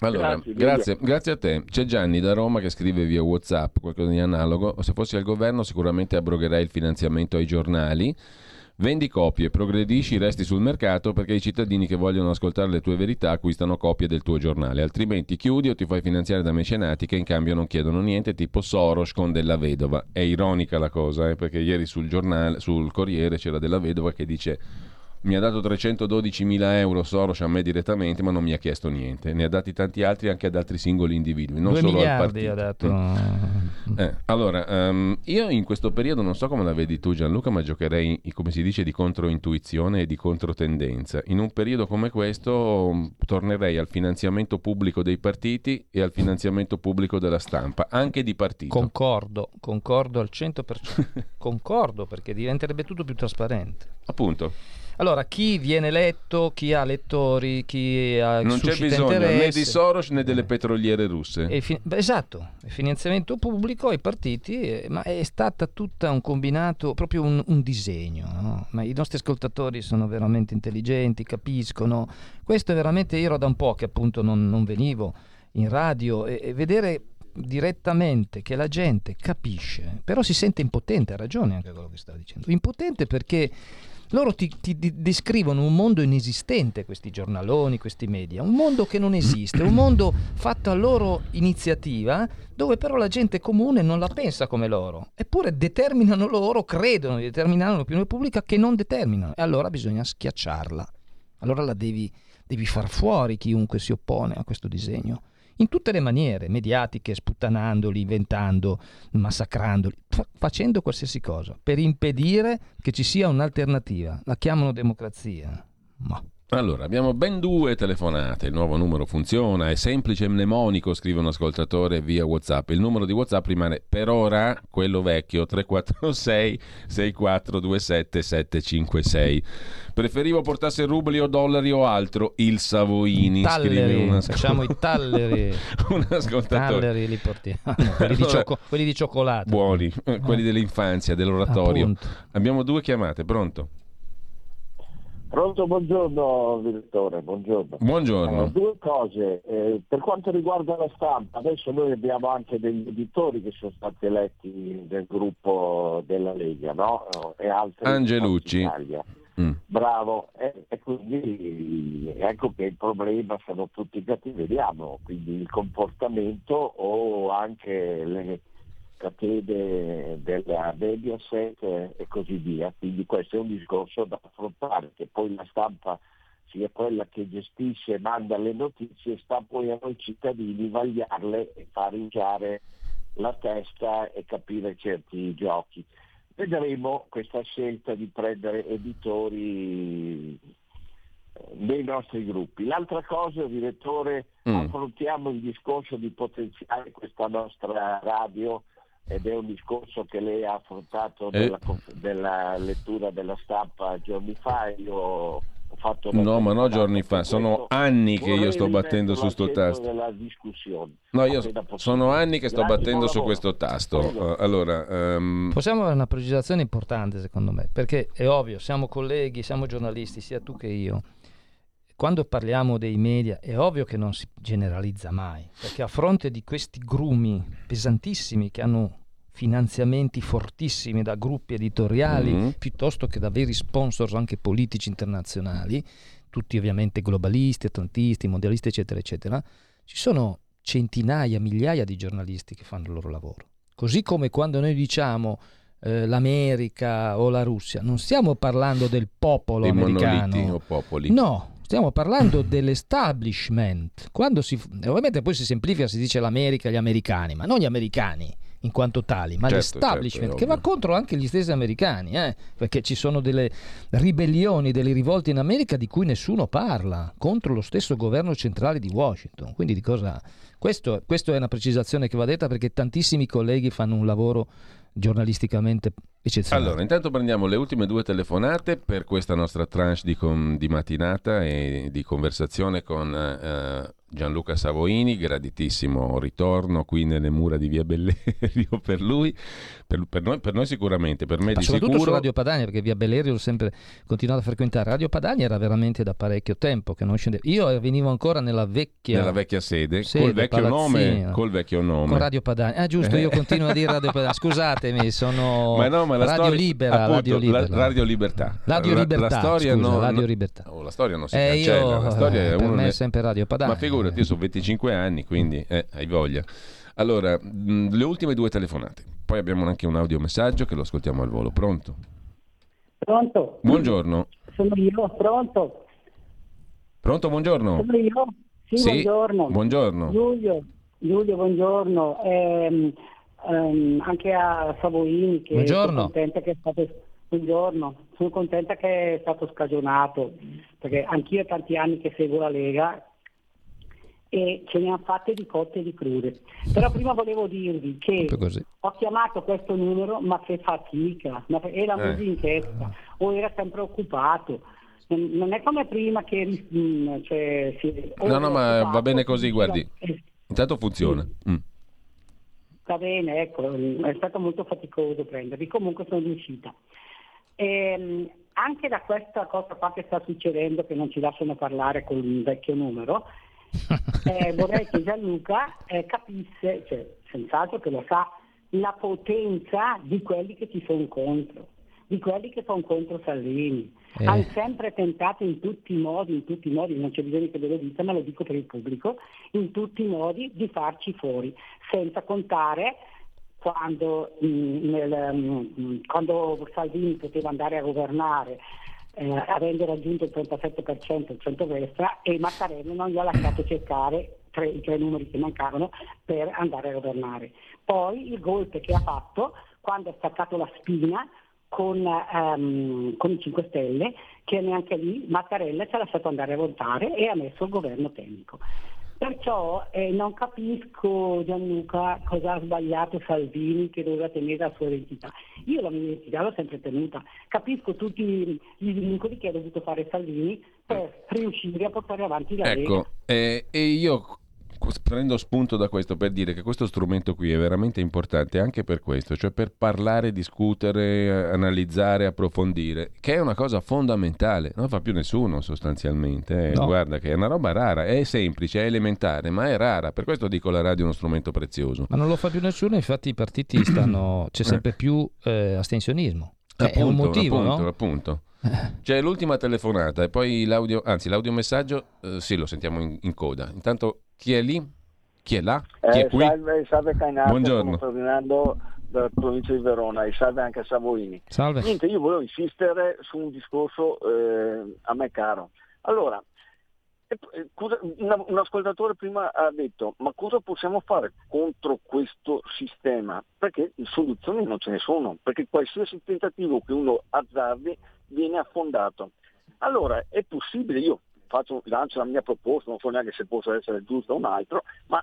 Allora, grazie, grazie, grazie, a te. C'è Gianni da Roma che scrive via WhatsApp qualcosa di analogo. Se fossi al governo sicuramente abrogherei il finanziamento ai giornali. Vendi copie, progredisci, resti sul mercato perché i cittadini che vogliono ascoltare le tue verità acquistano copie del tuo giornale, altrimenti chiudi o ti fai finanziare da mecenati che in cambio non chiedono niente, tipo Soros con della vedova. È ironica la cosa, eh, perché ieri sul giornale, sul Corriere c'era della vedova che dice mi ha dato 312.000 euro Soros a me direttamente, ma non mi ha chiesto niente. Ne ha dati tanti altri anche ad altri singoli individui, non solo al partito. Ha dato... Mm. Eh, allora, um, io in questo periodo non so come la vedi tu Gianluca, ma giocherei, come si dice, di controintuizione e di controtendenza. In un periodo come questo um, tornerei al finanziamento pubblico dei partiti e al finanziamento pubblico della stampa, anche di partito. Concordo, concordo al 100%. concordo perché diventerebbe tutto più trasparente. Appunto. Allora, chi viene eletto, chi ha lettori, chi ha Non c'è bisogno interesse. né di Soros né delle petroliere russe. Fi- esatto, il finanziamento pubblico ai partiti, eh, ma è stata tutta un combinato, proprio un, un disegno. No? Ma i nostri ascoltatori sono veramente intelligenti, capiscono. Questo è veramente, io ero da un po' che appunto non, non venivo in radio e, e vedere direttamente che la gente capisce, però si sente impotente, ha ragione anche quello che sta dicendo. Impotente perché loro ti, ti, descrivono un mondo inesistente, questi giornaloni, questi media, un mondo che non esiste, un mondo fatto a loro iniziativa, dove però la gente comune non la pensa come loro, eppure determinano loro, credono di determinare l'opinione pubblica che non determinano, e allora bisogna schiacciarla. Allora la devi, devi far fuori chiunque si oppone a questo disegno in tutte le maniere, mediatiche, sputtanandoli, inventando, massacrandoli, fa- facendo qualsiasi cosa, per impedire che ci sia un'alternativa. La chiamano democrazia. Ma allora, abbiamo ben due telefonate, il nuovo numero funziona, è semplice e mnemonico, scrive un ascoltatore via Whatsapp. Il numero di Whatsapp rimane per ora quello vecchio, 346 6427 756. Preferivo portasse rubli o dollari o altro, il Savoini, talleri, scrive un ascoltatore. Facciamo i talleri. un ascoltatore. I talleri li portiamo, quelli, di cioco- quelli di cioccolato. Buoni, eh, quelli dell'infanzia, dell'oratorio. Appunto. Abbiamo due chiamate, pronto? Pronto, buongiorno direttore, buongiorno. Buongiorno. Eh, due cose, eh, per quanto riguarda la stampa, adesso noi abbiamo anche degli editori che sono stati eletti nel gruppo della Lega, no? E altri Angelucci. Mm. Bravo, e, e, quindi ecco che il problema sono tutti cattivi, vediamo, quindi il comportamento o anche le catene della Mediaset e così via. Quindi questo è un discorso da affrontare, che poi la stampa sia quella che gestisce e manda le notizie, sta poi a noi cittadini vagliarle e fare usare la testa e capire certi giochi. Vedremo questa scelta di prendere editori nei nostri gruppi. L'altra cosa, direttore, mm. affrontiamo il discorso di potenziare questa nostra radio ed è un discorso che lei ha affrontato eh. nella, nella, lettura della stampa giorni fa. Io ho fatto no, ma no giorni fa, sono anni che io sto battendo su questo tasto. No, io sono anni che sto Grazie, battendo su questo tasto. Uh, allora, um... possiamo avere una precisazione importante secondo me, perché è ovvio, siamo colleghi, siamo giornalisti, sia tu che io quando parliamo dei media è ovvio che non si generalizza mai, perché a fronte di questi grumi pesantissimi che hanno finanziamenti fortissimi da gruppi editoriali mm-hmm. piuttosto che da veri sponsor anche politici internazionali, tutti ovviamente globalisti, atlantisti, mondialisti, eccetera, eccetera, ci sono centinaia, migliaia di giornalisti che fanno il loro lavoro. Così come quando noi diciamo eh, l'America o la Russia, non stiamo parlando del popolo Dei americano. o popoli. No, Stiamo parlando dell'establishment. Quando si, ovviamente poi si semplifica, si dice l'America, gli americani, ma non gli americani in quanto tali, ma certo, l'establishment certo, che va contro anche gli stessi americani, eh? perché ci sono delle ribellioni, delle rivolte in America di cui nessuno parla, contro lo stesso governo centrale di Washington. Quindi di cosa... Questo, questo è una precisazione che va detta perché tantissimi colleghi fanno un lavoro giornalisticamente eccezionale. Allora, intanto prendiamo le ultime due telefonate per questa nostra tranche di, com- di mattinata e di conversazione con eh, Gianluca Savoini, graditissimo ritorno qui nelle mura di Via Bellerio per lui, per, per, noi, per noi, sicuramente, per me Ma di soprattutto sicuro. su Radio Padania, perché Via Bellerio ho sempre continuato a frequentare. Radio Padania era veramente da parecchio tempo che non scendevo. Io venivo ancora nella vecchia, nella vecchia sede, sede col, vecchio nome, col vecchio nome. Con Radio Padania. Ah giusto, io continuo a dire Radio Padania. Scusatemi, sono ma no, ma Radio, storia, Libera, appunto, Radio Libera. La, Radio Libertà. Radio Libertà. La, la storia scusa, non, Radio Libertà. Oh, la storia non si eh, cancella. Io, la storia eh, è per uno me è sempre Radio Padania. Ma figurati, io sono 25 anni, quindi eh, hai voglia. Allora, mh, le ultime due telefonate. Poi abbiamo anche un audiomessaggio che lo ascoltiamo al volo. Pronto? Pronto? Buongiorno. Sono io, pronto? Pronto, buongiorno. Sono io? Sì, sì buongiorno. Buongiorno. Giulio, Giulio buongiorno. Eh, ehm, anche a Savoini che buongiorno. sono contenta che è stato buongiorno. Sono contenta che è stato scagionato perché anch'io tanti anni che seguo la Lega e ce ne hanno fatte di cotte e di crude. Però prima volevo dirvi che ho chiamato questo numero ma che fatica, ma era eh. così in testa o era sempre occupato. Non è come prima che mm, cioè, si, No, no, ma va bene così, guardi. Intanto funziona. Sì. Mm. Va bene, ecco, è stato molto faticoso prenderli, comunque sono riuscita. Ehm, anche da questa cosa qua che sta succedendo, che non ci lasciano parlare con un vecchio numero, eh, vorrei che Gianluca eh, capisse, cioè, senz'altro che lo sa, la potenza di quelli che ci sono contro, di quelli che sono contro Salvini. Eh. Hanno sempre tentato in tutti i modi, in tutti i modi, non c'è bisogno che ve lo dica, ma lo dico per il pubblico, in tutti i modi di farci fuori, senza contare quando, mh, mm, nel, mh, mm, quando Salvini poteva andare a governare eh, avendo raggiunto il 37% il centro-destra e Mattarella non gli ha lasciato cercare tre, i tre numeri che mancavano per andare a governare. Poi il golpe che ha fatto quando ha staccato la spina con, um, con, i 5 Stelle, che neanche lì Mattarella ci ha lasciato andare a votare e ha messo il governo tecnico. Perciò eh, non capisco Gianluca cosa ha sbagliato Salvini che doveva tenere la sua identità. Io la mia identità l'ho sempre tenuta. Capisco tutti gli vincoli che ha dovuto fare Salvini per riuscire a portare avanti la ecco, Lega. Eh, e io prendo spunto da questo per dire che questo strumento qui è veramente importante anche per questo, cioè per parlare, discutere, analizzare, approfondire, che è una cosa fondamentale, non fa più nessuno sostanzialmente. Eh. No. Guarda che è una roba rara, è semplice, è elementare, ma è rara, per questo dico la radio è uno strumento prezioso. Ma non lo fa più nessuno, infatti i partiti stanno, c'è sempre più eh, astensionismo. Appunto, è un motivo, appunto, no? appunto. C'è l'ultima telefonata e poi l'audio, anzi l'audiomessaggio, eh, sì lo sentiamo in, in, coda. Intanto chi è lì? Chi è là? Chi eh, è qui? Salve, salve Cainarca, Buongiorno. sono Ferdinando dalla provincia di Verona e salve anche a Savoini. Salve. Niente, io volevo insistere su un discorso eh, a me caro. Allora, un ascoltatore prima ha detto ma cosa possiamo fare contro questo sistema? Perché soluzioni non ce ne sono, perché qualsiasi tentativo che uno azzardi viene affondato. Allora è possibile, io faccio, lancio la mia proposta, non so neanche se possa essere giusto o un altro, ma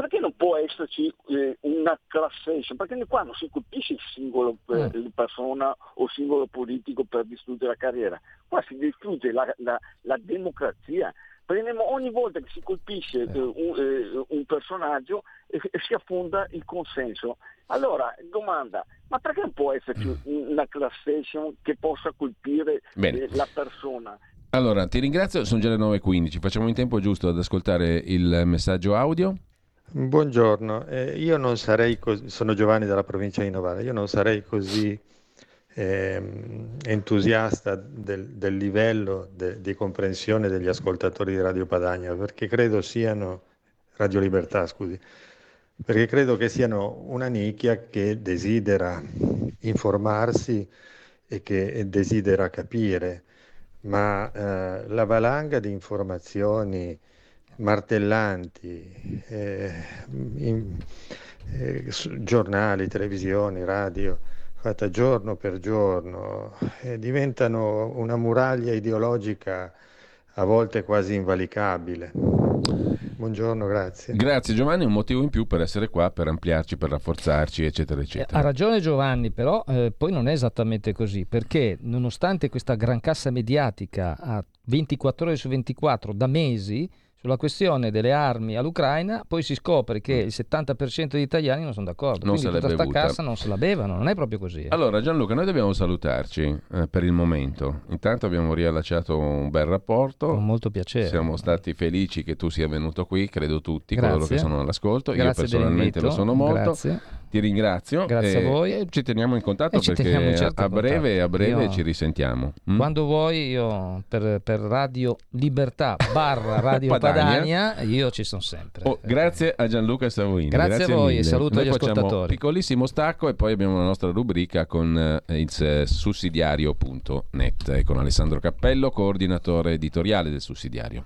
perché non può esserci eh, una classation? Perché qua non si colpisce il singolo eh, mm. persona o il singolo politico per distruggere la carriera, qua si distrugge la, la, la democrazia. Prendiamo ogni volta che si colpisce eh, un, eh, un, personaggio si affonda il consenso. Allora, domanda, ma perché non può esserci mm. una classation che possa colpire eh, la persona? Allora, ti ringrazio, sono già le 9.15, facciamo in tempo giusto ad ascoltare il messaggio audio. Buongiorno, eh, io non sarei così, sono Giovanni dalla provincia di Novara, io non sarei così eh, entusiasta del, del livello de, di comprensione degli ascoltatori di Radio Padania, perché credo siano, Radio Libertà scusi, perché credo che siano una nicchia che desidera informarsi e che desidera capire, ma eh, la valanga di informazioni martellanti, eh, in, eh, giornali, televisioni, radio, fatta giorno per giorno, eh, diventano una muraglia ideologica a volte quasi invalicabile. Buongiorno, grazie. Grazie Giovanni, un motivo in più per essere qua, per ampliarci, per rafforzarci, eccetera, eccetera. Ha ragione Giovanni, però eh, poi non è esattamente così, perché nonostante questa gran cassa mediatica a 24 ore su 24 da mesi, sulla questione delle armi all'Ucraina, poi si scopre che mm. il 70% degli italiani non sono d'accordo. Non Quindi tutta questa cassa non se la bevano, non è proprio così. Eh. Allora Gianluca, noi dobbiamo salutarci eh, per il momento. Intanto abbiamo riallacciato un bel rapporto. Con molto piacere. Siamo stati felici che tu sia venuto qui, credo tutti, Grazie. coloro che sono all'ascolto. Grazie Io personalmente lo sono molto. Grazie. Ti ringrazio. Grazie a voi. Ci teniamo in contatto perché certo a breve, a breve io, ci risentiamo. Mm? Quando vuoi, io per, per Radio Libertà barra Radio Padania, Padania, io ci sono sempre. Oh, grazie a Gianluca Savoini. Grazie, grazie a voi mille. e saluto Noi agli ascoltatori. Piccolissimo stacco e poi abbiamo la nostra rubrica con eh, il sussidiario.net e con Alessandro Cappello, coordinatore editoriale del sussidiario.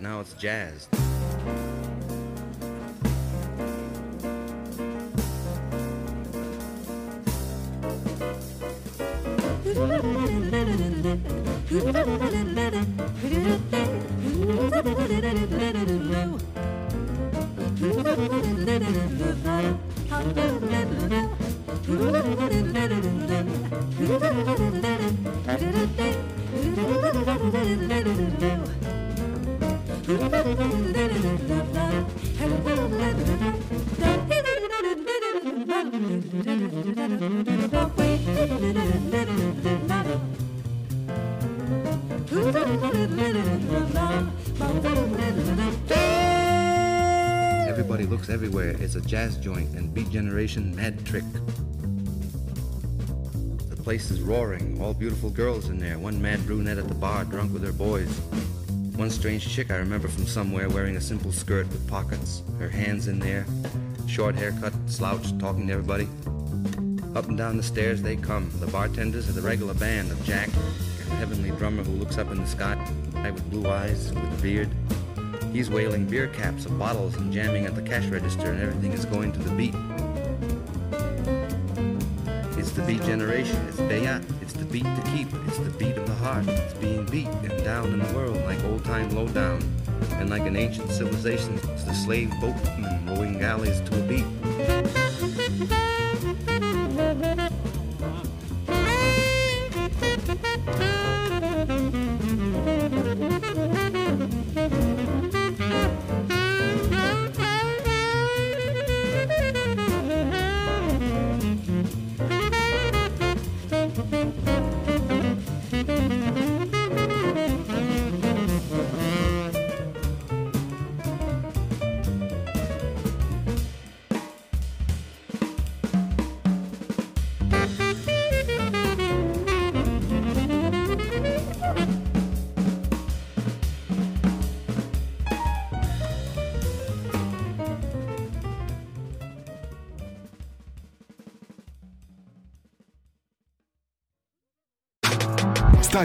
Now it's jazz. Everybody looks everywhere. It's a jazz joint and beat generation mad trick. The place is roaring. All beautiful girls in there. One mad brunette at the bar, drunk with her boys. One strange chick I remember from somewhere wearing a simple skirt with pockets, her hands in there, short haircut, slouched, talking to everybody. Up and down the stairs they come. The bartenders are the regular band of Jack, the heavenly drummer who looks up in the sky with blue eyes, with beard. He's wailing beer caps of bottles and jamming at the cash register, and everything is going to the beat. The beat generation. It's Bayat. It's the beat to keep. It's the beat of the heart. It's being beat and down in the world like old time lowdown. And like an ancient civilization, it's the slave boatmen rowing galleys to a beat.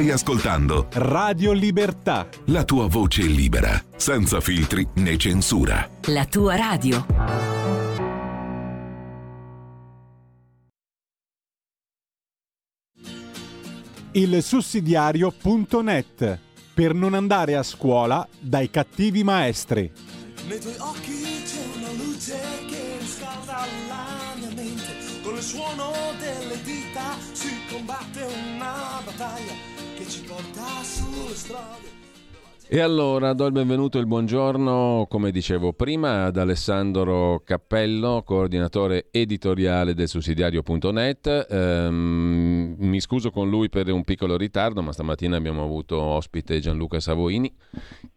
Stai ascoltando Radio Libertà. La tua voce libera, senza filtri né censura. La tua radio. Il sussidiario.net per non andare a scuola dai cattivi maestri. Nei tuoi occhi c'è una luce che riscalda la mia mente. Con il suono delle dita si combatte una battaglia che ci porta sulle strade. E allora do il benvenuto e il buongiorno, come dicevo prima, ad Alessandro Cappello, coordinatore editoriale del sussidiario.net. Ehm, mi scuso con lui per un piccolo ritardo, ma stamattina abbiamo avuto ospite Gianluca Savoini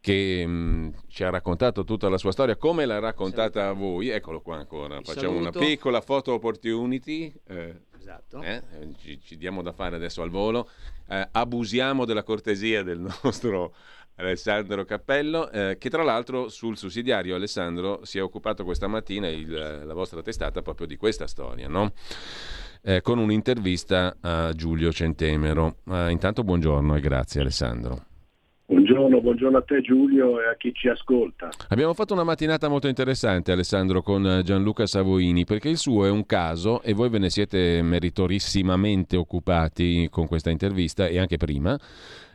che mh, mm, ci ha raccontato tutta la sua storia, come l'ha raccontata a voi. Eccolo qua ancora, facciamo una piccola photo opportunity. eh, Esatto. eh, ci, ci diamo da fare adesso al volo. Eh, abusiamo della cortesia del nostro Alessandro Cappello, eh, che tra l'altro sul sussidiario Alessandro si è occupato questa mattina, il- la vostra testata, proprio di questa storia, no? Eh, con un'intervista a Giulio Centemero. Eh, intanto buongiorno e grazie Alessandro. Buongiorno, buongiorno a te Giulio e a chi ci ascolta. Abbiamo fatto una mattinata molto interessante, Alessandro, con eh, Gianluca Savoini, perché il suo è un caso e voi ve ne siete meritorissimamente occupati con questa intervista e anche prima.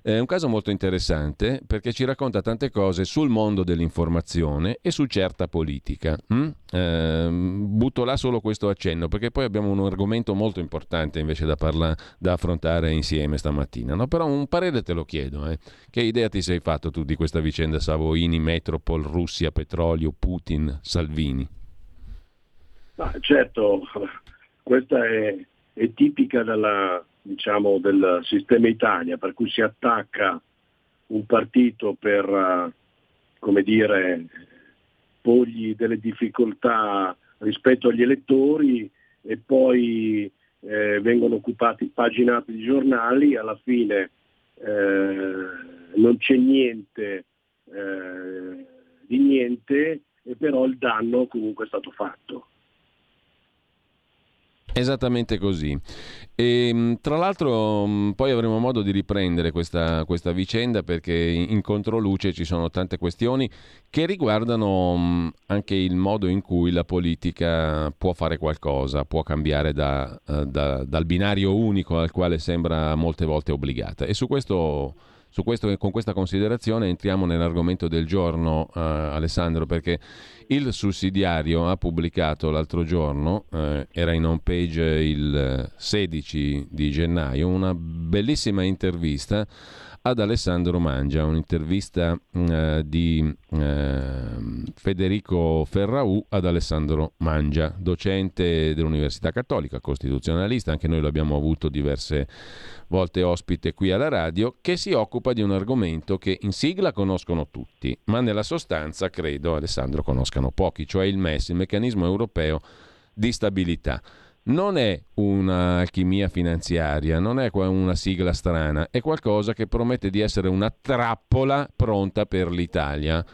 È un caso molto interessante perché ci racconta tante cose sul mondo dell'informazione e su certa politica. mm? Ehm, butto là solo questo accenno perché poi abbiamo un argomento molto importante invece da, parla- da affrontare insieme stamattina. no? Però un parere te lo chiedo. eh. Che idea ti sei fatto tu di questa vicenda Savoini, Metropol, Russia, petrolio, Putin, Salvini? Ma certo, questa è, è tipica della, diciamo, del sistema Italia, per cui si attacca un partito per, eh, come dire, porgli delle difficoltà rispetto agli elettori e poi eh, vengono occupati paginate di giornali, alla fine eh, non c'è niente eh, di niente e però il danno comunque è stato fatto. Esattamente così. E, mh, tra l'altro mh, poi avremo modo di riprendere questa, questa vicenda perché in, controluce ci sono tante questioni che riguardano mh, anche il modo in cui la politica può fare qualcosa, può cambiare da- eh, da- dal binario unico al quale sembra molte volte obbligata. E su questo, questo con questa considerazione entriamo nell'argomento del giorno, eh, Alessandro, perché il sussidiario ha pubblicato l'altro giorno, eh, era in home page il 16 di gennaio, una bellissima intervista ad Alessandro Mangia, un'intervista mh, eh, di eh, Federico Ferraù ad Alessandro Mangia, docente dell'Università Cattolica, costituzionalista, anche noi l'abbiamo avuto diverse volte ospite qui alla radio, che si occupa di un argomento che in sigla conoscono tutti, ma nella sostanza credo Alessandro conoscano pochi, cioè il MES, il meccanismo europeo di stabilità. Non è un'alchimia finanziaria, non è una sigla strana, è qualcosa che promette di essere una trappola pronta per l'Italia.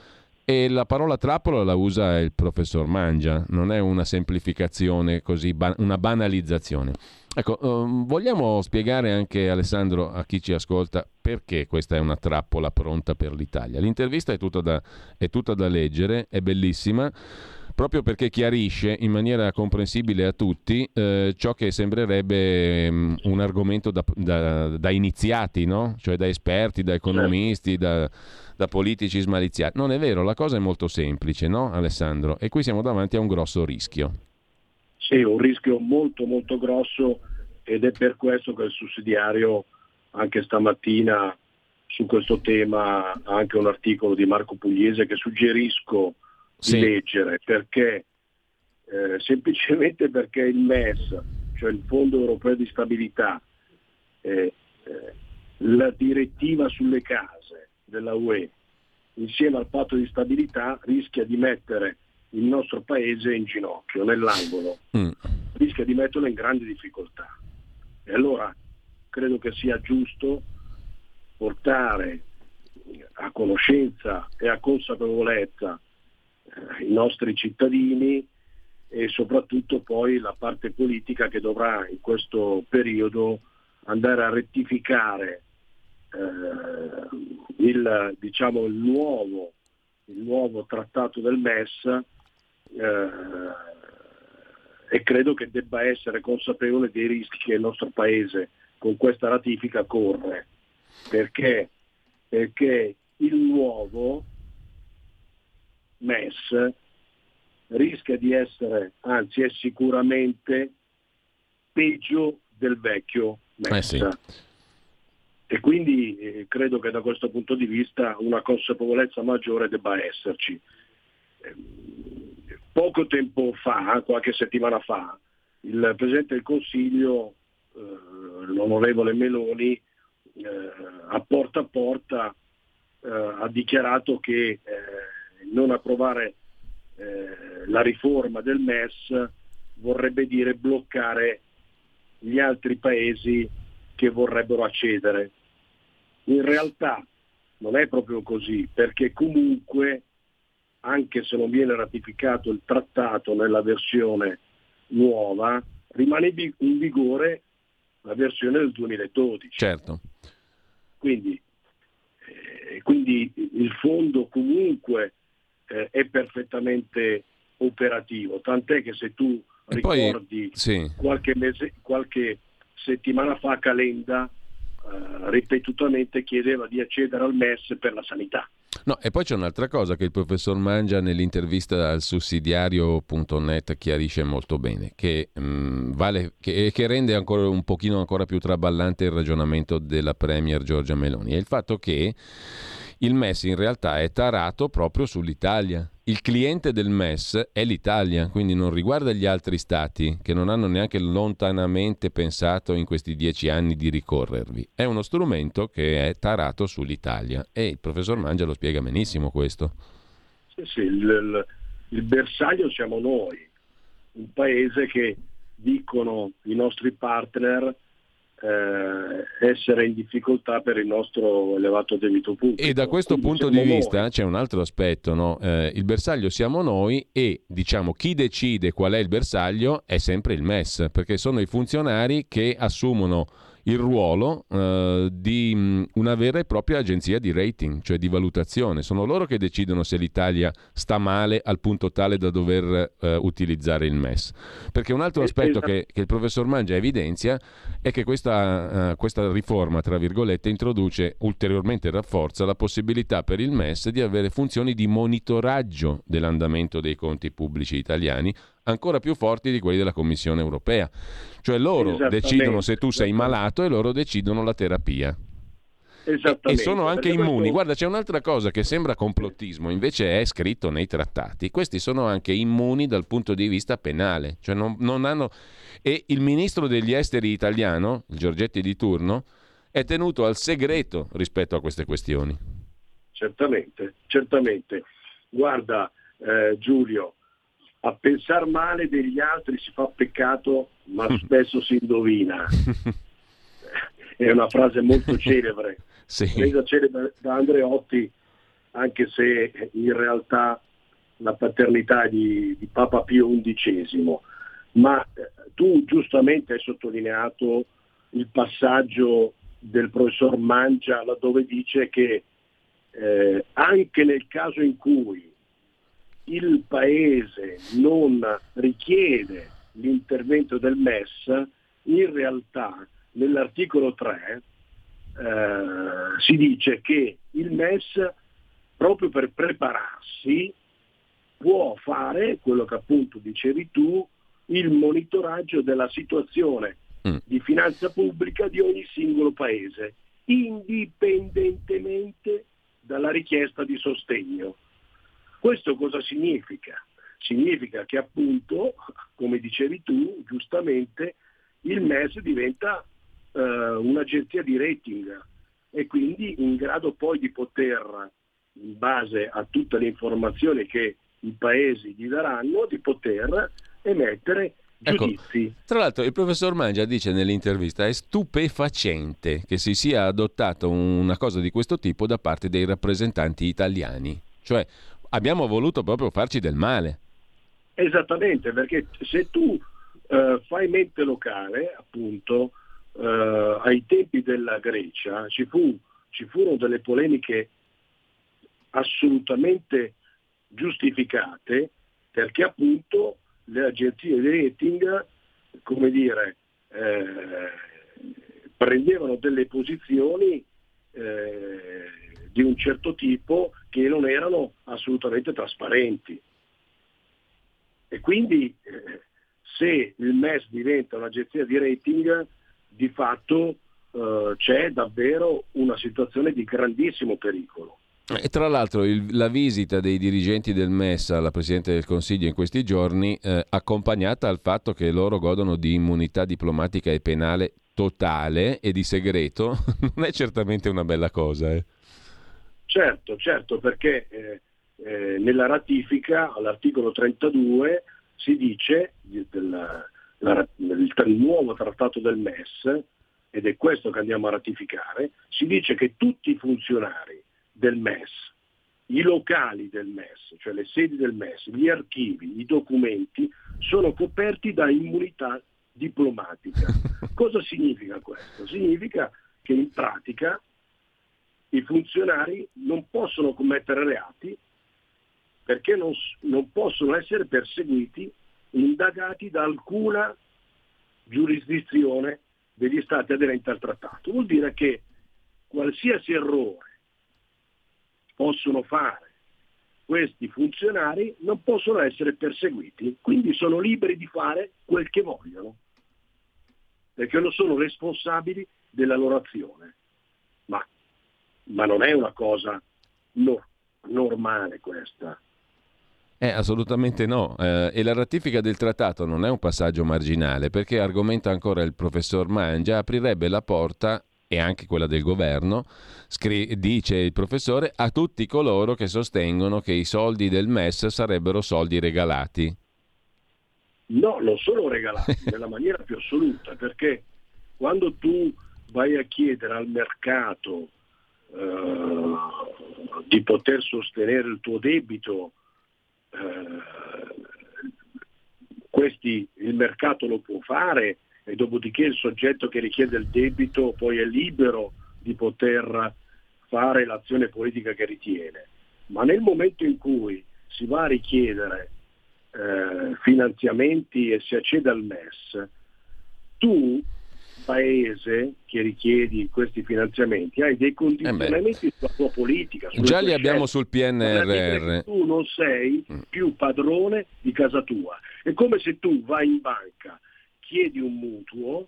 E la parola trappola la usa il professor Mangia, non è una semplificazione così, una banalizzazione. Ecco, ehm, vogliamo spiegare anche Alessandro a chi ci ascolta perché questa è una trappola pronta per l'Italia. L'intervista è tutta da, è tutta da leggere, è bellissima, proprio perché chiarisce in maniera comprensibile a tutti eh, ciò che sembrerebbe mm, un argomento da, da- da iniziati, no? cioè da esperti, da economisti, da, da politici smaliziati. Non è vero, la cosa è molto semplice, no Alessandro? E qui siamo davanti a un grosso rischio. Sì, un rischio molto molto grosso ed è per questo che il sussidiario anche stamattina su questo tema ha anche un articolo di Marco Pugliese che suggerisco Sì. di leggere perché eh, semplicemente perché il MES, cioè il Fondo Europeo di Stabilità, eh, eh, la direttiva sulle case della UE insieme al patto di stabilità rischia di mettere il nostro paese in ginocchio, nell'angolo, Mm. rischia di metterlo in grandi difficoltà. E allora credo che sia giusto portare a conoscenza e a consapevolezza eh, i nostri cittadini e soprattutto poi la parte politica che dovrà in questo periodo andare a rettificare eh, il, diciamo, il, nuovo, il, nuovo, trattato del MES eh, e credo che debba essere consapevole dei rischi che il nostro Paese con questa ratifica corre, perché, perché il nuovo MES rischia di essere, anzi è sicuramente peggio del vecchio MES. Eh sì. E quindi eh, credo che da questo punto di vista una consapevolezza maggiore debba esserci. Eh, poco tempo fa, qualche settimana fa, il Presidente del Consiglio, eh, l'onorevole Meloni, eh, a porta a porta eh, ha dichiarato che non approvare la riforma del MES vorrebbe dire bloccare gli altri paesi che vorrebbero accedere. In realtà non è proprio così, perché comunque, anche se non viene ratificato il trattato nella versione nuova, rimane in vigore la versione del 2012. Certo. Quindi, eh, quindi il fondo comunque eh, è perfettamente operativo, tant'è che se tu ricordi poi, sì. qualche, mese, qualche settimana fa Calenda eh, ripetutamente chiedeva di accedere al MES per la sanità. No, e poi c'è un'altra cosa che il professor Mangia nell'intervista al sussidiario.net chiarisce molto bene, che, mh, mm, vale, che, che rende ancora un pochino ancora più traballante il ragionamento della Premier Giorgia Meloni, è il fatto che il MES in realtà è tarato proprio sull'Italia. Il cliente del MES è l'Italia, quindi non riguarda gli altri stati che non hanno neanche lontanamente pensato in questi dieci anni di ricorrervi. È uno strumento che è tarato sull'Italia e il professor Mangia lo spiega benissimo questo. Sì, sì, il, il, bersaglio siamo noi, un paese che dicono i nostri partner eh, essere in difficoltà per il nostro elevato debito pubblico. E da questo Quindi punto di vista noi. c'è un altro aspetto, no? eh, il bersaglio siamo noi e diciamo chi decide qual è il bersaglio è sempre il MES, perché sono i funzionari che assumono il ruolo eh, di mh, una vera e propria agenzia di rating, cioè di valutazione. Sono loro che decidono se l'Italia sta male al punto tale da dover eh, utilizzare il MES. Perché un altro aspetto che, che il professor Mangia evidenzia è che questa, uh, questa riforma, tra virgolette, introduce ulteriormente rafforza la possibilità per il MES di avere funzioni di monitoraggio dell'andamento dei conti pubblici italiani ancora più forti di quelli della Commissione europea. Cioè loro decidono se tu sei malato e loro decidono la terapia. E sono anche immuni. Guarda, c'è un'altra cosa che sembra complottismo, invece è scritto nei trattati. Questi sono anche immuni dal punto di vista penale. Cioè non, non hanno... E il ministro degli esteri italiano, il Giorgetti di turno, è tenuto al segreto rispetto a queste questioni. Certamente, certamente. Guarda, eh, Giulio, a pensare male degli altri si fa peccato, ma spesso si indovina. È una frase molto celebre, sì. resa celebre da Andreotti, anche se in realtà la paternità di, di Papa Pio XI. Ma eh, tu giustamente hai sottolineato il passaggio del professor Mangia laddove dice che eh, anche nel caso in cui il Paese non richiede l'intervento del MES, in realtà nell'articolo 3 eh, si dice che il MES proprio per prepararsi può fare quello che appunto dicevi tu, il monitoraggio della situazione mm. di finanza pubblica di ogni singolo paese, indipendentemente dalla richiesta di sostegno. Questo cosa significa? Significa che appunto, come dicevi tu, giustamente, il MES diventa eh, un'agenzia di rating e quindi in grado poi di poter, in base a tutte le informazioni che i paesi gli daranno, di poter emettere Ecco, tra l'altro il professor Mangia dice nell'intervista è stupefacente che si sia adottato una cosa di questo tipo da parte dei rappresentanti italiani. Cioè abbiamo voluto proprio farci del male. Esattamente, perché se tu eh, fai mente locale, appunto, eh, ai tempi della Grecia ci fu ci furono delle polemiche assolutamente giustificate perché appunto le agenzie di rating, come dire, eh, prendevano delle posizioni eh, di un certo tipo che non erano assolutamente trasparenti. E quindi eh, se il MES diventa un'agenzia di rating, di fatto eh, c'è davvero una situazione di grandissimo pericolo. E tra l'altro il, la visita dei dirigenti del MES alla Presidente del Consiglio in questi giorni, eh, accompagnata al fatto che loro godono di immunità diplomatica e penale totale e di segreto, non è certamente una bella cosa. Eh. Certo, certo, perché eh, eh nella ratifica all'articolo 32 si dice del, la, del, del nuovo trattato del MES, ed è questo che andiamo a ratificare, si dice che tutti i funzionari del MES, i locali del MES, cioè le sedi del MES, gli archivi, i documenti, sono coperti da immunità diplomatica. Cosa significa questo? Significa che in pratica i funzionari non possono commettere reati perché non, non possono essere perseguiti, indagati da alcuna giurisdizione degli stati aderenti al trattato. Vuol dire che qualsiasi errore possono fare questi funzionari non possono essere perseguiti, quindi sono liberi di fare quel che vogliono, perché non sono responsabili della loro azione. Ma, ma non è una cosa no, normale questa. Eh, assolutamente no. Eh, e la ratifica del trattato non è un passaggio marginale, perché argomenta ancora il professor Mangia, aprirebbe la porta e anche quella del governo, scri- dice il professore, a tutti coloro che sostengono che i soldi del MES sarebbero soldi regalati. No, non sono regalati nella maniera più assoluta, perché quando tu vai a chiedere al mercato eh, di poter sostenere il tuo debito, eh, questi, il mercato lo può fare e dopodiché il soggetto che richiede il debito poi è libero di poter fare l'azione politica che ritiene. Ma nel momento in cui si va a richiedere eh, finanziamenti e si accede al MES, tu, paese che richiedi questi finanziamenti, hai dei condizionamenti eh sulla tua politica. Già li abbiamo sul PNRR. Tu non sei mm. più padrone di casa tua. È come se tu vai in banca chiedi un mutuo,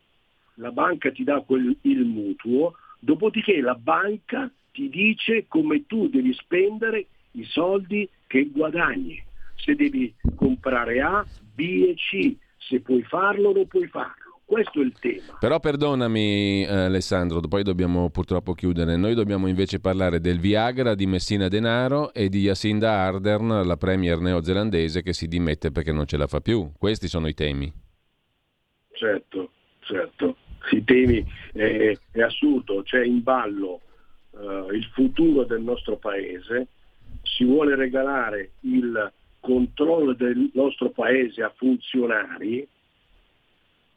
la banca ti dà quel, il mutuo, dopodiché la banca ti dice come tu devi spendere i soldi che guadagni, se devi comprare A, B e C, se puoi farlo o non puoi farlo. Questo è il tema. Però perdonami eh, Alessandro, poi dobbiamo purtroppo chiudere. Noi dobbiamo invece parlare del Viagra di Messina Denaro e di Jacinda Ardern, la premier neozelandese che si dimette perché non ce la fa più. Questi sono i temi certo, certo. I temi è, è assurdo, c'è in ballo uh, il futuro del nostro paese, si vuole regalare il controllo del nostro paese a funzionari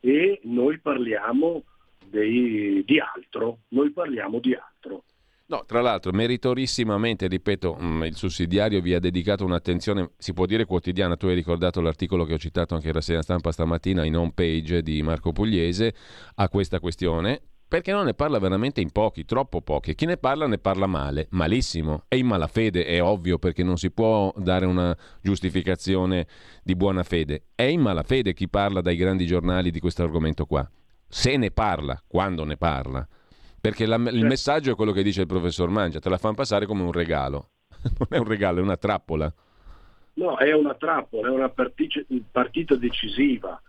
e noi parliamo dei, di altro, noi parliamo di altro. No, tra l'altro, meritorissimamente, ripeto, mm, il sussidiario vi ha dedicato un'attenzione, si può dire quotidiana. Tu hai ricordato l'articolo che ho citato anche in rassegna stampa stamattina in home page di Marco Pugliese a questa questione, perché non ne parla veramente in pochi, troppo pochi. Chi ne parla ne parla male, malissimo. È in malafede, è ovvio, perché non si può dare una giustificazione di buona fede. È in malafede chi parla dai grandi giornali di questo argomento qua. Se ne parla, quando ne parla. Perché la, il messaggio è quello che dice il professor Mangia, te la fanno passare come un regalo. non è un regalo, è una trappola. No, è una trappola, è una partita, partita decisiva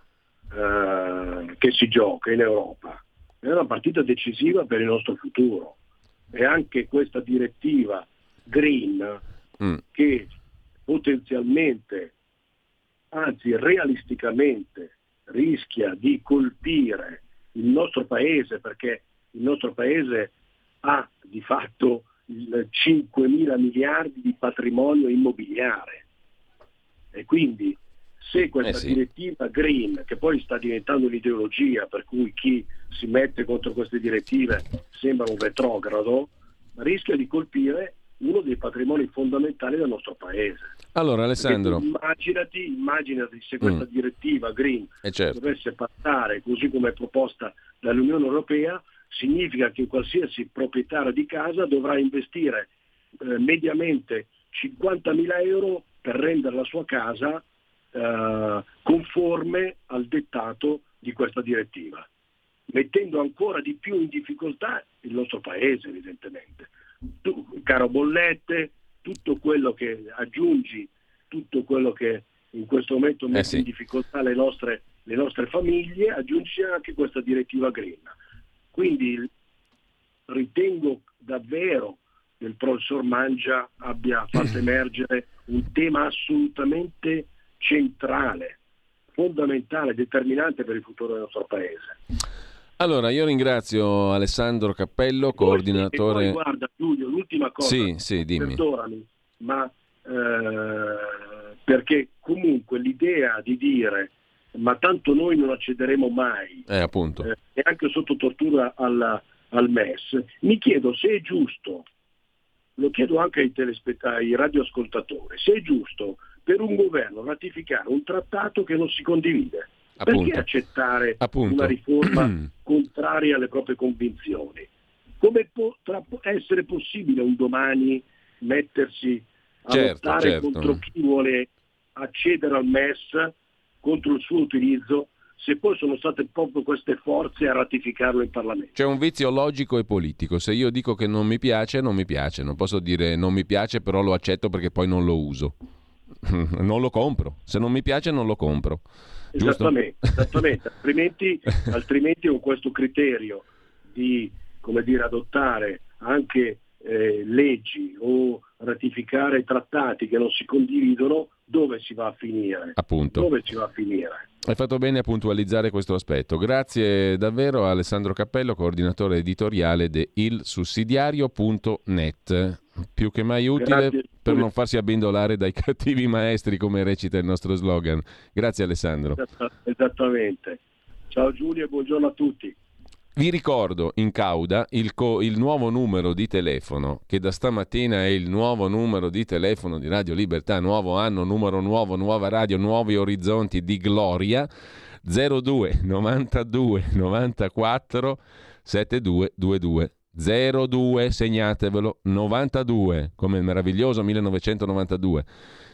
eh, che si gioca in Europa. È una partita decisiva per il nostro futuro. E anche questa direttiva green mm. che potenzialmente, anzi realisticamente, rischia di colpire il nostro paese perché il nostro paese ha di fatto 5 mila miliardi di patrimonio immobiliare e quindi se questa eh sì. direttiva green, che poi sta diventando un'ideologia per cui chi si mette contro queste direttive sembra un retrogrado, rischia di colpire uno dei patrimoni fondamentali del nostro paese. Allora Alessandro. Immaginati, immaginati, se questa mm. direttiva Green eh certo. dovesse passare così come è proposta dall'Unione Europea, significa che qualsiasi proprietario di casa dovrà investire eh, mediamente 50.000 euro per rendere la sua casa eh, conforme al dettato di questa direttiva, mettendo ancora di più in difficoltà il nostro paese evidentemente. Tu, caro bollette, tutto quello che aggiungi, tutto quello che in questo momento mette eh sì. in difficoltà le nostre, le nostre famiglie, aggiungi anche questa direttiva green. Quindi ritengo davvero che il professor Mangia abbia fatto emergere un tema assolutamente centrale, fondamentale, determinante per il futuro del nostro Paese. Allora, io ringrazio Alessandro Cappello, coordinatore... Poi, guarda Giulio, l'ultima cosa, sì, sì, dimmi. perdonami, ma eh, perché comunque l'idea di dire ma tanto noi non accederemo mai, eh, appunto. Eh, e anche sotto tortura alla, al MES, mi chiedo se è giusto, lo chiedo anche ai, telespettatori, ai radioascoltatori, se è giusto per un governo ratificare un trattato che non si condivide. Appunto. Perché accettare Appunto. una riforma contraria alle proprie convinzioni? Come potrà essere possibile un domani mettersi a certo, lottare certo. contro chi vuole accedere al MES, contro il suo utilizzo, se poi sono state proprio queste forze a ratificarlo in Parlamento? C'è un vizio logico e politico. Se io dico che non mi piace, non mi piace. Non posso dire non mi piace, però lo accetto perché poi non lo uso. non lo compro. Se non mi piace, non lo compro. Esattamente, esattamente. altrimenti, altrimenti con questo criterio di come dire, adottare anche eh, leggi o ratificare trattati che non si condividono, dove si va a finire? Appunto. Dove si va a finire? Hai fatto bene a puntualizzare questo aspetto. Grazie davvero a Alessandro Cappello, coordinatore editoriale di ilsussidiario.net. Più che mai utile Grazie. per non farsi abbindolare dai cattivi maestri, come recita il nostro slogan. Grazie Alessandro. Esattamente. Ciao Giulio e buongiorno a tutti. Vi ricordo in cauda il, co- il, nuovo numero di telefono, che da stamattina è il nuovo numero di telefono di Radio Libertà, nuovo anno, numero nuovo, nuova radio, nuovi orizzonti di gloria, 02 92 94 7222. 02, segnatevelo, 92, come il meraviglioso 1992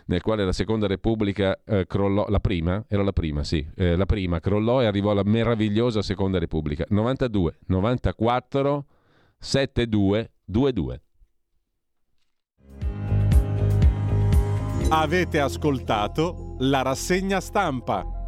nel quale la seconda repubblica eh, crollò, la prima, era la prima, sì, eh, la prima crollò e arrivò alla meravigliosa seconda repubblica, 92, 94, 72, 22. Avete ascoltato la rassegna stampa.